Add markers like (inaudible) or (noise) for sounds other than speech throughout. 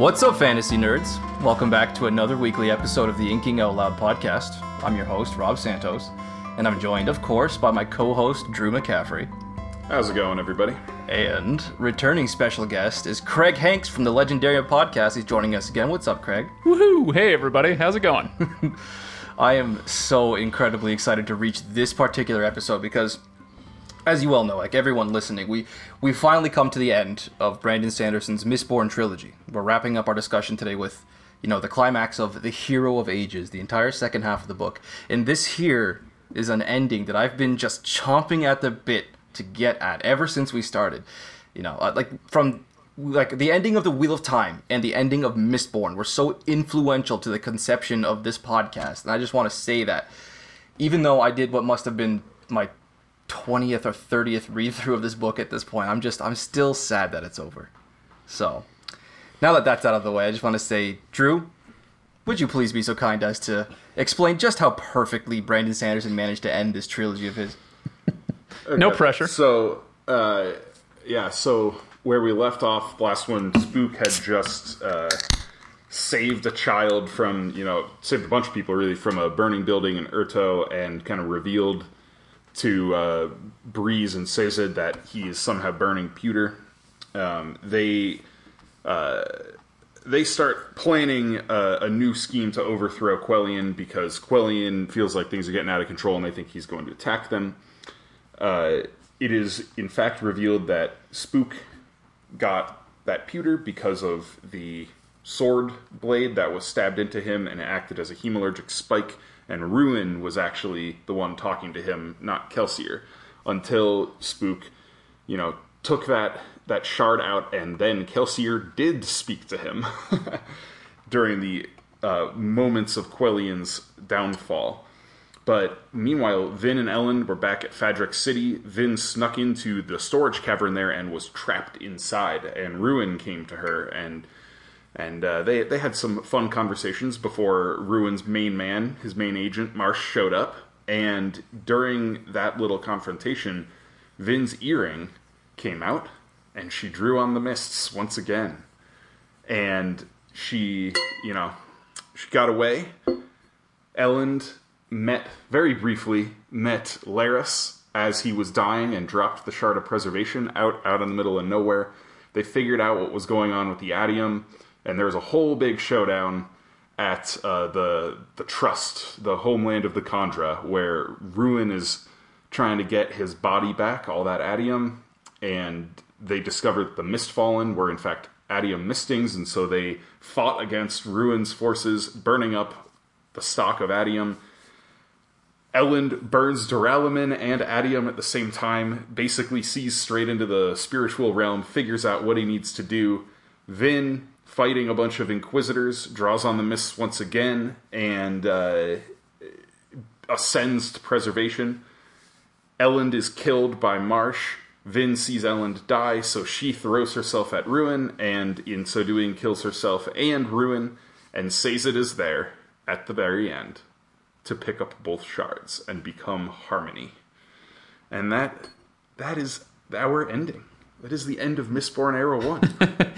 What's up, fantasy nerds? Welcome back to another weekly episode of the Inking Out Loud podcast. I'm your host, Rob Santos, and I'm joined, of course, by my co host, Drew McCaffrey. How's it going, everybody? And returning special guest is Craig Hanks from the Legendarium podcast. He's joining us again. What's up, Craig? Woohoo! Hey everybody, how's it going? (laughs) I am so incredibly excited to reach this particular episode because, as you well know, like everyone listening, we we finally come to the end of Brandon Sanderson's Mistborn trilogy. We're wrapping up our discussion today with, you know, the climax of the Hero of Ages, the entire second half of the book, and this here is an ending that I've been just chomping at the bit to get at ever since we started. You know, uh, like from like the ending of the Wheel of Time and the ending of Mistborn were so influential to the conception of this podcast, and I just want to say that even though I did what must have been my 20th or 30th read through of this book at this point, I'm just I'm still sad that it's over. So, now that that's out of the way, I just want to say, Drew, would you please be so kind as to explain just how perfectly Brandon Sanderson managed to end this trilogy of his? No pressure. So, uh, yeah, so where we left off last one, Spook had just uh, saved a child from, you know, saved a bunch of people really from a burning building in Urteau and kind of revealed to uh, Breeze and Sazed that he is somehow burning pewter. Um, they uh, they start planning a, a new scheme to overthrow Quellion because Quellion feels like things are getting out of control and they think he's going to attack them. Uh, it is in fact revealed that Spook got that pewter because of the sword blade that was stabbed into him and acted as a hemalurgic spike, and Ruin was actually the one talking to him, not Kelsier, until Spook, you know, took that that shard out, and then Kelsier did speak to him (laughs) during the uh, moments of Quellion's downfall. But meanwhile, Vin and Elend were back at Fadrex City. Vin snuck into the storage cavern there and was trapped inside. And Ruin came to her, and and uh, they they had some fun conversations before Ruin's main man, his main agent Marsh, showed up. And during that little confrontation, Vin's earring came out, and she drew on the mists once again. And she, you know, she got away. Elend met very briefly met Leras as he was dying and dropped the shard of preservation out out in the middle of nowhere. They figured out what was going on with the Atium, and there was a whole big showdown at uh, the the Trust, the homeland of the Kandra, where Ruin is trying to get his body back, all that Atium, and they discovered that the Mistfallen were in fact Atium Mistings, and so they fought against Ruin's forces, burning up the stock of Atium Elend burns Duralumin and Atium at the same time, basically sees straight into the spiritual realm, figures out what he needs to do. Vin, fighting a bunch of Inquisitors, draws on the mists once again and uh, ascends to preservation. Elend is killed by Marsh. Vin sees Elend die, so she throws herself at Ruin, and in so doing, kills herself and Ruin. And Sazed is there at the very end to pick up both shards and become harmony. And that that is our ending. That is the end of Mistborn Era One.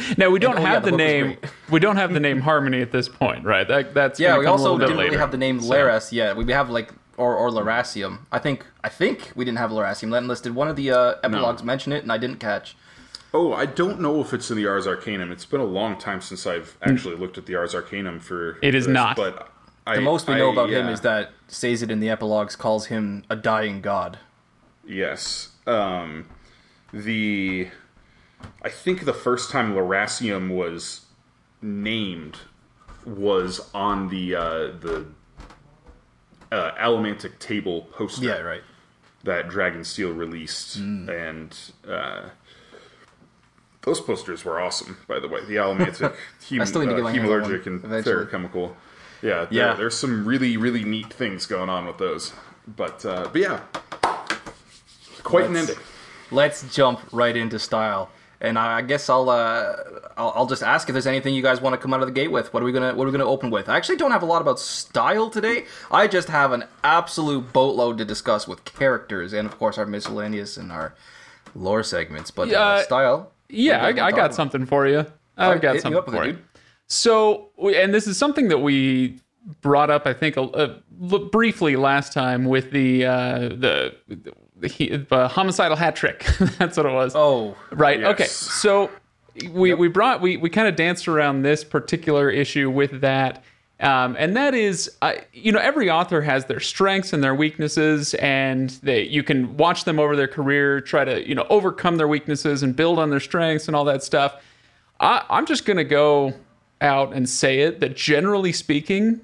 (laughs) now we don't oh, yeah, have the the name. (laughs) We don't have the name Harmony at this point, right? That, that's Yeah, we come also little bit didn't really have the name So- Leras yet. We have like or or Lerasium. I think I think we didn't have Lerasium. That did one of the uh, epilogues mention it, and I didn't catch. oh, I don't know if it's in the Ars Arcanum. It's been a long time since I've actually looked at the Ars Arcanum for. It is this, not. But I, The most we know I- about him is that Sazed in the epilogues calls him a dying god. Yes. Um, the I think the first time Lerasium was named was on the uh, the uh, Allomantic table poster Yeah, right. that Dragonsteel released, Mm. and uh, those posters were awesome. By the way, the Allomantic (laughs) hem- I still need uh, get my hands on one hemalurgic and eventually. Feruchemical. Yeah, Yeah. There's some really really neat things going on with those, but uh, but yeah, quite an ending. Let's jump right into style. And I guess I'll, uh, I'll I'll just ask if there's anything you guys want to come out of the gate with. What are we gonna What are we gonna open with? I actually don't have a lot about style today. I just have an absolute boatload to discuss with characters and of course our miscellaneous and our lore segments. But Yeah, uh, style. Yeah, you I, I got talk something for you. I've got something up with it, for you. So, and this is something that we brought up, I think, a, a, briefly last time with the uh, the, the, he- the homicidal hat trick. (laughs) That's what it was. Oh, Right. Yes. Okay. So we we brought we we kind of danced around this particular issue with that. Um, and that is, uh, you know, every author has their strengths and their weaknesses, and they you can watch them over their career, try to you know overcome their weaknesses and build on their strengths and all that stuff. I, I'm just gonna go out and say it that generally speaking,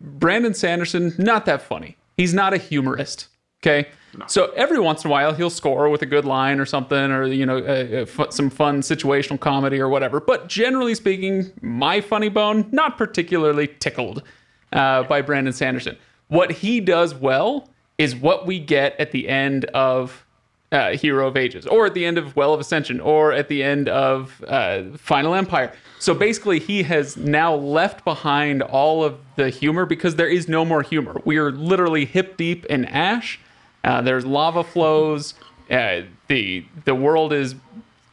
Brandon Sanderson not that funny. He's not a humorist. Okay. So every once in a while he'll score with a good line or something, or you know, uh, uh, some fun situational comedy or whatever. But generally speaking, my funny bone not particularly tickled uh, by Brandon Sanderson. What he does well is what we get at the end of uh, Hero of Ages, or at the end of Well of Ascension, or at the end of uh, Final Empire. So basically, he has now left behind all of the humor because there is no more humor. We are literally hip deep in ash. Uh, there's lava flows. Uh, the the world is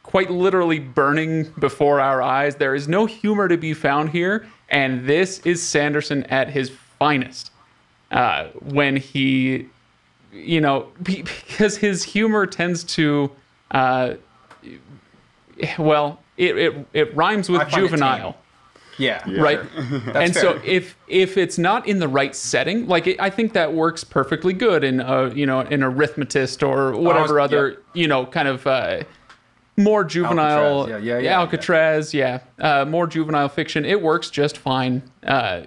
quite literally burning before our eyes. There is no humor to be found here, and this is Sanderson at his finest uh, when he you know, be- because his humor tends to, uh, well, it, it, it rhymes with juvenile, yeah. Yeah. right? (laughs) That's and so if if it's not in the right setting, like it, I think that works perfectly good in a you know an Rithmatist or whatever yeah. other you know kind of. Uh, more juvenile, Alcatraz, yeah, yeah, yeah, Alcatraz, yeah, Uh, more juvenile fiction. It works just fine uh,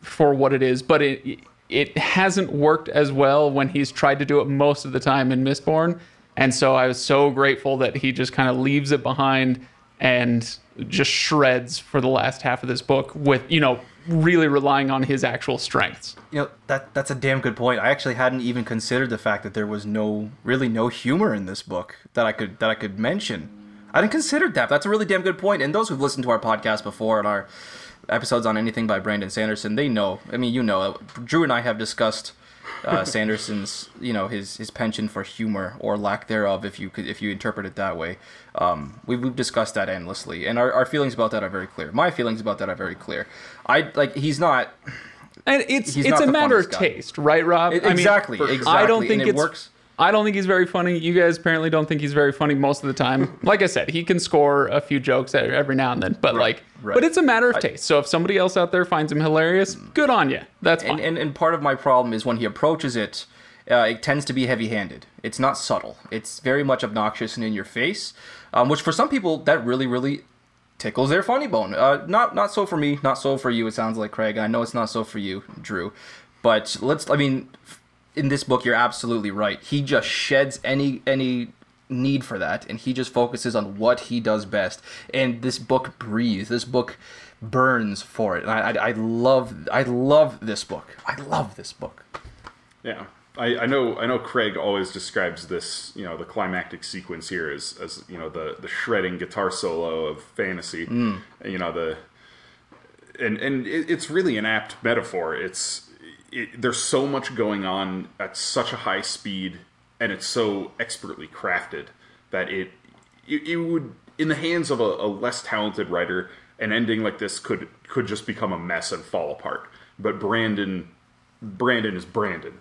for what it is, but it it hasn't worked as well when he's tried to do it most of the time in Mistborn. And so I was so grateful that he just kind of leaves it behind and just shreds for the last half of this book with, you know, really relying on his actual strengths. You know that that's a damn good point. I actually hadn't even considered the fact that there was no really no humor in this book that I could that I could mention. I didn't consider that. That's a really damn good point. And those who've listened to our podcast before and our episodes on anything by Brandon Sanderson, they know. I mean, you know, Drew and I have discussed uh, Sanderson's, you know, his his penchant for humor or lack thereof, if you could if you interpret it that way. Um, we've, we've discussed that endlessly, and our, our feelings about that are very clear. My feelings about that are very clear. I like he's not And it's He's it's a matter of guy. taste, right, Rob? I mean, exactly, for sure. exactly. I don't think and it it's works. I don't think he's very funny. You guys apparently don't think he's very funny most of the time. (laughs) Like I said, he can score a few jokes every now and then, but like, right. but it's a matter of taste. So if somebody else out there finds him hilarious, good on you. That's fine. And, and and part of my problem is when he approaches it, uh, it tends to be heavy-handed. It's not subtle. It's very much obnoxious and in your face, um, which for some people that really really tickles their funny bone. Uh, not not so for me. Not so for you. It sounds like Craig. I know it's not so for you, Drew. But let's. I mean, in this book, you're absolutely right. He just sheds any any need for that, and he just focuses on what he does best. And this book breathes. This book burns for it. And I, I, I love I love this book. I love this book. Yeah, I, I know. I know. Craig always describes this, you know, the climactic sequence here as, as you know, the the shredding guitar solo of fantasy. Mm. You know, the and and it, it's really an apt metaphor. It's it, there's so much going on at such a high speed, and it's so expertly crafted that it it, it would in the hands of a, a less talented writer, an ending like this could could just become a mess and fall apart. But Brandon Brandon is Brandon.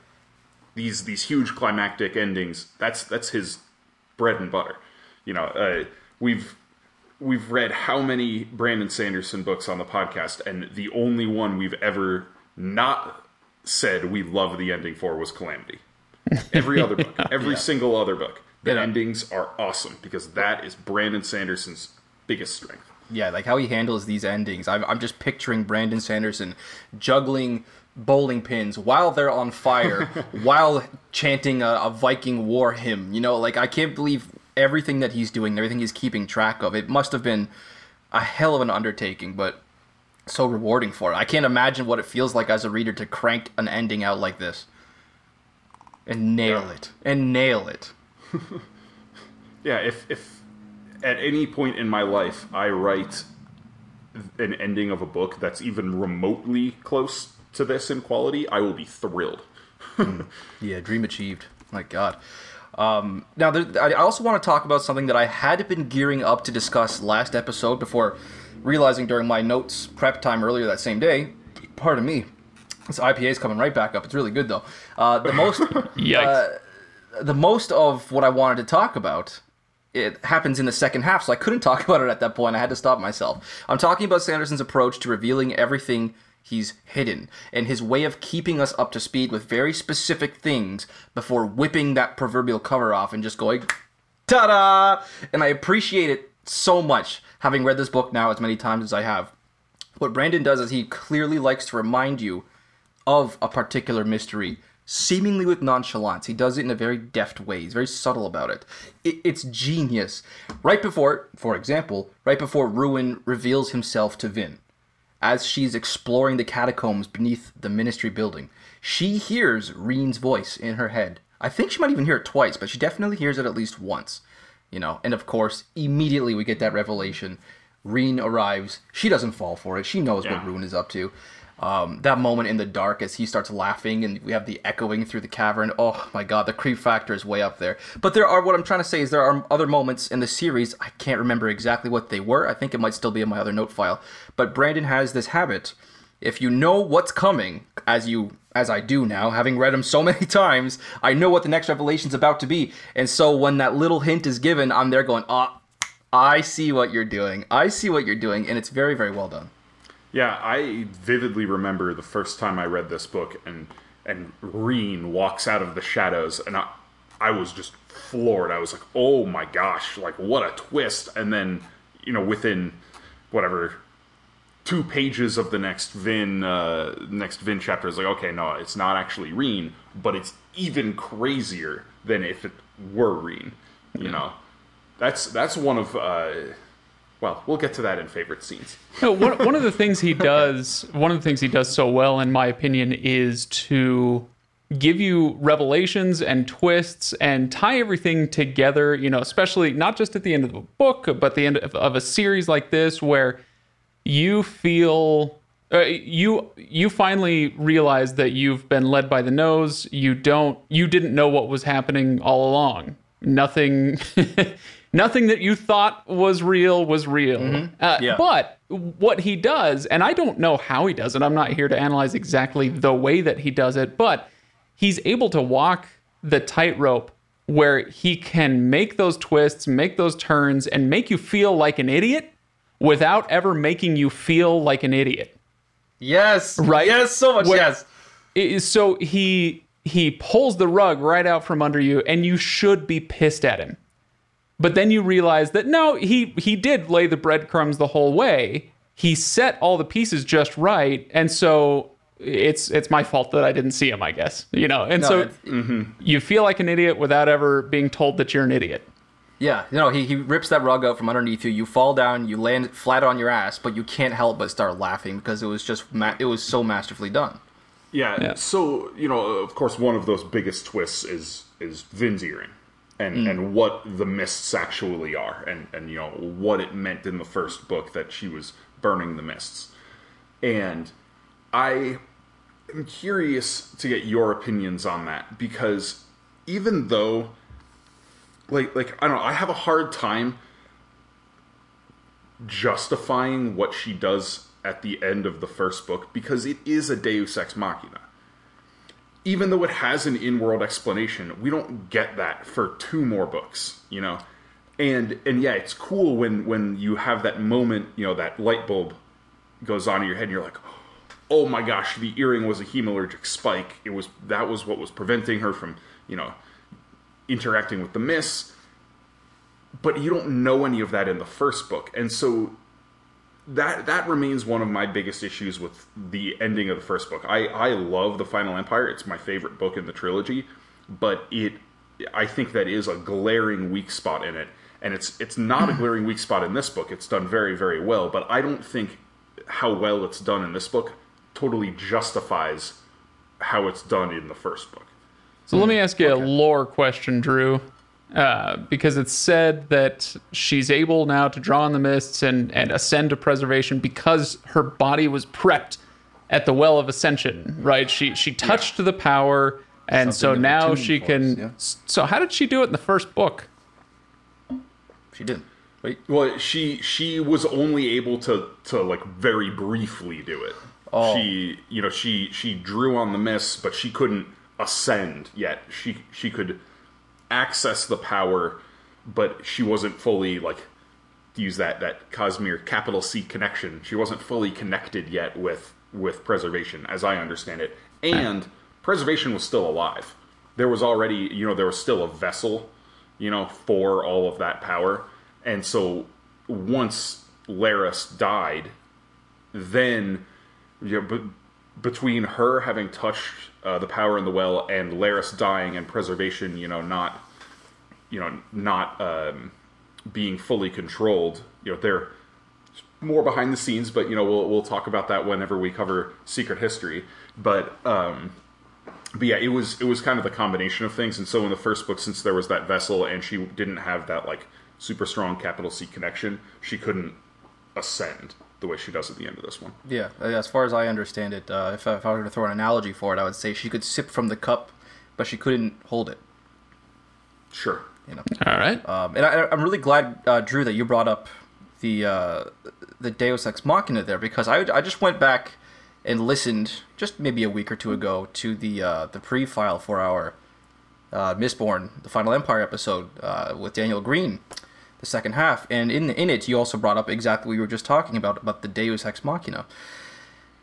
These these huge climactic endings. That's that's his bread and butter. You know, uh, we've we've read how many Brandon Sanderson books on the podcast, and the only one we've ever not said we love the ending for was Calamity. (laughs) Every other book, every single other book, the Yeah. endings are awesome because that is Brandon Sanderson's biggest strength. Yeah, like how he handles these endings. I'm, I'm just picturing Brandon Sanderson juggling bowling pins while they're on fire, (laughs) while chanting a, a Viking war hymn. You know, like I can't believe everything that he's doing, everything he's keeping track of. It must have been a hell of an undertaking, but so rewarding for it. I can't imagine what it feels like as a reader to crank an ending out like this and nail Yeah. it and nail it. (laughs) Yeah, if if at any point in my life I write an ending of a book that's even remotely close to this in quality, I will be thrilled. Yeah, dream achieved. My God. Um, now, there, I also want to talk about something that I had been gearing up to discuss last episode before realizing during my notes prep time earlier that same day. Pardon me. This IPA is coming right back up. It's really good though. Uh, the (laughs) most, uh, the most of what I wanted to talk about, it happens in the second half, so I couldn't talk (laughs) about it at that point. I had to stop myself. I'm talking about Sanderson's approach to revealing everything he's hidden and his way of keeping us up to speed with very specific things before whipping that proverbial cover off and just going ta-da and i appreciate it so much having read this book now as many times as i have what brandon does is he clearly likes to remind you of a particular mystery seemingly with nonchalance he does it in a very deft way he's very subtle about it. it it's genius right before for example right before ruin reveals himself to vin as she's exploring the catacombs beneath the ministry building, she hears Reen's voice in her head. I think she might even hear it twice, but she definitely hears it at least once. You know, and of course, immediately we get that revelation. Reen arrives. She doesn't fall for it. She knows Yeah. what Ruin is up to. Um, that moment in the dark as he starts laughing and we have the echoing through the cavern. Oh my god, the creep factor is way up there. But there are, what I'm trying to say is there are other moments in the series. I can't remember exactly what they were. I think it might still be in my other note file. But Brandon has this habit. If you know what's coming, as you as I do now, having read them so (laughs) many times, I know what the next revelation's about to be. And so when that little hint is given, I'm there going, ah, I see what you're doing. I see what you're doing, and it's very, very well done. Yeah, I vividly remember the first time I read this book and and Reen walks out of the shadows and I I was just floored. I was like, "Oh my gosh, like what a twist." And then, you know, within whatever two pages of the next Vin uh next Vin chapter is like, "Okay, no, it's not actually Reen, but it's even crazier than if it were Reen." You know. That's that's one of uh well, we'll get to that in favorite scenes. (laughs) No, one, one of the things he does, one of the things he does so well, in my opinion, is to give you revelations and twists and tie everything together. You know, especially not just at the end of a book, but the end of, of a series like this, where you feel uh, you you finally realize that you've been led by the nose. You don't, you didn't know what was happening all along. Nothing. (laughs) Nothing that you thought was real was real. Uh, Yeah. But what he does, and I don't know how he does it, I'm not here to analyze exactly the way that he does it, but he's able to walk the tightrope where he can make those twists, make those turns, and make you feel like an idiot without ever making you feel like an idiot. Yes. Right? Yes, so much yes. It so he he pulls the rug right out from under you, and you should be pissed at him. But then you realize that no, he he did lay the breadcrumbs the whole way. He set all the pieces just right, and so it's it's my fault that I didn't see him, I guess. You know, and No, so it's- mm-hmm. you feel like an idiot without ever being told that you're an idiot. Yeah, you know, he, he rips that rug out from underneath you. You fall down, you land flat on your ass, but you can't help but start laughing because it was just ma- it was so masterfully done. Yeah, Yeah. So you know, of course, one of those biggest twists is is Vin's earring, and mm. and what the mists actually are, and and you know what it meant in the first book that she was burning the mists, and I am curious to get your opinions on that because even though, like like I don't know, I have a hard time justifying what she does at the end of the first book because it is a Deus Ex Machina. Even though it has an in-world explanation, we don't get that for two more books, you know. And and yeah, it's cool when when you have that moment, you know, that light bulb goes on in your head and you're like, "Oh my gosh, the earring was a hemalurgic spike. It was that was what was preventing her from, you know, interacting with the Miss, But you don't know any of that in the first book. And so that that remains one of my biggest issues with the ending of the first book. I I love the Final Empire; it's my favorite book in the trilogy, but it I think that is a glaring weak spot in it, and it's it's not a (clears throat) glaring weak spot in this book. It's done very very well, but I don't think how well it's done in this book totally justifies how it's done in the first book. So let me ask you a lore question, Drew. Uh, because it's said that she's able now to draw on the mists and, and ascend to preservation because her body was prepped at the well of ascension, right? She she touched the power, And so Something a now she force, can. yeah. So how did she do it in the first book? She didn't. Wait. Well, she she was only able to to like very briefly do it. Oh. She you know she she drew on the mist, but she couldn't ascend yet. She she could access the power, but she wasn't fully like use that that Cosmere capital C connection. She wasn't fully connected yet with with preservation, as I understand it. And preservation was still alive. There was already you know there was still a vessel, you know, for all of that power. And so once Leras died, then you know, b- between her having touched uh, the power in the well and Leras dying and preservation, you know, not you know not um, being fully controlled, you know, they're more behind the scenes, but you know we'll we'll talk about that whenever we cover Secret History. But um, but yeah, it was it was kind of the combination of things. And so in the first book, since there was that vessel and she didn't have that like super strong capital C connection, she couldn't ascend the way she does at the end of this one. Yeah, as far as I understand it, uh, if, I, if I were to throw an analogy for it, I would say she could sip from the cup, but she couldn't hold it. Sure. You know. All right. Um, and I, I'm really glad, uh, Drew, that you brought up the uh, the Deus Ex Machina there because I, I just went back and listened just maybe a week or two ago to the uh, the pre-file for our uh, Mistborn, the Final Empire episode uh, with Daniel Greene, the second half, and in in it you also brought up exactly what you were just talking about about the Deus Ex Machina,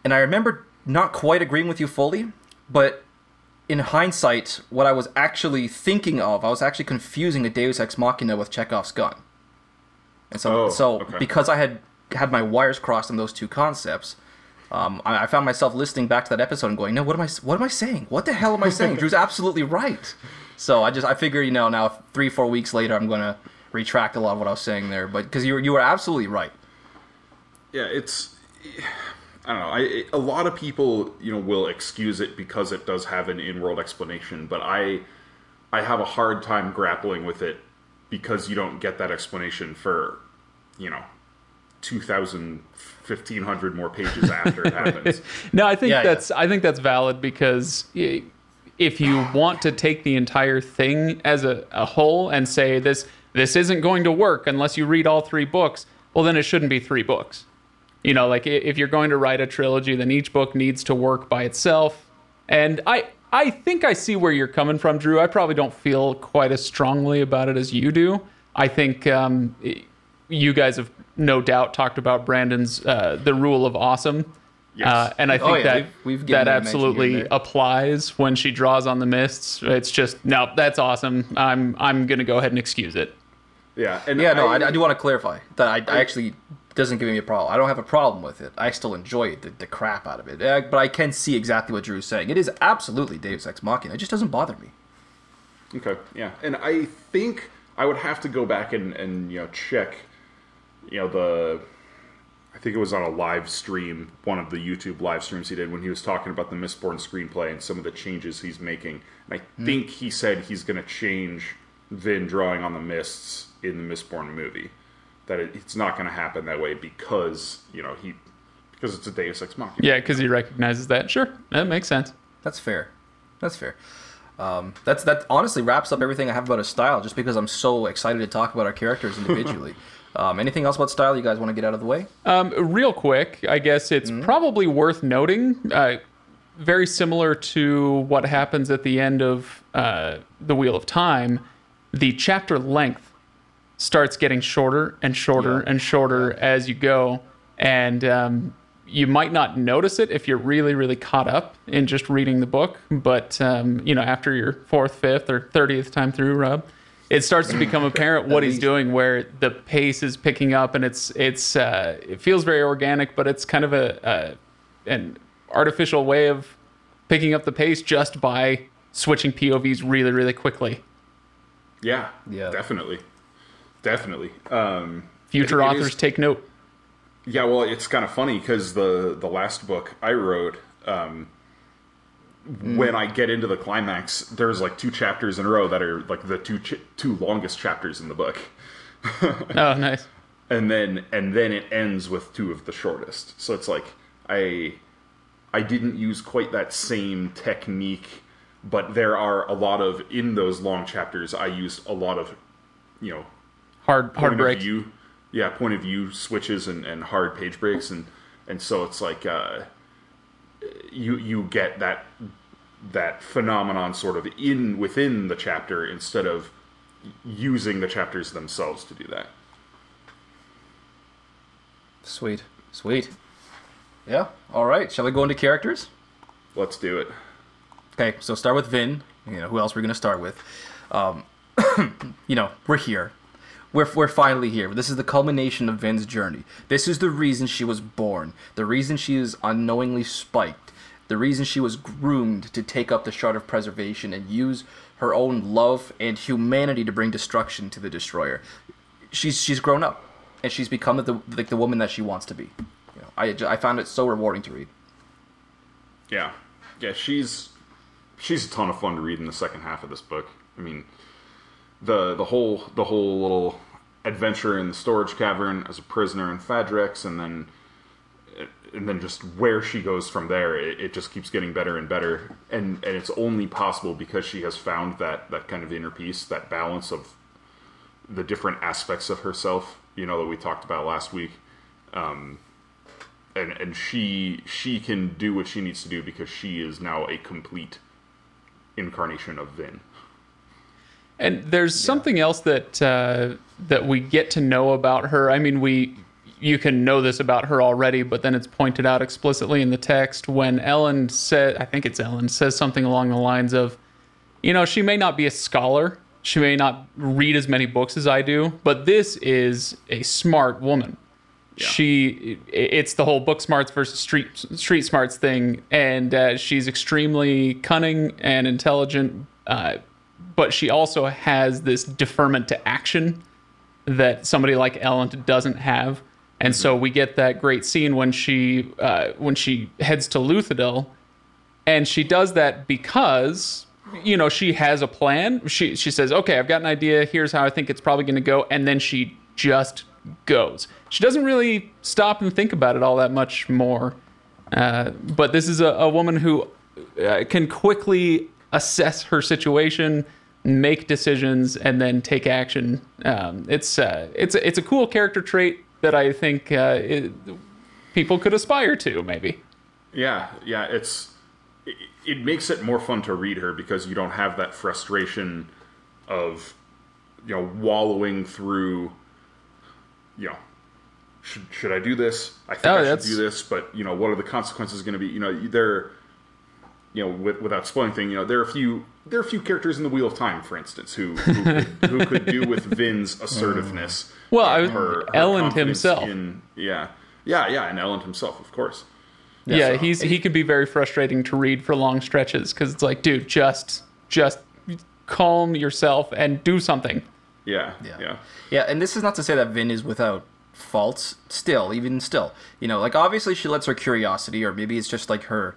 and I remember not quite agreeing with you fully, but in hindsight, what I was actually thinking of, I was actually confusing a Deus Ex Machina with Chekhov's gun. And so, Oh, so okay. because I had had my wires crossed on those two concepts, um, I, I found myself listening back to that episode and going, "No, what am I? What am I saying? What the hell am I saying?" (laughs) Drew's absolutely right. So I just I figure you know now three four weeks later I'm gonna retract a lot of what I was saying there, but because you were you were absolutely right. Yeah, it's I don't know. I a lot of people you know will excuse it because it does have an in-world explanation, but I I have a hard time grappling with it because you don't get that explanation for you know 2,000, 1,500 more pages after it happens. (laughs) No, I think Yeah, yeah. that's I think that's valid because if you want to take the entire thing as a, a whole and say this this isn't going to work unless you read all three books, well then it shouldn't be three books. You know, like if you're going to write a trilogy, then each book needs to work by itself. And I I think I see where you're coming from, Drew. I probably don't feel quite as strongly about it as you do. I think um, you guys have no doubt talked about Brandon's uh, the rule of awesome. Yes. Uh, and I think Oh, yeah, that we've- we've that that a mention here and absolutely applies when she draws on the mists. It's just no, that's awesome. I'm I'm gonna go ahead and excuse it. Yeah, and Yeah, no, I, I do want to clarify that I, I actually doesn't give me a problem. I don't have a problem with it. I still enjoy the, the crap out of it. Uh, but I can see exactly what Drew's saying. It is absolutely Deus Ex Machina. It just doesn't bother me. Okay, yeah, and I think I would have to go back and and you know check, you know the, I think it was on a live stream, one of the YouTube live streams he did when he was talking about the Mistborn screenplay and some of the changes he's making. And I think he said he's going to change Vin drawing on the mists in the Mistborn movie. That it, it's not going to happen that way because you know he because it's a Deus Ex Machina. Yeah, because he recognizes that. Sure, that makes sense. That's fair. That's fair. Um, that's that honestly wraps up everything I have about his style. Just because I'm so excited to talk about our characters individually. (laughs) um, anything else about style you guys want to get out of the way? Um, real quick, I guess it's probably worth noting. Uh, very similar to what happens at the end of uh, the Wheel of Time, the chapter length starts getting shorter and shorter Yeah. and shorter as you go, and um, you might not notice it if you're really, really caught up in just reading the book. But um, you know, after your fourth, fifth, or thirtieth time through, Rob, it starts to become apparent (laughs) what he's doing, where the pace is picking up, and it's it's uh, it feels very organic, but it's kind of a, a an artificial way of picking up the pace just by switching POVs really, really quickly. yeah, Yeah. definitely, definitely. Um, Future It- it authors is- take note. Yeah, well, it's kind of funny because the the last book I wrote, um, when I get into the climax, there's like two chapters in a row that are like the two ch- two longest chapters in the book, (laughs) Oh, nice. and then and then it ends with two of the shortest. So it's like I I didn't use quite that same technique but there are a lot of in those long chapters. I used a lot of, you know, hard hard point break. of view, yeah, point of view switches and, and hard page breaks, and and so it's like uh, you you get that that phenomenon sort of in within the chapter instead of using the chapters themselves to do that. Sweet, sweet. Yeah. All right. Shall we go into characters? Let's do it. Okay. So start with Vin. You know who else we're gonna start with. Um, (coughs) you know we're here. We're, we're finally here. This is the culmination of Vin's journey. This is the reason she was born. The reason she is unknowingly spiked. The reason she was groomed to take up the shard of preservation and use her own love and humanity to bring destruction to the destroyer. She's she's grown up, and she's become the the woman that she wants to be. You know, I I found it so rewarding to read. Yeah, yeah, she's she's a ton of fun to read in the second half of this book. I mean, the the whole the whole little adventure in the storage cavern as a prisoner in Fadrex, and then and then just where she goes from there, it, it just keeps getting better and better, and and it's only possible because she has found that that kind of inner peace, that balance of the different aspects of herself, you know, that we talked about last week. Um, and and she she can do what she needs to do because she is now a complete incarnation of Vin. And there's something else that uh, that we get to know about her. I mean, we you can know this about her already, but then it's pointed out explicitly in the text when Elend said, I think it's Elend says something along the lines of, you know, she may not be a scholar, she may not read as many books as I do, but this is a smart woman. She, it's the whole book smarts versus street street smarts thing, and uh, she's extremely cunning and intelligent. Uh, but she also has this deferment to action that somebody like Elend doesn't have. And so we get that great scene when she uh, when she heads to Luthadel, and she does that because you know she has a plan. She she says, "Okay, I've got an idea. Here's how I think it's probably going to go," and then she just goes. She doesn't really stop and think about it all that much more. Uh, but this is a, a woman who uh, can quickly assess her situation, make decisions, and then take action. Um, it's uh, it's a, it's a cool character trait that I think uh, it, people could aspire to. Maybe. Yeah, yeah, it's it, it makes it more fun to read her because you don't have that frustration of you know wallowing through you know should should I do this? I think Oh, I should that's- do this, but you know what are the consequences going to be? You know, there you know with, without spoiling thing, you know there are a few there are a few characters in the Wheel of Time, for instance, who who could, who could do with Vin's assertiveness. (laughs) Well, I was- her, her Elend himself. In, yeah, yeah, yeah, and Elend himself, of course. Yeah, so- he's he could be very frustrating to read for long stretches because it's like, dude, just just calm yourself and do something. Yeah, Yeah. yeah. Yeah, and this is not to say that Vin is without faults. Still, even still, you know, like obviously she lets her curiosity, or maybe it's just like her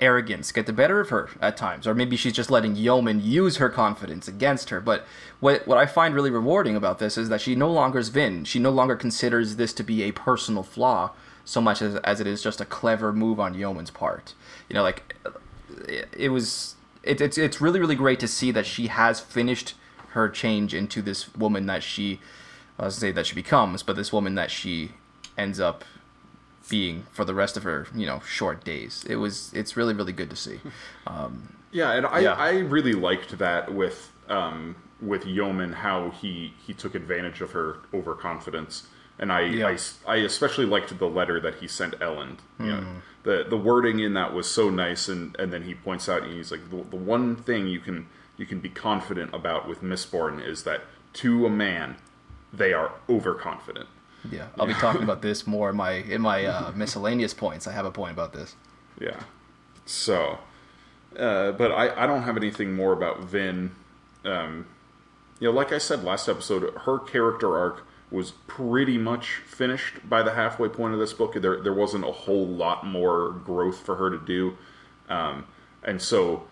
arrogance get the better of her at times, or maybe she's just letting Yomen use her confidence against her. But what what I find really rewarding about this is that she no longer is Vin. She no longer considers this to be a personal flaw so much as as it is just a clever move on Yomen's part. You know, like it, it was. It, it's it's really really great to see that she has finished her change into this woman that she I was say that she becomes, but this woman that she ends up being for the rest of her, you know, short days. It was it's really really good to see. (laughs) Um, Yeah, and I, Yeah. I really liked that with um, with Yomen how he he took advantage of her overconfidence, and I, Yeah. I I especially liked the letter that he sent Elend. You know, the the wording in that was so nice, and and then he points out and he's like the, the one thing you can you can be confident about with Mistborn is that to a man they are overconfident. Yeah, I'll be talking about this more in my in my uh, miscellaneous points. I have a point about this. Yeah. So, uh, but I, I don't have anything more about Vin. Um, you know, like I said last episode, her character arc was pretty much finished by the halfway point of this book. There, there wasn't a whole lot more growth for her to do. Um, and so,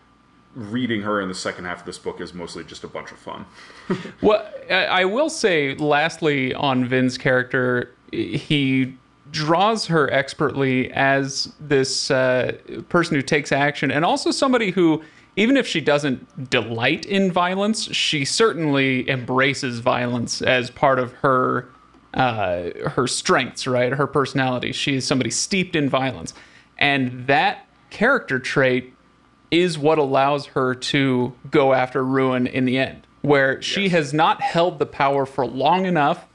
reading her in the second half of this book is mostly just a bunch of fun. (laughs) Well, I will say, lastly, on Vin's character, he draws her expertly as this uh, person who takes action, and also somebody who even if she doesn't delight in violence, she certainly embraces violence as part of her uh, her strengths, right? Her personality. She is somebody steeped in violence, and that character trait is what allows her to go after ruin in the end, where she Yes. has not held the power for long enough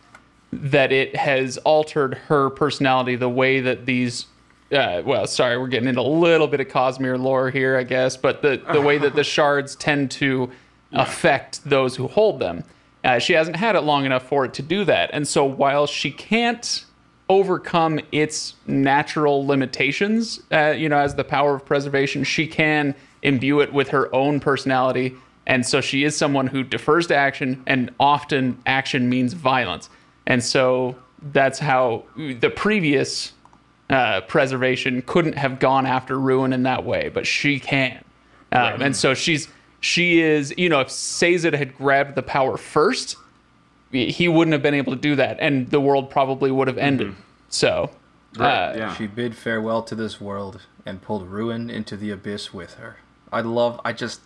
that it has altered her personality the way that these uh, well sorry we're getting into a little bit of cosmere lore here i guess but the, the way that the (laughs) shards tend to affect those who hold them. Uh, she hasn't had it long enough for it to do that. And so while she can't overcome its natural limitations uh, you know as the power of preservation she can imbue it with her own personality and so she is someone who defers to action and often action means violence and so that's how the previous uh, preservation couldn't have gone after ruin in that way, but she can. Um, And so she's she is you know if Sazed had grabbed the power first, he wouldn't have been able to do that, and the world probably would have ended. So. Right, uh, yeah. She bid farewell to this world and pulled ruin into the abyss with her. I love. I just.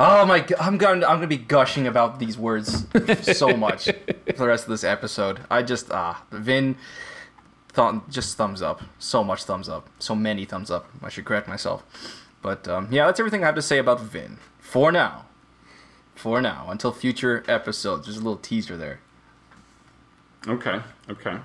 Oh my! I'm gonna. I'm gonna be gushing about these words so (laughs) much for the rest of this episode. I just ah Vin. Th- just thumbs up. So much thumbs up. So many thumbs up. I should correct myself. But um, yeah, that's everything I have to say about Vin for now. For now, until future episodes. There's a little teaser there. Okay. Okay.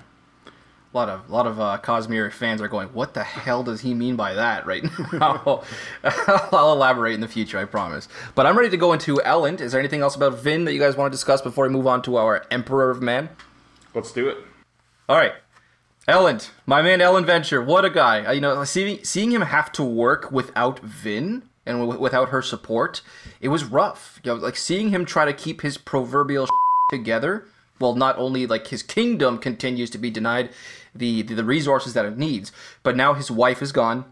A lot of a lot of uh, Cosmere fans are going, "What the hell does he mean by that?" (laughs) Right now, (laughs) I'll elaborate in the future, I promise. But I'm ready to go into Elend. Is there anything else about Vin that you guys want to discuss before we move on to our Emperor of Man? Let's do it. All right, Elend, my man, Elend Venture. What a guy! Uh, you know, seeing seeing him have to work without Vin and w- without her support, it was rough. You know, like seeing him try to keep his proverbial (laughs) together. Well, not only like his kingdom continues to be denied the, the the resources that it needs, but now his wife is gone,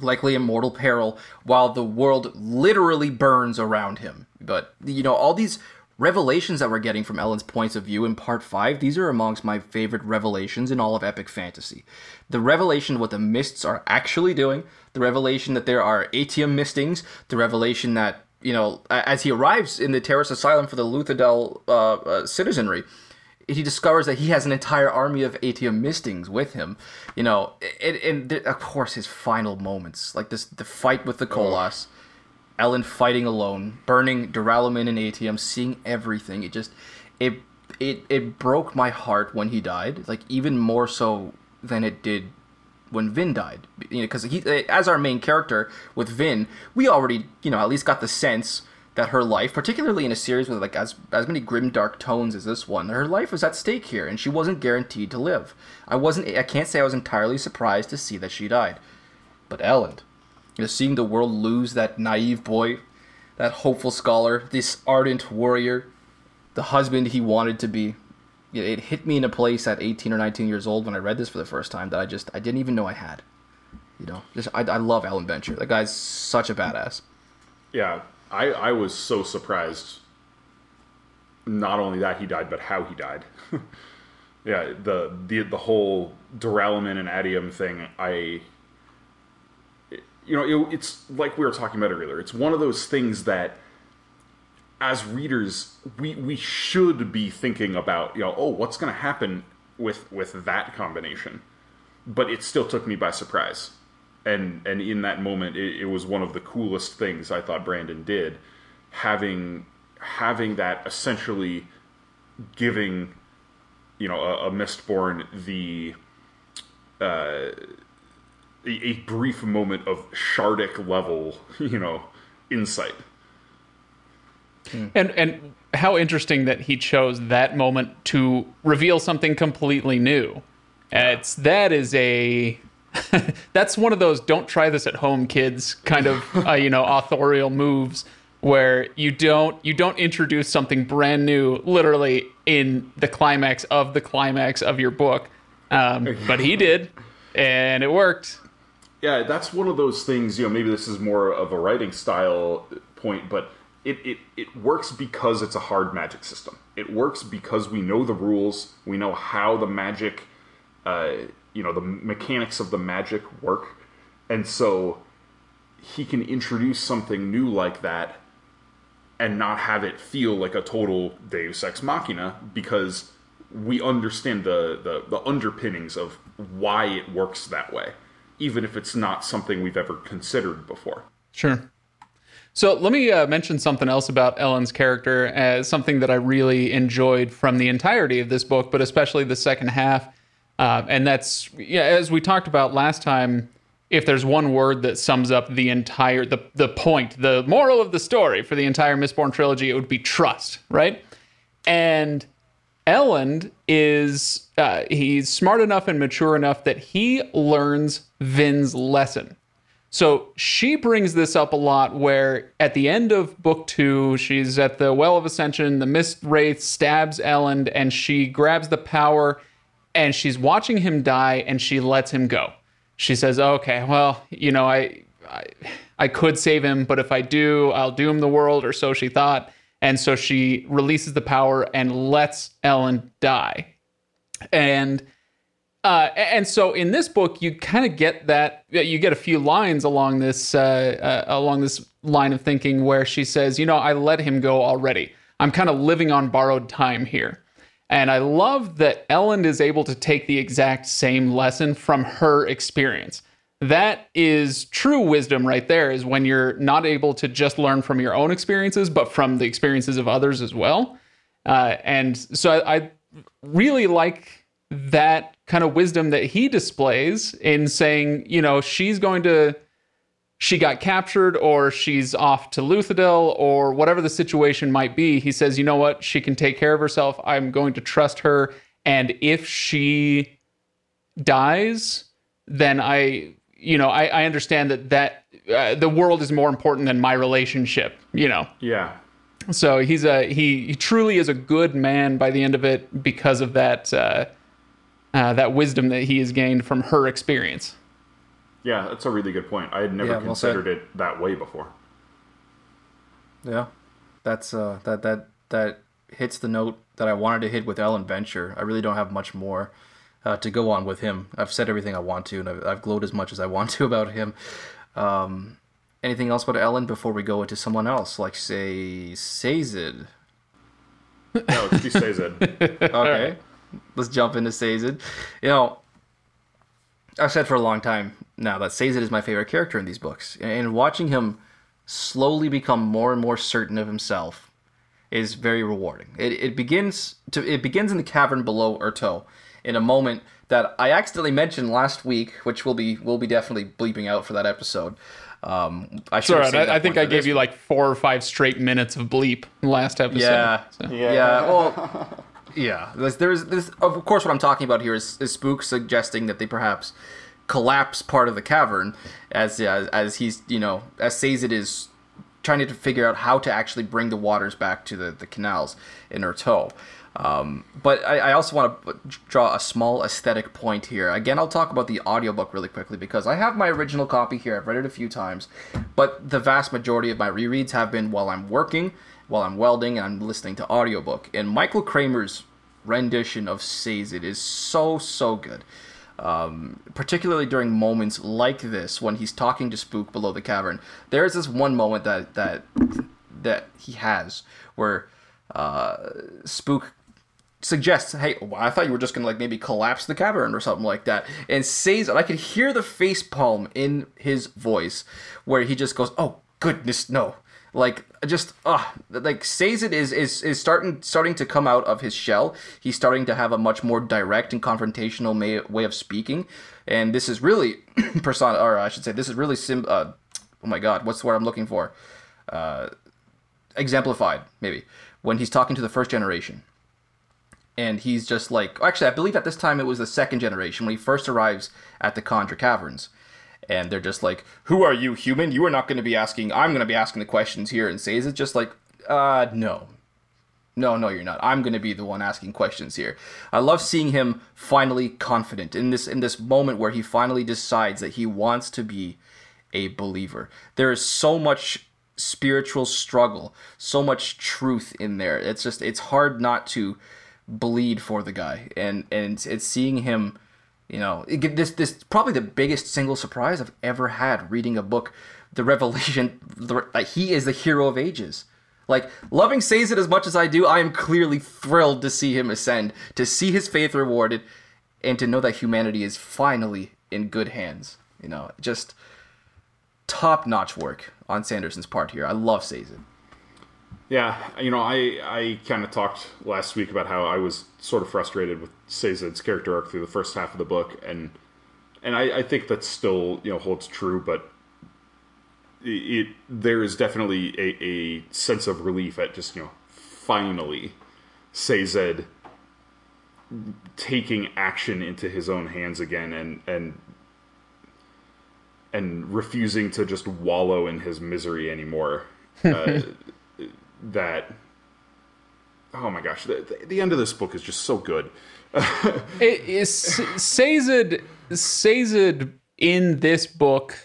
likely in mortal peril, while the world literally burns around him. But you know, all these revelations that we're getting from Elend's points of view in part five, these are amongst my favorite revelations in all of epic fantasy. The revelation what the mists are actually doing, the revelation that there are Atium mistings, the revelation that you know, as he arrives in the terrace asylum for the Luthadel uh, uh, citizenry, he discovers that he has an entire army of Atium mistings with him. You know, and, and th- of course his final moments, like this, the fight with the koloss, Elend fighting alone, burning Duralumin and Atium, seeing everything. It just, it, it, it broke my heart when he died. Like even more so than it did when Vin died. You know, because he, eh, as our main character with Vin, we already, you know, at least got the sense that her life, particularly in a series with like as as many grim dark tones as this one, her life was at stake here, and she wasn't guaranteed to live. I wasn't. I can't say I was entirely surprised to see that she died. But Elend, you know, seeing the world lose that naive boy, that hopeful scholar, this ardent warrior, the husband he wanted to be, it, it hit me in a place at 18 or 19 years old when I read this for the first time that I just I didn't even know I had. You know, just I, I love Elend Venture. That guy's such a badass. Yeah, I, I was so surprised. Not only that he died, but how he died. (laughs) yeah, the the the whole Duralumin and Atium thing. I, you know, it, it's like we were talking about earlier. It's one of those things that, as readers, we we should be thinking about. You know, oh, what's going to happen with with that combination? But it still took me by surprise and and in that moment it, it was one of the coolest things I thought Brandon did having having that essentially giving you know a, a Mistborn the uh, a, a brief moment of shardic level (laughs) you know insight And and how interesting that he chose that moment to reveal something completely new. It's that is a (laughs) that's one of those don't try this at home kids kind of (laughs) uh, you know authorial moves where you don't you don't introduce something brand new literally in the climax of the climax of your book um, but he did and it worked yeah, that's one of those things. You know, maybe this is more of a writing style point, but it, it, it works because it's a hard magic system. It works because we know the rules. We know how the magic, uh, you know, the mechanics of the magic work, and so he can introduce something new like that and not have it feel like a total Deus Ex Machina because we understand the, the, the underpinnings of why it works that way, even if it's not something we've ever considered before. Sure. So let me uh, mention something else about Elend's character as something that I really enjoyed from the entirety of this book, but especially the second half. Uh, and that's, yeah, as we talked about last time, if there's one word that sums up the entire, the, the point, the moral of the story for the entire Mistborn trilogy, it would be trust, right? And Elend is, uh, he's smart enough and mature enough that he learns Vin's lesson so she brings this up a lot where at the end of book two, she's at the Well of Ascension, the Mist Wraith stabs Elend, and she grabs the power and she's watching him die and she lets him go. She says, okay, well, you know, I, I, I could save him, but if I do, I'll doom the world, or so she thought. And so she releases the power and lets Elend die. And uh, and so in this book, you kind of get that you get a few lines along this uh, uh, along this line of thinking where she says, "You know, I let him go already. I'm kind of living on borrowed time here." And I love that Elend is able to take the exact same lesson from her experience. That is true wisdom right there, is when you're not able to just learn from your own experiences, but from the experiences of others as well. Uh, and so I, I really like that kind of wisdom that he displays in saying, you know, she's going to she got captured or she's off to Luthadel or whatever the situation might be. He says, you know what? She can take care of herself. I'm going to trust her. And if she dies, then I, you know, I, I understand that that uh, the world is more important than my relationship, you know? Yeah. So he's a, he, he truly is a good man by the end of it because of that, uh, uh, that wisdom that he has gained from her experience. Yeah, that's a really good point. I had never Yeah, considered said. it that way before. Yeah, that's uh, that that that hits the note that I wanted to hit with Elend Venture. I really don't have much more uh, to go on with him. I've said everything I want to, and I've, I've glowed as much as I want to (laughs) about him. Um, anything else about Elend before we go into someone else, like say Sazed? No, it's he says it. (laughs) Okay, let's jump into Sazed. You know, I've said for a long time now that Sazed is my favorite character in these books, and watching him slowly become more and more certain of himself is very rewarding. It, it begins to it begins in the cavern below Urteau, in a moment that I accidentally mentioned last week, which will be will be definitely bleeping out for that episode. Um, I should Sorry, that I, I think I gave this you like four or five straight minutes of bleep last episode. Yeah, So- yeah. Well, (laughs) yeah. There's, there's, there's, of course, what I'm talking about here is, is Spook suggesting that they perhaps collapse part of the cavern as as, as he's you know as Sazed is trying to figure out how to actually bring the waters back to the, the canals in Urteau. Um, but I, I also want to draw a small aesthetic point here. Again, I'll talk about the audiobook really quickly because I have my original copy here. I've read it a few times, but the vast majority of my rereads have been while I'm working, while I'm welding, and I'm listening to audiobook. And Michael Kramer's rendition of Sazed is so, so good. Um, particularly during moments like this when he's talking to Spook below the cavern. There's this one moment that that that he has where uh, Spook suggests, "Hey, well, I thought you were just gonna like maybe collapse the cavern or something like that," and says, and I could hear the face palm in his voice, where he just goes, "Oh goodness, no!" Like just ah, like it is is is starting starting to come out of his shell. He's starting to have a much more direct and confrontational may, way of speaking, and this is really (clears throat) persona, or I should say, this is really sim. Uh, oh my God, what's the word I'm looking for? Uh, exemplified maybe when he's talking to the first generation and he's just like actually i believe at this time it was the second generation when he first arrives at the kandra caverns and they're just like who are you human? You are not going to be asking i'm going to be asking the questions here and says. It's just like uh no. No no you're not. I'm going to be the one asking questions here. I love seeing him finally confident in this in this moment where he finally decides that he wants to be a believer. There is so much spiritual struggle so much truth in there. It's just it's hard not to bleed for the guy. And and it's seeing him You know, this this probably the biggest single surprise I've ever had reading a book. The revelation (laughs) that he is the hero of ages. Like loving Sazed as much as I do, I am clearly thrilled to see him ascend, to see his faith rewarded, and to know that humanity is finally in good hands. You know, just top notch work on Sanderson's part here. I love Sazed. Yeah, you know, I I kind of talked last week about how I was sort of frustrated with Sazed's character arc through the first half of the book, and and I, I think that still you know holds true, but it, it there is definitely a, a sense of relief at just you know finally Sazed taking action into his own hands again and and and refusing to just wallow in his misery anymore. (laughs) Uh, that oh my gosh, the, the, end of this book is just so good. (laughs) it is Sazed Sazed in this book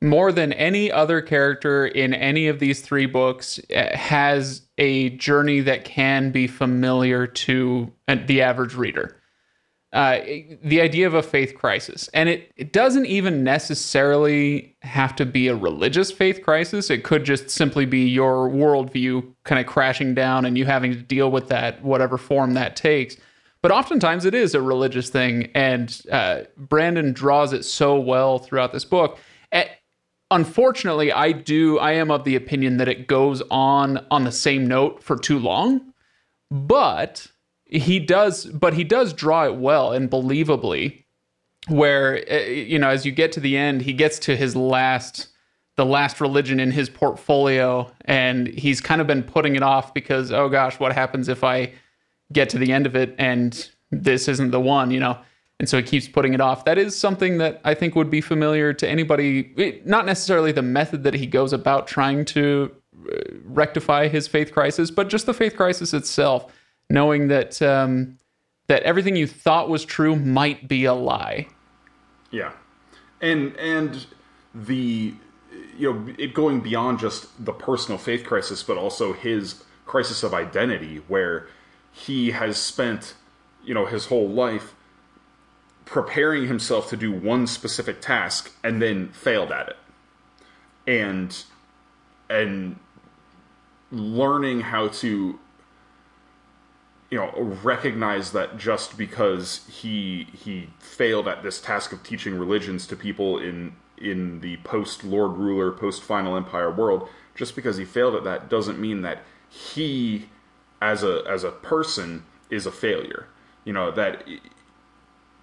more than any other character in any of these three books eh, has a journey that can be familiar to the average reader. Uh, the idea of a faith crisis. And it, it doesn't even necessarily have to be a religious faith crisis. It could just simply be your worldview kind of crashing down and you having to deal with that, whatever form that takes. But oftentimes it is a religious thing. And uh, Brandon draws it so well throughout this book. At, unfortunately, I do, I am of the opinion that it goes on on the same note for too long. But he does, but he does draw it well and believably. Where eh, you know, as you get to the end, he gets to his last, the last religion in his portfolio, and he's kind of been putting it off because, oh gosh, what happens if I get to the end of it and this isn't the one, you know? And so he keeps putting it off. That is something that I think would be familiar to anybody, eh, not necessarily the method that he goes about trying to eh, rectify his faith crisis, but just the faith crisis itself knowing that um, that everything you thought was true might be a lie. Yeah, and and the you know it going beyond just the personal faith crisis, but also his crisis of identity, where he has spent you know his whole life preparing himself to do one specific task and then failed at it and and learning how to you know recognize that just because he he failed at this task of teaching religions to people in in the post Lord Ruler post Final Empire world just because he failed at that doesn't mean that he as a as a person is a failure. You know that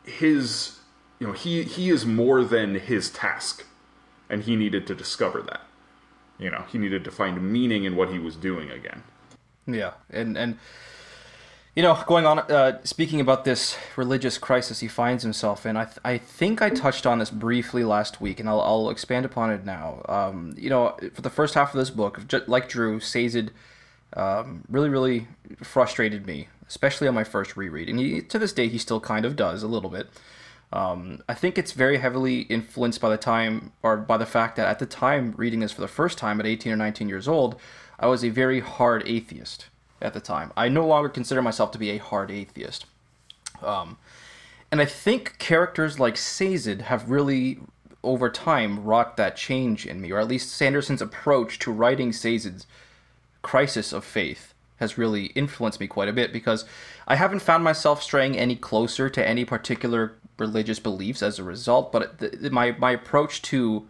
his you know he he is more than his task and he needed to discover that. You know he needed to find meaning in what he was doing again. Yeah and and you know, going on, uh, speaking about this religious crisis he finds himself in, I, th- I think I touched on this briefly last week, and I'll, I'll expand upon it now. Um, you know, for the first half of this book, like Drew, Sazed um, really, really frustrated me, especially on my first reread. And he, to this day, he still kind of does a little bit. Um, I think it's very heavily influenced by the time, or by the fact that at the time reading this for the first time at 18 or 19 years old, I was a very hard atheist at the time. I no longer consider myself to be a hard atheist. Um, and I think characters like Sazed have really, over time, wrought that change in me, or at least Sanderson's approach to writing Sazed's crisis of faith has really influenced me quite a bit because I haven't found myself straying any closer to any particular religious beliefs as a result, but the, my, my approach to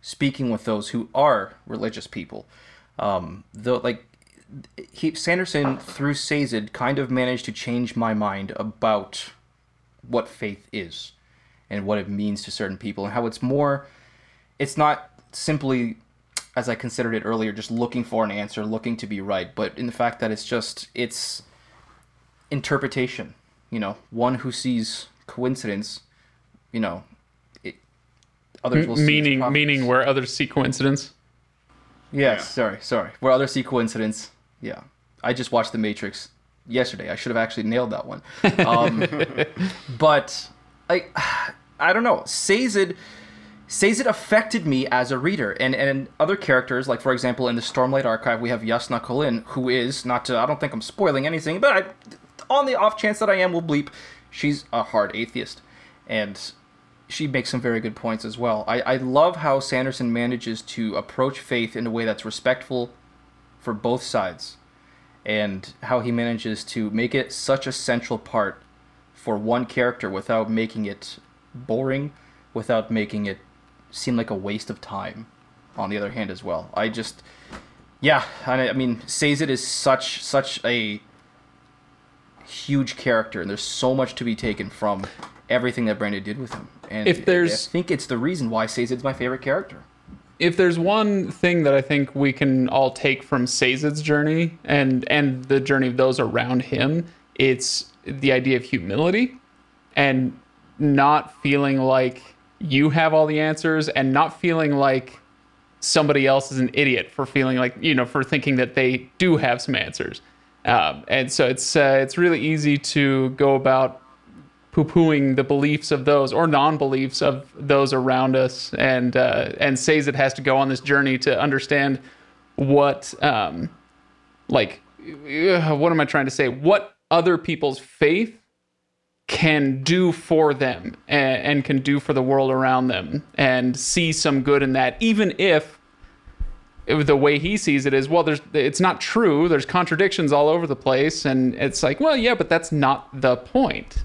speaking with those who are religious people, um, though, like he, Sanderson through Sazed kind of managed to change my mind about what faith is and what it means to certain people and how it's more it's not simply as I considered it earlier just looking for an answer looking to be right but in the fact that it's just it's interpretation you know? One who sees coincidence you know it, others will meaning meaning where others see coincidence? Yes yeah. sorry sorry. Where others see coincidence yeah. I just watched The Matrix yesterday. I should have actually nailed that one. (laughs) Um, but I, I don't know. Sazed, Sazed affected me as a reader, and and other characters like, for example, in the Stormlight Archive, we have Jasnah Kholin, who is not to. I don't think I'm spoiling anything, but I, on the off chance that I am, will bleep. She's a hard atheist, and she makes some very good points as well. I, I love how Sanderson manages to approach faith in a way that's respectful for both sides, and how he manages to make it such a central part for one character without making it boring, without making it seem like a waste of time. On the other hand, as well, I just, yeah, I, I mean, Sazed is such such a huge character, and there's so much to be taken from everything that Brandon did with him. And If there's- I think it's the reason why Sazed's my favorite character. If there's one thing that I think we can all take from Sazed's journey and and the journey of those around him, it's the idea of humility and not feeling like you have all the answers and not feeling like somebody else is an idiot for feeling like you know for thinking that they do have some answers. Um, and so it's uh, it's really easy to go about poo-pooing the beliefs of those or non-beliefs of those around us and uh, and Sazed has to go on this journey to understand what um like uh, what am i trying to say? What other people's faith can do for them and, and can do for the world around them and see some good in that even if the way he sees it is well there's it's not true. There's contradictions all over the place. And it's like well yeah but that's not the point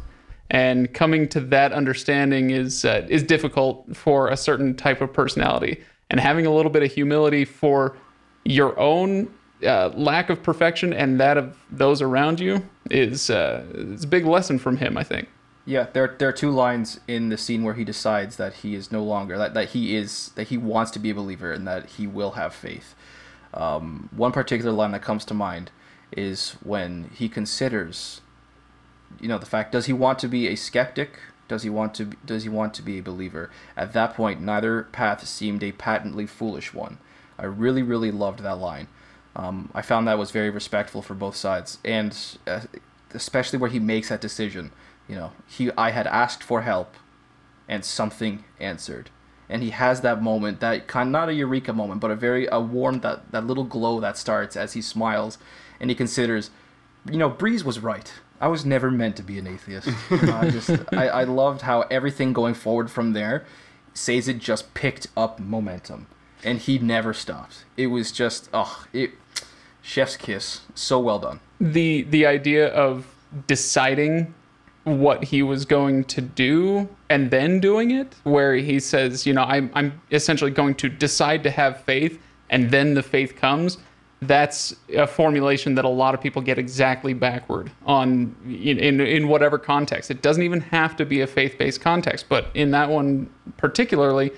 and coming to that understanding is uh, is difficult for a certain type of personality and having a little bit of humility for your own uh, lack of perfection and that of those around you is uh, is a big lesson from him I think Yeah, there there are two lines in the scene where he decides that he is no longer that, that he is that he wants to be a believer and that he will have faith. Um, one particular line that comes to mind is when he considers, you know, the fact does he want to be a skeptic? Does he want to does he want to be a believer? At that point, neither path seemed a patently foolish one. I really really loved that line. Um, I found that was very respectful for both sides, and uh, especially where he makes that decision. You know, he I had asked for help, and something answered, and he has that moment, that kind not a eureka moment, but a very a warm that that little glow that starts as he smiles, and he considers, you know, Breeze was right. I was never meant to be an atheist. I just I, I loved how everything going forward from there, Sazed just picked up momentum, and he never stopped. It was just oh it, chef's kiss. So well done. the the idea of deciding what he was going to do and then doing it where he says you know i'm, I'm essentially going to decide to have faith and then the faith comes that's a formulation that a lot of people get exactly backward on in, in, in whatever context. It doesn't even have to be a faith-based context but in that one particularly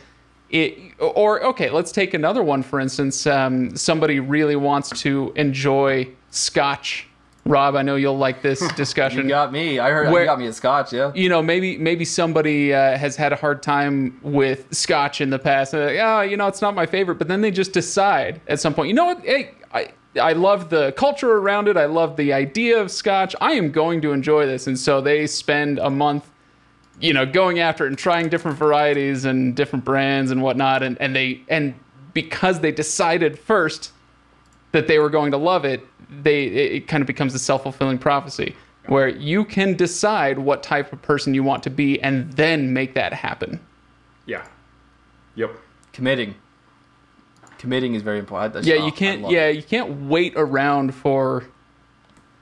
it or okay let's take another one for instance um, somebody really wants to enjoy scotch rob i know you'll like this (laughs) discussion You got me. I heard Where- you got me at Scotch. Yeah. you know, maybe maybe somebody uh, has had a hard time with scotch in the past. Like, oh, you know, it's not my favorite. But then they just decide at some point, you know what? Hey, I I love the culture around it. I love the idea of scotch. I am going to enjoy this. And so they spend a month, you know, going after it and trying different varieties and different brands and whatnot. And and they and because they decided first that they were going to love it, they it, it kind of becomes a self-fulfilling prophecy where you can decide what type of person you want to be and then make that happen. Yeah. Yep. Committing. Committing is very important. That's- Yeah, oh, you can't yeah, it. you can't wait around for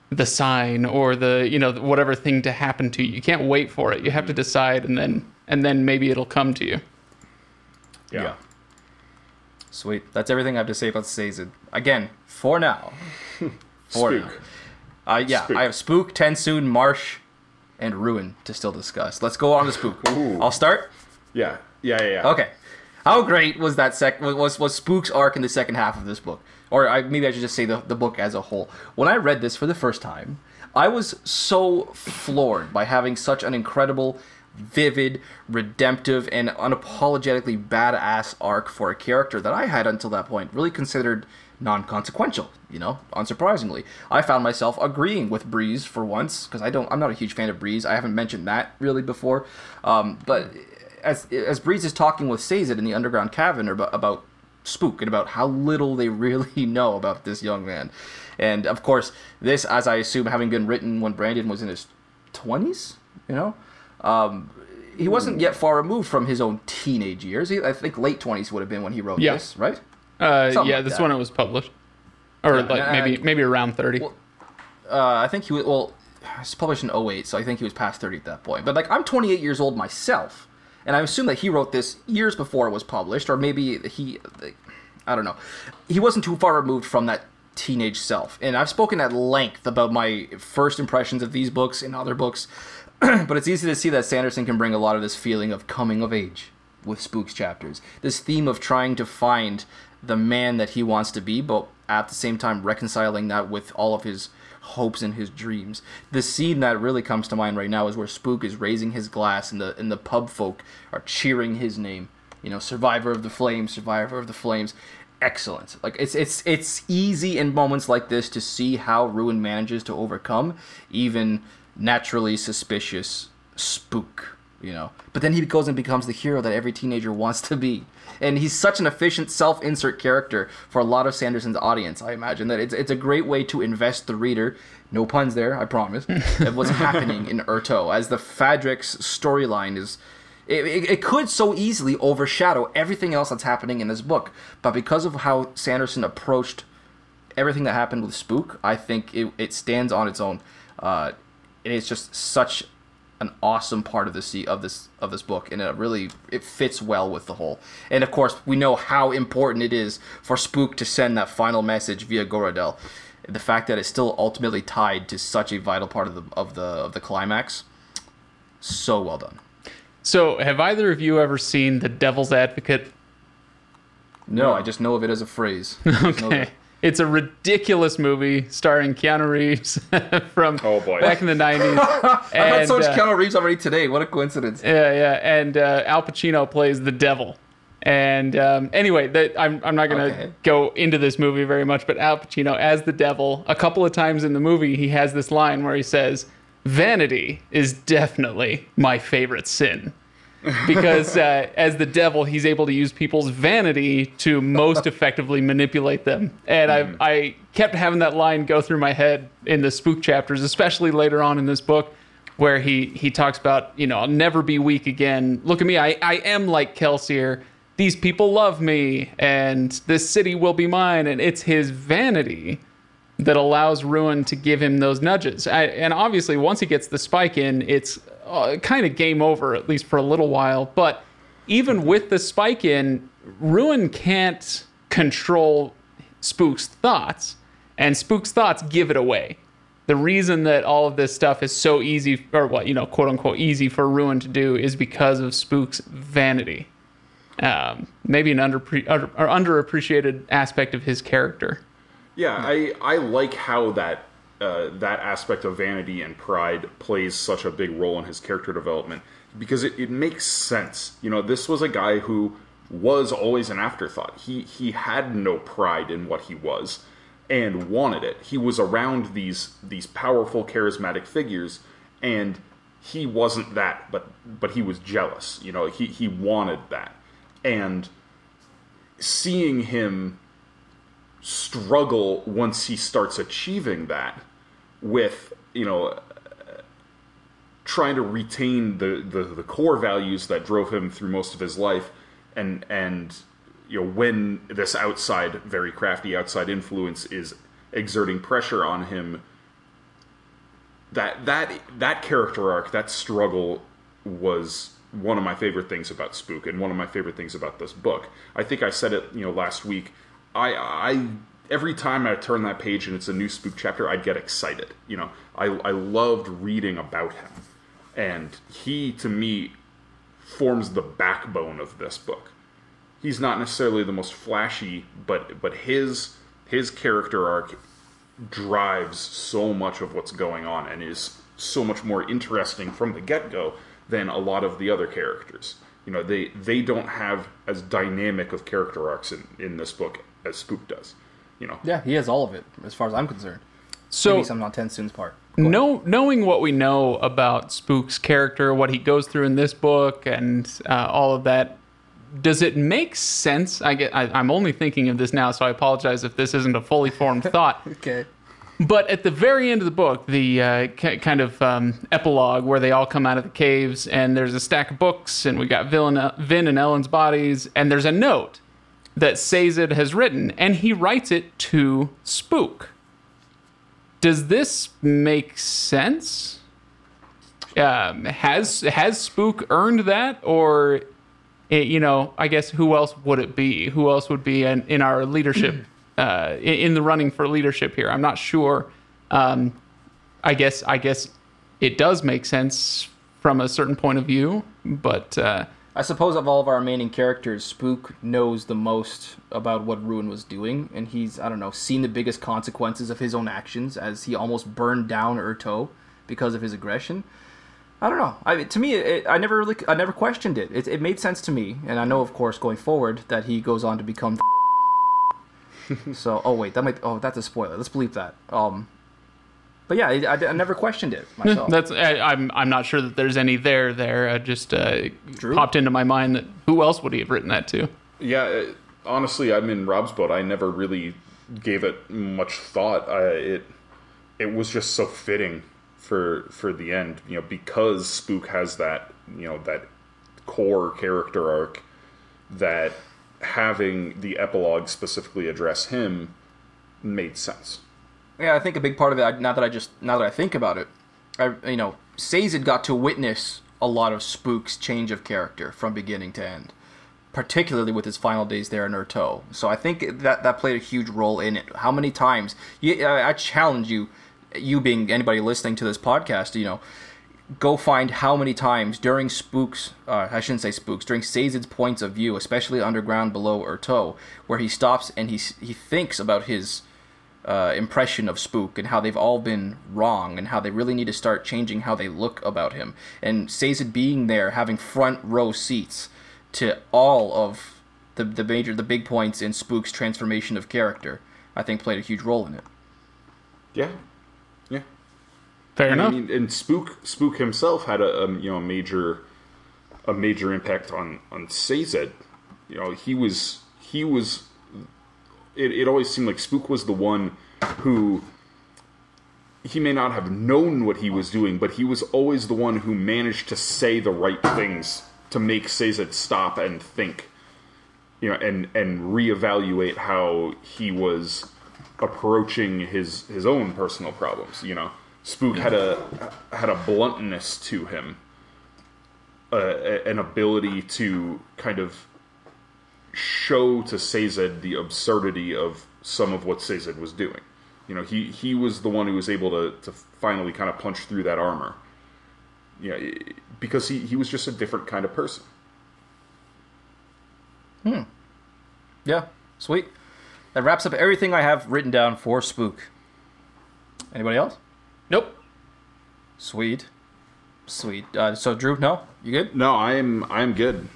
the sign or the, you know, whatever thing to happen to you. You can't wait for it. You have to mm-hmm. decide and then and then maybe it'll come to you. Yeah. Yeah. Sweet. That's everything I have to say about Sazed. Again, for now. (laughs) For now. Uh, yeah, Spook. I have Spook, Tensoon, Marsh, and Ruin to still discuss. Let's go on to Spook. Ooh. I'll start. Yeah. Yeah. Yeah. yeah. Okay. How great was that sec was was Spook's arc in the second half of this book? Or I, maybe I should just say the, the book as a whole. When I read this for the first time, I was so floored by having such an incredible, vivid, redemptive, and unapologetically badass arc for a character that I had until that point really considered non-consequential. You know, unsurprisingly, I found myself agreeing with Breeze for once because I don't. I'm not a huge fan of Breeze. I haven't mentioned that really before, um, but as as Breeze is talking with Sazed in the underground cavern about, about Spook and about how little they (laughs) really know about this young man, and of course this, as I assume, having been written when Brandon was in his twenties, you know, um, he wasn't yet far removed from his own teenage years. He, I think late twenties would have been when he wrote Yeah. this, right? Uh, Something yeah, like this that. one it was published, or Yeah, like and maybe I- maybe around thirty. Well, Uh, I think he was well. It's published in 08, so I think he was past 30 at that point. But like, I'm 28 years old myself, and I assume that he wrote this years before it was published, or maybe he, I don't know, he wasn't too far removed from that teenage self. And I've spoken at length about my first impressions of these books and other books, (clears throat) but it's easy to see that Sanderson can bring a lot of this feeling of coming of age with Spooks chapters. This theme of trying to find the man that he wants to be, but at the same time reconciling that with all of his hopes and his dreams. The scene that really comes to mind right now is where Spook is raising his glass and the and the pub folk are cheering his name. You know, survivor of the flames, survivor of the flames. Excellent. Like it's it's it's easy in moments like this to see how Ruin manages to overcome even naturally suspicious spook, you know. But then he goes and becomes the hero that every teenager wants to be. And he's such an efficient self-insert character for a lot of Sanderson's audience, I imagine that it's it's a great way to invest the reader, no puns there, I promise, (laughs) of what's happening in Urteau as the Fadrex storyline is it, it, it could so easily overshadow everything else that's happening in this book, but because of how Sanderson approached everything that happened with Spook, I think it, it stands on its own. Uh, and it's just such an awesome part of this of this of this book, and it really it fits well with the whole. And of course, we know how important it is for Spook to send that final message via Goradel. The fact that it's still ultimately tied to such a vital part of the of the of the climax, so well done. So, have either of you ever seen The Devil's Advocate? No, I just know of it as a phrase. I just know Okay. It's a ridiculous movie starring Keanu Reeves (laughs) from Oh, boy. back in the 90s. (laughs) I had so much uh, Keanu Reeves already today. What a coincidence. Yeah, yeah, and uh, Al Pacino plays the devil. And um, anyway, that I'm I'm not gonna Okay. go into this movie very much, but Al Pacino as the devil, a couple of times in the movie, he has this line where he says, "Vanity is definitely my favorite sin." (laughs) because uh, as the devil, he's able to use people's vanity to most effectively manipulate them. And I, I kept having that line go through my head in the spook chapters, especially later on in this book, where he he talks about, you know, I'll never be weak again. Look at me, I, I am like Kelsier. These people love me, and this city will be mine. And it's his vanity that allows Ruin to give him those nudges. I, and obviously, once he gets the spike in, it's uh, kind of game over, at least for a little while. But even with the spike in, Ruin can't control Spook's thoughts, and Spook's thoughts give it away. The reason that all of this stuff is so easy, or what, you know, quote unquote, easy for Ruin to do is because of Spook's vanity. Um, maybe an under, under, or underappreciated aspect of his character. Yeah, I I like how that uh, that aspect of vanity and pride plays such a big role in his character development because it, it makes sense. You know, this was a guy who was always an afterthought. He he had no pride in what he was and wanted it. He was around these these powerful, charismatic figures, and he wasn't that, but but he was jealous. You know, he he wanted that, and seeing him struggle once he starts achieving that with you know trying to retain the, the the core values that drove him through most of his life and and you know when this outside very crafty outside influence is exerting pressure on him that that that character arc that struggle was one of my favorite things about spook and one of my favorite things about this book. I think i said it you know last week. I i every time i turn that page and it's a new spook chapter I'd get excited you know i i loved reading about him and he to me forms the backbone of this book he's not necessarily the most flashy but but his his character arc drives so much of what's going on and is so much more interesting from the get-go than a lot of the other characters. You know, they they don't have as dynamic of character arcs in, in this book as Spook does. You know. Yeah, he has all of it, as far as I'm concerned. So Maybe some on TenSoon's part. Go ahead. know, knowing what we know about Spook's character, what he goes through in this book, and uh, all of that, does it make sense? I get. I, I'm only thinking of this now, so I apologize if this isn't a fully formed (laughs) thought. Okay. But at the very end of the book, the uh, k- kind of um, epilogue where they all come out of the caves, and there's a stack of books, and we got Vin, Vin and Elend's bodies, and there's a note that Sazed has written, and he writes it to Spook. Does this make sense? Um, has has Spook earned that, or eh, you know, I guess who else would it be? Who else would be in, in our leadership, (clears throat) uh, in, in the running for leadership here? I'm not sure. Um, I guess I guess it does make sense from a certain point of view, but uh, I suppose of all of our remaining characters, Spook knows the most about what Ruin was doing, and he's I don't know seen the biggest consequences of his own actions as he almost burned down Urteau because of his aggression. I don't know. I to me, it, I never really, I never questioned it. it. It made sense to me, and I know, of course, going forward that he goes on to become. (laughs) so, oh wait, that might. Oh, that's a spoiler. Let's bleep that. Um, but yeah, I, I, I never questioned it myself. that's I, I'm I'm not sure that there's any there there. I just uh, popped into my mind that who else would he have written that to? Yeah, uh, honestly, I'm in Rob's boat. I never really gave it much thought. I, it it was just so fitting for for the end, you know, because Spook has that you know that core character arc that having the epilogue specifically address him made sense. Yeah, I think a big part of it. Now that I just now that I think about it, I you know, Sazed got to witness a lot of Spook's change of character from beginning to end, particularly with his final days there in Urteau. So I think that that played a huge role in it. How many times? You, I challenge you, you being anybody listening to this podcast, you know, go find how many times during Spook's, uh, I shouldn't say Spook's, during Sazed's points of view, especially underground below Urteau, where he stops and he he thinks about his uh, impression of Spook and how they've all been wrong and how they really need to start changing how they look about him. And Sazed being there, having front row seats to all of the the major the big points in Spook's transformation of character, I think played a huge role in it. Yeah, yeah. Fair And enough. I mean, and Spook Spook himself had a um, you know a major a major impact on on Sazed. You know, he was he was. It, it always seemed like Spook was the one who he may not have known what he was doing, but he was always the one who managed to say the right things to make Sazed stop and think. You know, and and reevaluate how he was approaching his his own personal problems. You know, Spook had a had a bluntness to him, uh, an ability to kind of show to Sazed the absurdity of some of what Sazed was doing. You know, he he was the one who was able to to finally kind of punch through that armor. Yeah, because he he was just a different kind of person. Hmm. Yeah, sweet. That wraps up everything I have written down for Spook. Anybody else? nope. Sweet, sweet. Uh, so Drew, no, you good? No, I am I am good.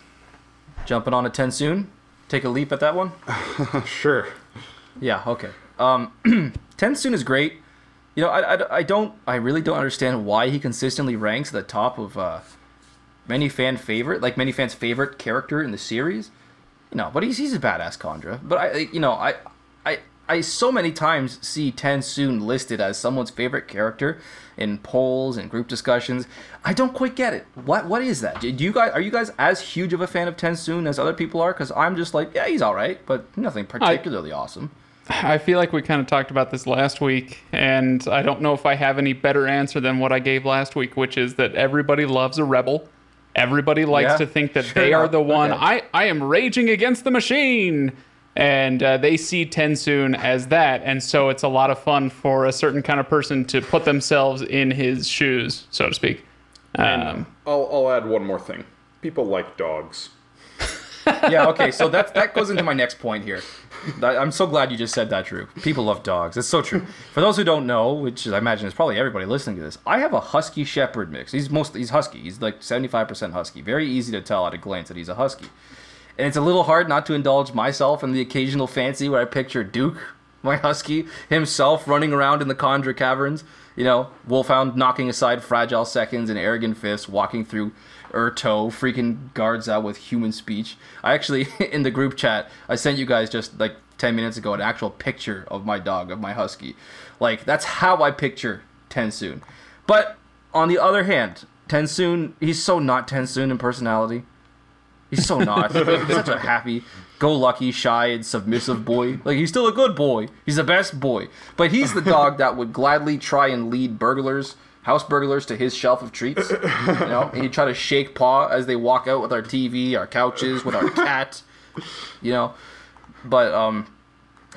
Jumping on a TenSoon. Take a leap at that one. (laughs) Sure. Yeah, okay. Um, (clears throat) Tensoon is great. You know, I, I, I don't, I really don't understand why he consistently ranks at the top of uh, many fan favorite, like many fans' favorite character in the series. You know, but he's he's a badass kandra. But I, you know, I, I, I so many times see Tensoon listed as someone's favorite character in polls and group discussions. I don't quite get it. What what is that? Do you guys are you guys as huge of a fan of Tensoon as other people are? Because I'm just like, yeah, he's all right, but nothing particularly awesome. I feel like we kind of talked about this last week, and I don't know if I have any better answer than what I gave last week, which is that everybody loves a rebel. Everybody likes Yeah, to think that sure they are the one. Okay. I, I am raging against the machine. And uh, they see Tensoon as that. And so it's a lot of fun for a certain kind of person to put themselves in his shoes, so to speak. Um, I'll I'll add one more thing. People like dogs. (laughs) yeah, okay, so that that goes into my next point here. I- I'm so glad you just said that, Drew. People love dogs. It's so true. For those who don't know, which I imagine is probably everybody listening to this, I have a Husky Shepherd mix. He's mostly he's Husky. He's like 75% Husky. Very easy to tell at a glance that he's a Husky. And it's a little hard not to indulge myself in the occasional fancy where I picture Duke, my Husky, himself running around in the kandra caverns. You know, Wolfhound knocking aside fragile seconds and arrogant fists, walking through Urteau freaking guards out with human speech. I actually (laughs) in the group chat I sent you guys just like ten minutes ago an actual picture of my dog of my husky. Like that's how I picture Tensoon. But on the other hand, Tensoon he's so not Tensoon in personality. He's so not. (laughs) he's such a happy, go lucky, shy, and submissive boy. Like he's still a good boy. He's the best boy. But he's the dog that would gladly try and lead burglars, house burglars, to his shelf of treats. You know, and he'd try to shake paw as they walk out with our TV, our couches, with our cat. You know, but um.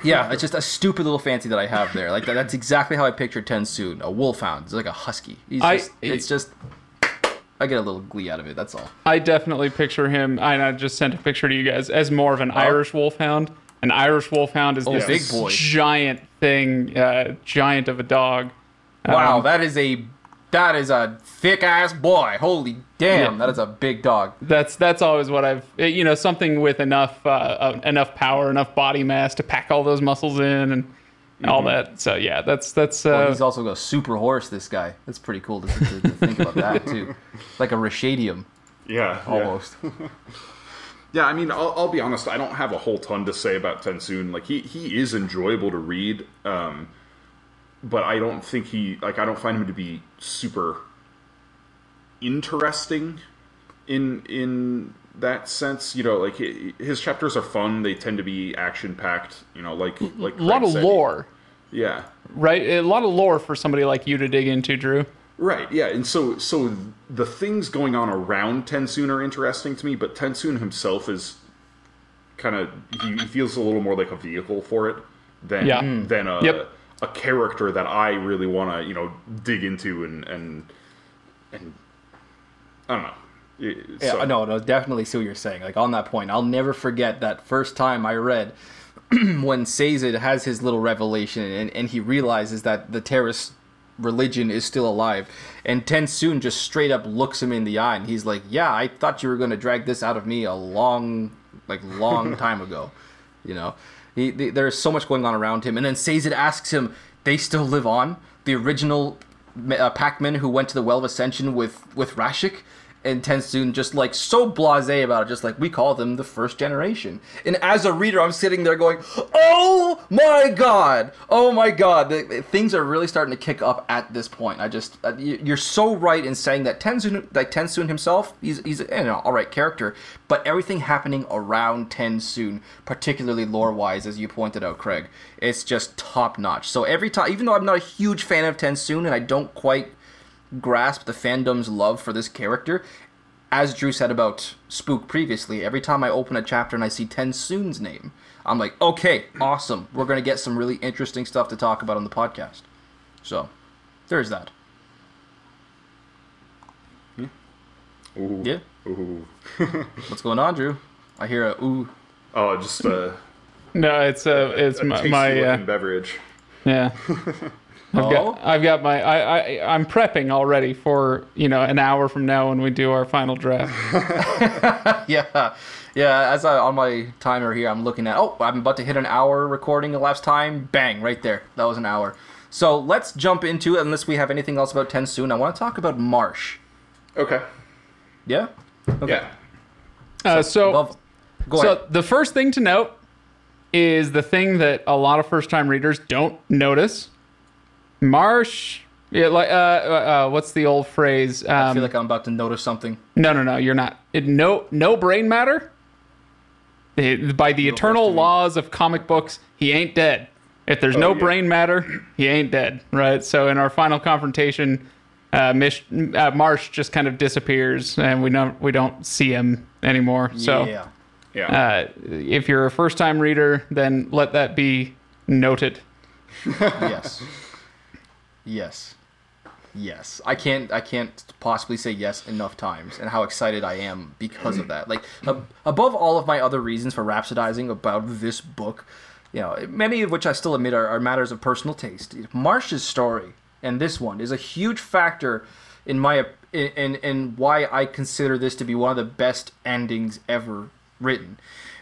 Yeah, it's just a stupid little fancy that I have there. Like that, that's exactly how I picture Tensoon, a wolfhound. It's like a husky. He's I- just, it's just I get a little glee out of it. That's all. I definitely picture him. And I just sent a picture to you guys as more of an Irish wolfhound. An Irish wolfhound is this big boy. giant thing, uh, giant of a dog. Wow, Um, that is a that is a thick ass boy. Holy damn, Yeah. that is a big dog. That's that's always what I've you know something with enough uh, uh, enough power, enough body mass to pack all those muscles in and all that. So yeah, that's that's uh, Well, he's also a super horse. This guy. That's pretty cool to, to, to think about that (laughs) too. Like a Ryshadium Yeah, yeah. almost. (laughs) (laughs) Yeah, I mean, I'll, I'll be honest. I don't have a whole ton to say about Tensoon. Like he he is enjoyable to read, um, but I don't think he like I don't find him to be super interesting in in that sense. You know, like his chapters are fun. They tend to be action packed. You know, like like a lot of said. lore, Yeah, right? A lot of lore for somebody like you to dig into, Drew. Right, yeah, and so so the things going on around Tensoon are interesting to me, but Tensoon himself is kind of he, he feels a little more like a vehicle for it than Yeah. Mm. than a Yep. a character that I really want to you know dig into and and and I don't know. Yeah, so- no, no, definitely see what you're saying. Like on that point, I'll never forget that first time I read (clears throat) when Sazed has his little revelation and, and he realizes that the Terris religion is still alive. And Tensoon just straight up looks him in the eye and he's like, Yeah, I thought you were gonna drag this out of me a long like long (laughs) time ago. You know? He, the, there's so much going on around him. And then Sazed asks him, They still live on? The original uh, packmen who went to the Well of Ascension with, with Rashek? And Tensoon just like so blasé about it, just like we call them the first generation. And as a reader, I'm sitting there going, "Oh my god, oh my god!" The, the- things are really starting to kick up at this point. I just, uh, you- you're so right in saying that Tensoon, like Tensoon himself, he's he's you know all right character, but everything happening around Tensoon, particularly lore wise, as you pointed out, Craig, it's just top notch. So every time, even though I'm not a huge fan of Tensoon and I don't quite grasp the fandom's love for this character. As Drew said about Spook previously, every time I open a chapter and I see Tensoon's name, I'm like, okay, awesome. We're going to get some really interesting stuff to talk about on the podcast. So, there's that. Ooh. Yeah. Ooh. (laughs) What's going on, Drew? I hear a ooh. Oh, just uh, (laughs) No, it's uh, it's a my, my uh, beverage. yeah. (laughs) I've Oh? got I've got my I, I I'm prepping already for you know an hour from now when we do our final draft. (laughs) Yeah. Yeah, as I on my timer here, I'm looking at, oh, I'm about to hit an hour recording elapsed time. Bang, right there. That was an hour. So let's jump into it, unless we have anything else about Tensoon. I want to talk about Marsh. Okay. Yeah? Okay. Yeah. Uh, so Above, go so ahead. the first thing to note is the thing that a lot of first time readers don't notice. Marsh, yeah, like uh, uh, uh, what's the old phrase? Um, I feel like I'm about to notice something. No, no, no, you're not. It, no, no brain matter. It- by the eternal laws of comic books, he ain't dead. If there's no yeah. brain matter, he ain't dead, right? So in our final confrontation, uh, Mish, uh, Marsh just kind of disappears, and we don't we don't see him anymore. So yeah. Yeah. uh, if you're a first time reader, then let that be noted. (laughs) yes. Yes. Yes. I can't I can't possibly say yes enough times and how excited I am because of that. Like ab- above all of my other reasons for rhapsodizing about this book, you know, many of which I still admit are, are matters of personal taste. Marsh's story and this one is a huge factor in my in, in in why I consider this to be one of the best endings ever written.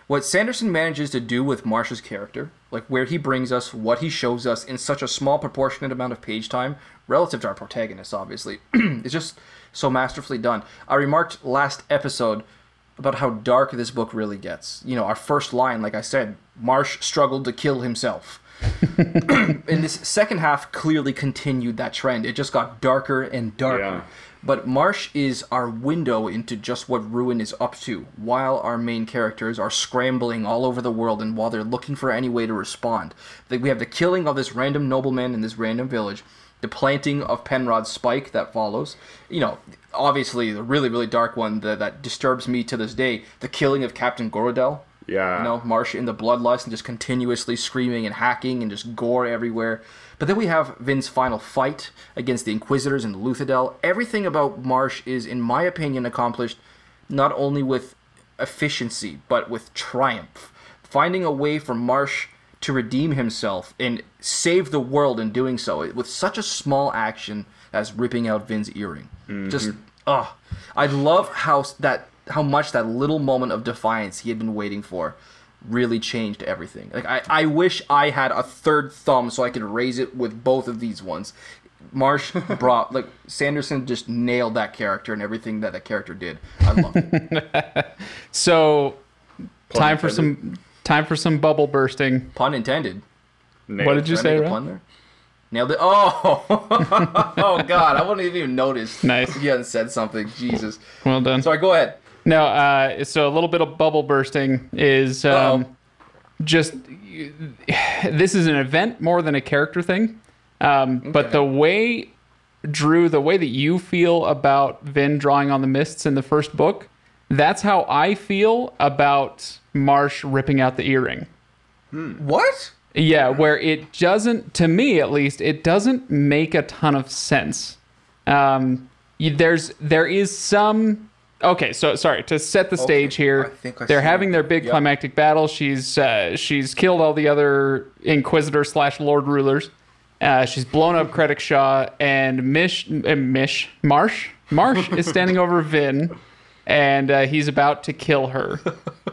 What Sanderson manages to do with Marsh's character, like where he brings us, what he shows us in such a small proportionate amount of page time relative to our protagonist, obviously, (clears throat) it's just so masterfully done. I remarked last episode about how dark this book really gets. You know, our first line, like I said, Marsh struggled to kill himself. (laughs) (clears throat) and this second half clearly continued that trend. It just got darker and darker. Yeah. But Marsh is our window into just what Ruin is up to, while our main characters are scrambling all over the world and while they're looking for any way to respond. We have the killing of this random nobleman in this random village, the planting of Penrod's spike that follows. You know, obviously, the really, really dark one that, that disturbs me to this day, the killing of Captain Goradel. Yeah. You know, Marsh in the bloodlust and just continuously screaming and hacking and just gore everywhere. But then we have Vin's final fight against the Inquisitors and Luthadel. Everything about Marsh is, in my opinion, accomplished not only with efficiency, but with triumph. Finding a way for Marsh to redeem himself and save the world in doing so with such a small action as ripping out Vin's earring. Just, ah, I love how that how much that little moment of defiance he had been waiting for really changed everything. Like I, I wish I had a third thumb so I could raise it with both of these ones. Marsh (laughs) brought like Sanderson just nailed that character and everything that that character did. I love it. (laughs) So, time for some time for some bubble bursting. Pun intended. Nailed What did you Did say, make a pun there? Nailed it. Oh, (laughs) oh God! I wouldn't even notice. Nice. If you hadn't said something. Jesus. Well done. Sorry. Go ahead. No, uh, so a little bit of bubble bursting is um, just this is an event more than a character thing. Um, But the way, Drew, the way that you feel about Vin drawing on the mists in the first book, that's how I feel about Marsh ripping out the earring. What? Yeah, where it doesn't, to me at least, it doesn't make a ton of sense. Um, there's there is some. Okay, so sorry to set the stage here. I I they're having it. their big Yep. climactic battle. She's uh, she's killed all the other Inquisitor slash Lord rulers. Uh, she's blown up (laughs) Kredik Shaw and Mish uh, Mish Marsh Marsh is (laughs) standing over Vin, and uh, he's about to kill her.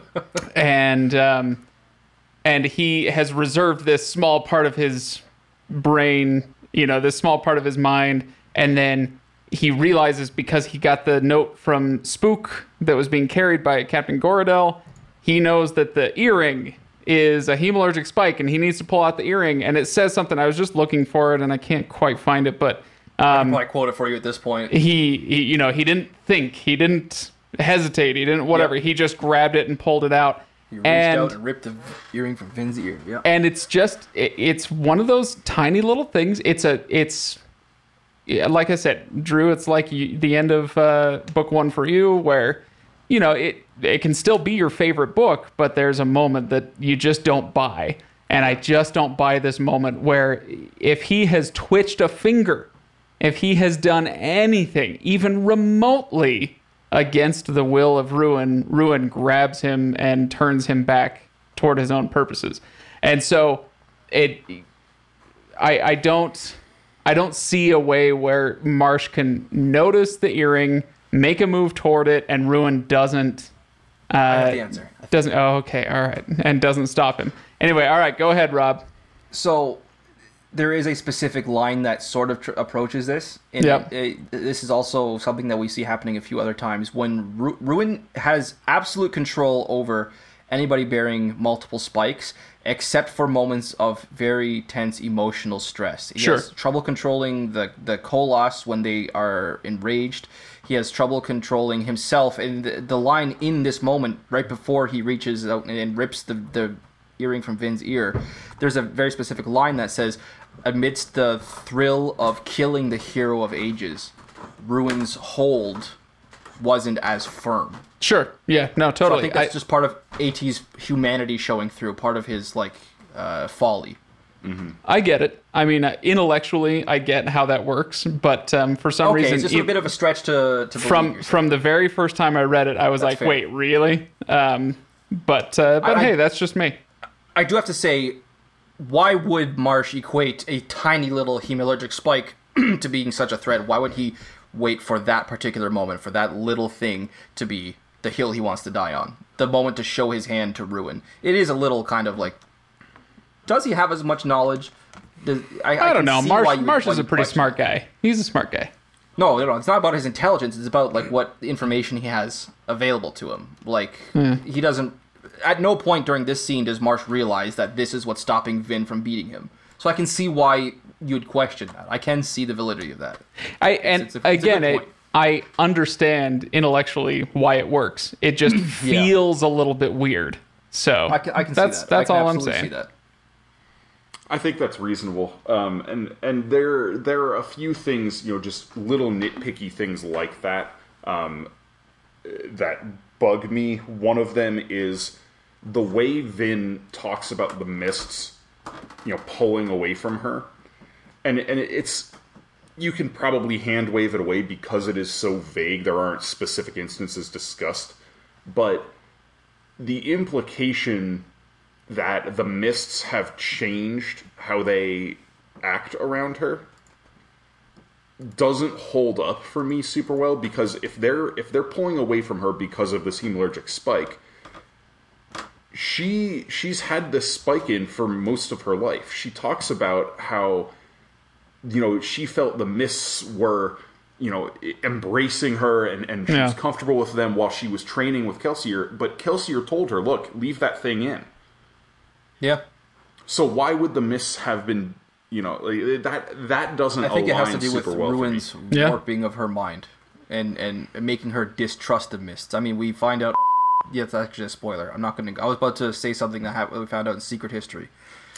(laughs) and um, and he has reserved this small part of his brain, you know, this small part of his mind, and then he realizes because he got the note from Spook that was being carried by Captain Goradel, he knows that the earring is a hemalurgic spike, and he needs to pull out the earring, and it says something. I was just looking for it, and I can't quite find it, but um, I quote it for you at this point. he, he you know he didn't think he didn't hesitate he didn't whatever Yep. he just grabbed it and pulled it out He reached and out and ripped the earring from Vin's ear. Yeah. and it's just it, it's one of those tiny little things it's a it's yeah, like i said drew it's like you, the end of uh, book one for you where you know it it can still be your favorite book but there's a moment that you just don't buy. And i just don't buy this moment where if he has twitched a finger if he has done anything even remotely against the will of ruin ruin grabs him and turns him back toward his own purposes. And so it i i don't i don't see a way where marsh can notice the earring make a move toward it and ruin doesn't I have uh, the answer. doesn't oh okay all right (laughs) and doesn't stop him anyway all right go ahead rob So there is a specific line that sort of tr- approaches this. And Yep. it- it- this is also something that we see happening a few other times when Ru- Ruin has absolute control over anybody bearing multiple spikes, except for moments of very tense emotional stress. He Sure. has trouble controlling the the Koloss when they are enraged. He has trouble controlling himself, and the, the line in this moment, right before he reaches out and, and rips the the earring from Vin's ear, there's a very specific line that says, "Amidst the thrill of killing the hero of ages, Ruin's hold wasn't as firm." Sure yeah no So I think that's I- just part of At's humanity showing through, part of his like uh, folly. I get it. I mean, uh, intellectually, I get how that works, but um, for some Okay, reason, it's just a bit of a stretch to, to believe from yourself. from the very first time I read it, I was like, fair. "Wait, really?" Um, but uh, but I- hey, that's just me. I do have to say, why would Marsh equate a tiny little hemalurgic spike (clears throat) to being such a threat? Why would he wait for that particular moment, for that little thing to be the hill he wants to die on? the moment to show his hand to ruin. It is a little kind of like, does he have as much knowledge? Does, I, I, don't know. Marsh Marsh is a pretty question smart guy. He's a smart guy. No, no, no, it's not about his intelligence. It's about like what information he has available to him. Like hmm. he doesn't. At no point during this scene does Marsh realize that this is what's stopping Vin from beating him. So I can see why you'd question that. I can see the validity of that. I and it's a- it's a again, it, point. I understand intellectually why it works. It just (clears throat) feels a little bit weird. So I can, I can that's see that. that's I can all I'm saying. See that. I think that's reasonable. Um, and and there there are a few things, you know, just little nitpicky things like that um, that bug me. One of them is the way Vin talks about the mists, you know, pulling away from her, and and it's you can probably hand wave it away because it is so vague. There aren't specific instances discussed, but the implication that the mists have changed how they act around her doesn't hold up for me super well because if they're if they're pulling away from her because of this hemalurgic spike she she's had this spike in for most of her life she talks about how you know she felt the mists were you know embracing her and and she was comfortable with them while she was training with Kelsier but Kelsier told her look leave that thing in Yeah. so why would the mists have been, you know, like, that that doesn't I think it has to do with well for me. Ruin's Yeah. warping of her mind and and making her distrust the mists. I mean, we find out. Yeah, it's actually a spoiler. I'm not going to. I was about to say something that we found out in Secret History, (laughs)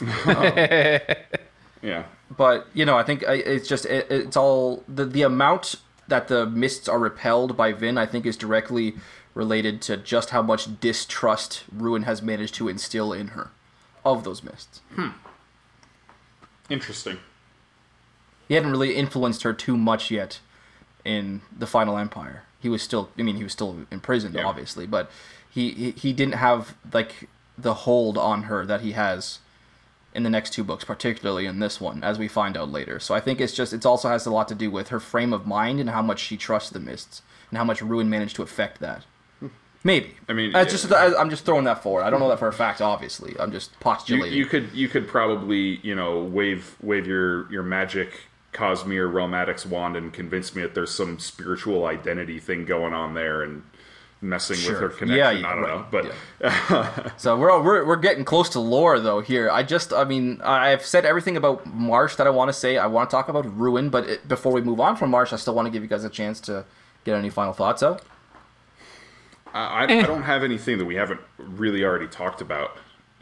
Yeah, but you know, I think it's just it, it's all the the amount that the mists are repelled by Vin. I think is directly related to just how much distrust Ruin has managed to instill in her of those mists. Hmm. Interesting. he hadn't really influenced her too much yet in the final empire he was still i mean he was still imprisoned Yeah. obviously but he, he he didn't have like the hold on her that he has in the next two books particularly in this one as we find out later. So i think it's just it also has a lot to do with her frame of mind and how much she trusts the mists and how much ruin managed to affect that. Maybe. I mean, I yeah. just I, i'm just throwing that forward. I don't know that for a fact obviously. I'm just You, postulating. you could you could probably you know wave wave your your magic Cosmere Realmatics wand and convince me that there's some spiritual identity thing going on there and messing with her connection. Yeah, I don't right. know, but (laughs) So we're, we're we're getting close to lore though here. I just I mean I've said everything about Marsh that I want to say. I want to talk about Ruin, but it, before we move on from Marsh, I still want to give you guys a chance to get any final thoughts out. I, I, I don't have anything that we haven't really already talked about.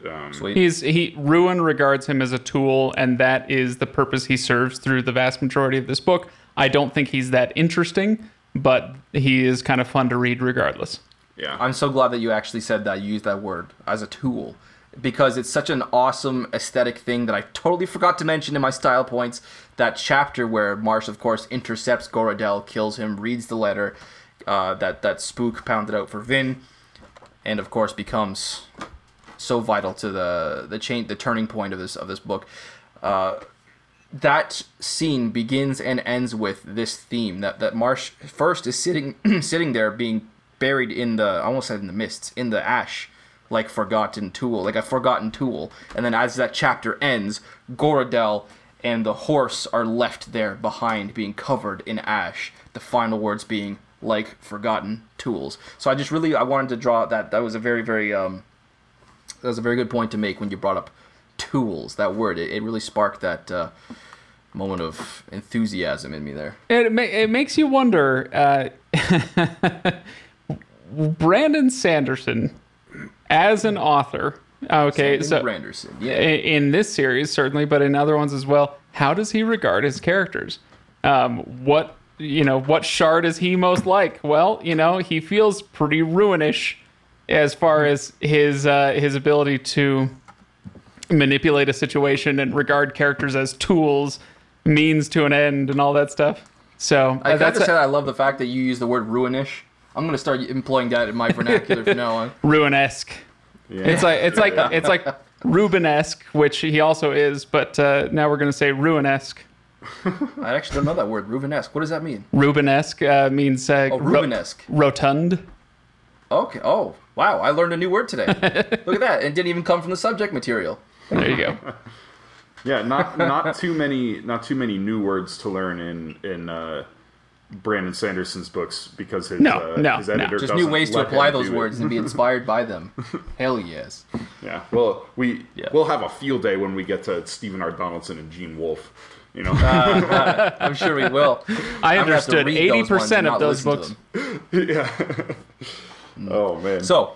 Um, He's he Ruin regards him as a tool, and that is the purpose he serves through the vast majority of this book. I don't think he's that interesting, but he is kind of fun to read regardless. yeah, I'm so glad that you actually said that. You used that word as a tool because it's such an awesome aesthetic thing that I totally forgot to mention in my style points. That chapter where Marsh, of course, intercepts Goradel, kills him, reads the letter uh, that that Spook pounded out for Vin, and of course becomes so vital to the the chain, the turning point of this of this book. Uh, that scene begins and ends with this theme that that Marsh first is sitting (clears throat) sitting there being buried in the I almost said in the mists in the ash like forgotten tool like a forgotten tool. And then as that chapter ends Goradel and the horse are left there behind being covered in ash the final words being like forgotten tools. So I just really I wanted to draw that that was a very very um that was a very good point to make when you brought up tools that word it, it really sparked that uh, moment of enthusiasm in me there It ma- it makes you wonder. Uh, (laughs) Brandon Sanderson, as an author, okay, so Branderson yeah in this series certainly, but in other ones as well. How does he regard his characters? Um, what you know, what shard is he most like? Well, you know, he feels pretty ruinish as far as his uh, his ability to manipulate a situation and regard characters as tools, means to an end, and all that stuff. So I uh, gotta that's say I love the fact that you use the word ruinish I'm gonna start employing that in my vernacular from now on (laughs) ruinesque. yeah. It's like it's like it's like (laughs) Rubenesque, which he also is, but uh, now we're gonna say Ruinesque. (laughs) I actually don't know that word Rubenesque what does that mean Rubenesque uh, means uh, oh ro- Rubenesque rotund. okay oh Wow, I learned a new word today. Look at that. It didn't even come from the subject material. There you go. (laughs) Yeah, not not too many not too many new words to learn in in uh, Brandon Sanderson's books because his No, uh, no, his no. editor Just new ways to apply those words and be (laughs) inspired by them. Hell yes. Yeah, well, we Yeah. we'll have a field day when we get to Stephen R. Donaldson and Gene Wolfe. You know, I'm sure we will. I (laughs) I'm gonna have to understood eighty those ones and percent of those books. them. yeah. oh man. So,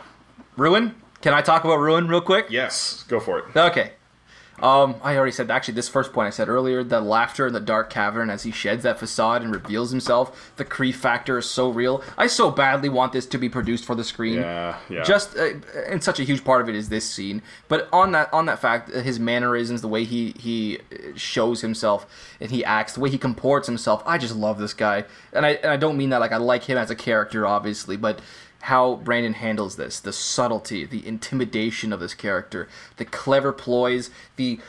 Ruin. Can I talk about Ruin real quick? yes, go for it. Okay. Um, I already said actually this first point I said earlier. The laughter in the dark cavern as he sheds that facade and reveals himself. The Cree factor is so real. I so badly want this to be produced for the screen. Yeah, yeah. Just uh, and such a huge part of it is this scene. But on that on that fact, his mannerisms, the way he he shows himself and he acts, the way he comports himself, I just love this guy. And I and I don't mean that like I like him as a character, obviously, but how Brandon handles this, the subtlety, the intimidation of this character, the clever ploys, the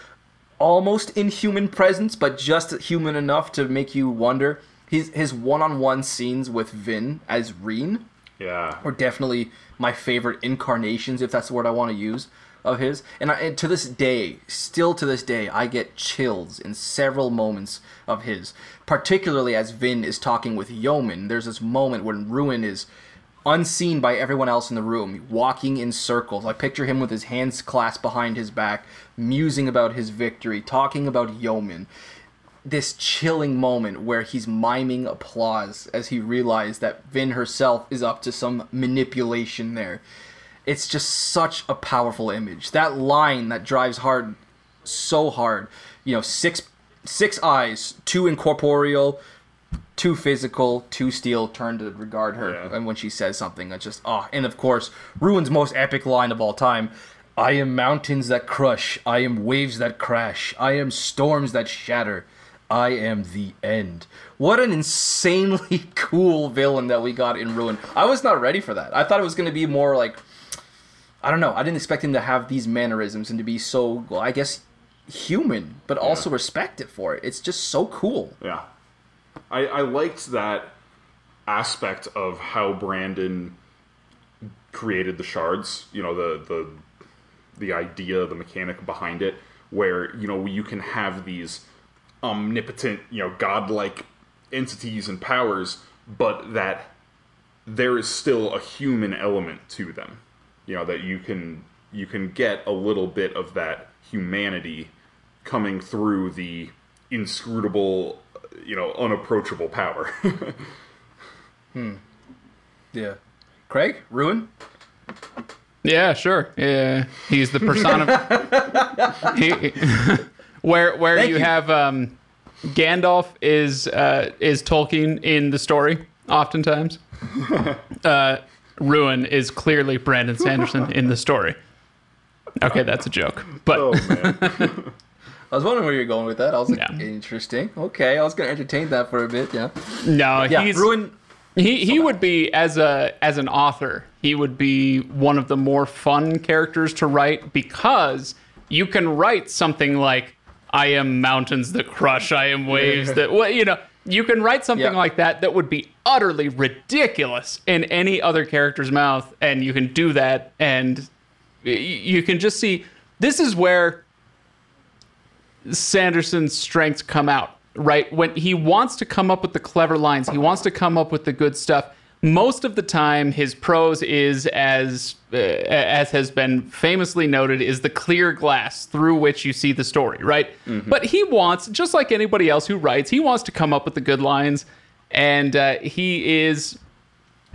almost inhuman presence, but just human enough to make you wonder. His his one-on-one scenes with Vin as Reen yeah. are definitely my favorite incarnations, if that's the word I want to use, of his. And, I, and to this day, still to this day, I get chills in several moments of his. Particularly as Vin is talking with Yomen. There's this moment when Ruin is unseen by everyone else in the room, walking in circles. I picture him with his hands clasped behind his back, musing about his victory, talking about Yomen this chilling moment where he's miming applause as he realized that Vin herself is up to some manipulation there. It's just such a powerful image. That line that drives hard so hard. You know, six six eyes, two incorporeal, two physical, too steel turn to regard her Yeah. and when she says something, it's just ah and of course, Ruin's most epic line of all time. I am mountains that crush, I am waves that crash, I am storms that shatter. I am the end. What an insanely (laughs) cool villain that we got in Ruin. I was not ready for that. I thought it was going to be more like I don't know. I didn't expect him to have these mannerisms and to be so, well, I guess, human, but also respected for it. It's just so cool. Yeah. I, I liked that aspect of how Brandon created the shards, you know, the the the idea, the mechanic behind it, where, you know, you can have these omnipotent, you know, godlike entities and powers, but that there is still a human element to them. You know, that you can you can get a little bit of that humanity coming through the inscrutable, you know, unapproachable power. (laughs) Hmm. Yeah. Craig, Ruin. Yeah, sure. Yeah, he's the persona. (laughs) he, (laughs) where where Thank you, you. have um, Gandalf is uh, is Tolkien in the story. Oftentimes, uh, Ruin is clearly Brandon Sanderson in the story. Okay, that's a joke, but oh man. I was wondering where you're going with that. I was like, Yeah. interesting. Okay, I was going to entertain that for a bit. Yeah. no, Yeah. he's Ruin. He he would be as a as an author, he would be one of the more fun characters to write because you can write something like I am mountains that crush, I am waves that (laughs) well, you know, you can write something Yeah. like that that would be utterly ridiculous in any other character's mouth and you can do that and you can just see this is where Sanderson's strengths come out, right? When he wants to come up with the clever lines, he wants to come up with the good stuff. Most of the time, his prose is, as uh, as has been famously noted, is the clear glass through which you see the story, right? But he wants, just like anybody else who writes, he wants to come up with the good lines, and uh, he is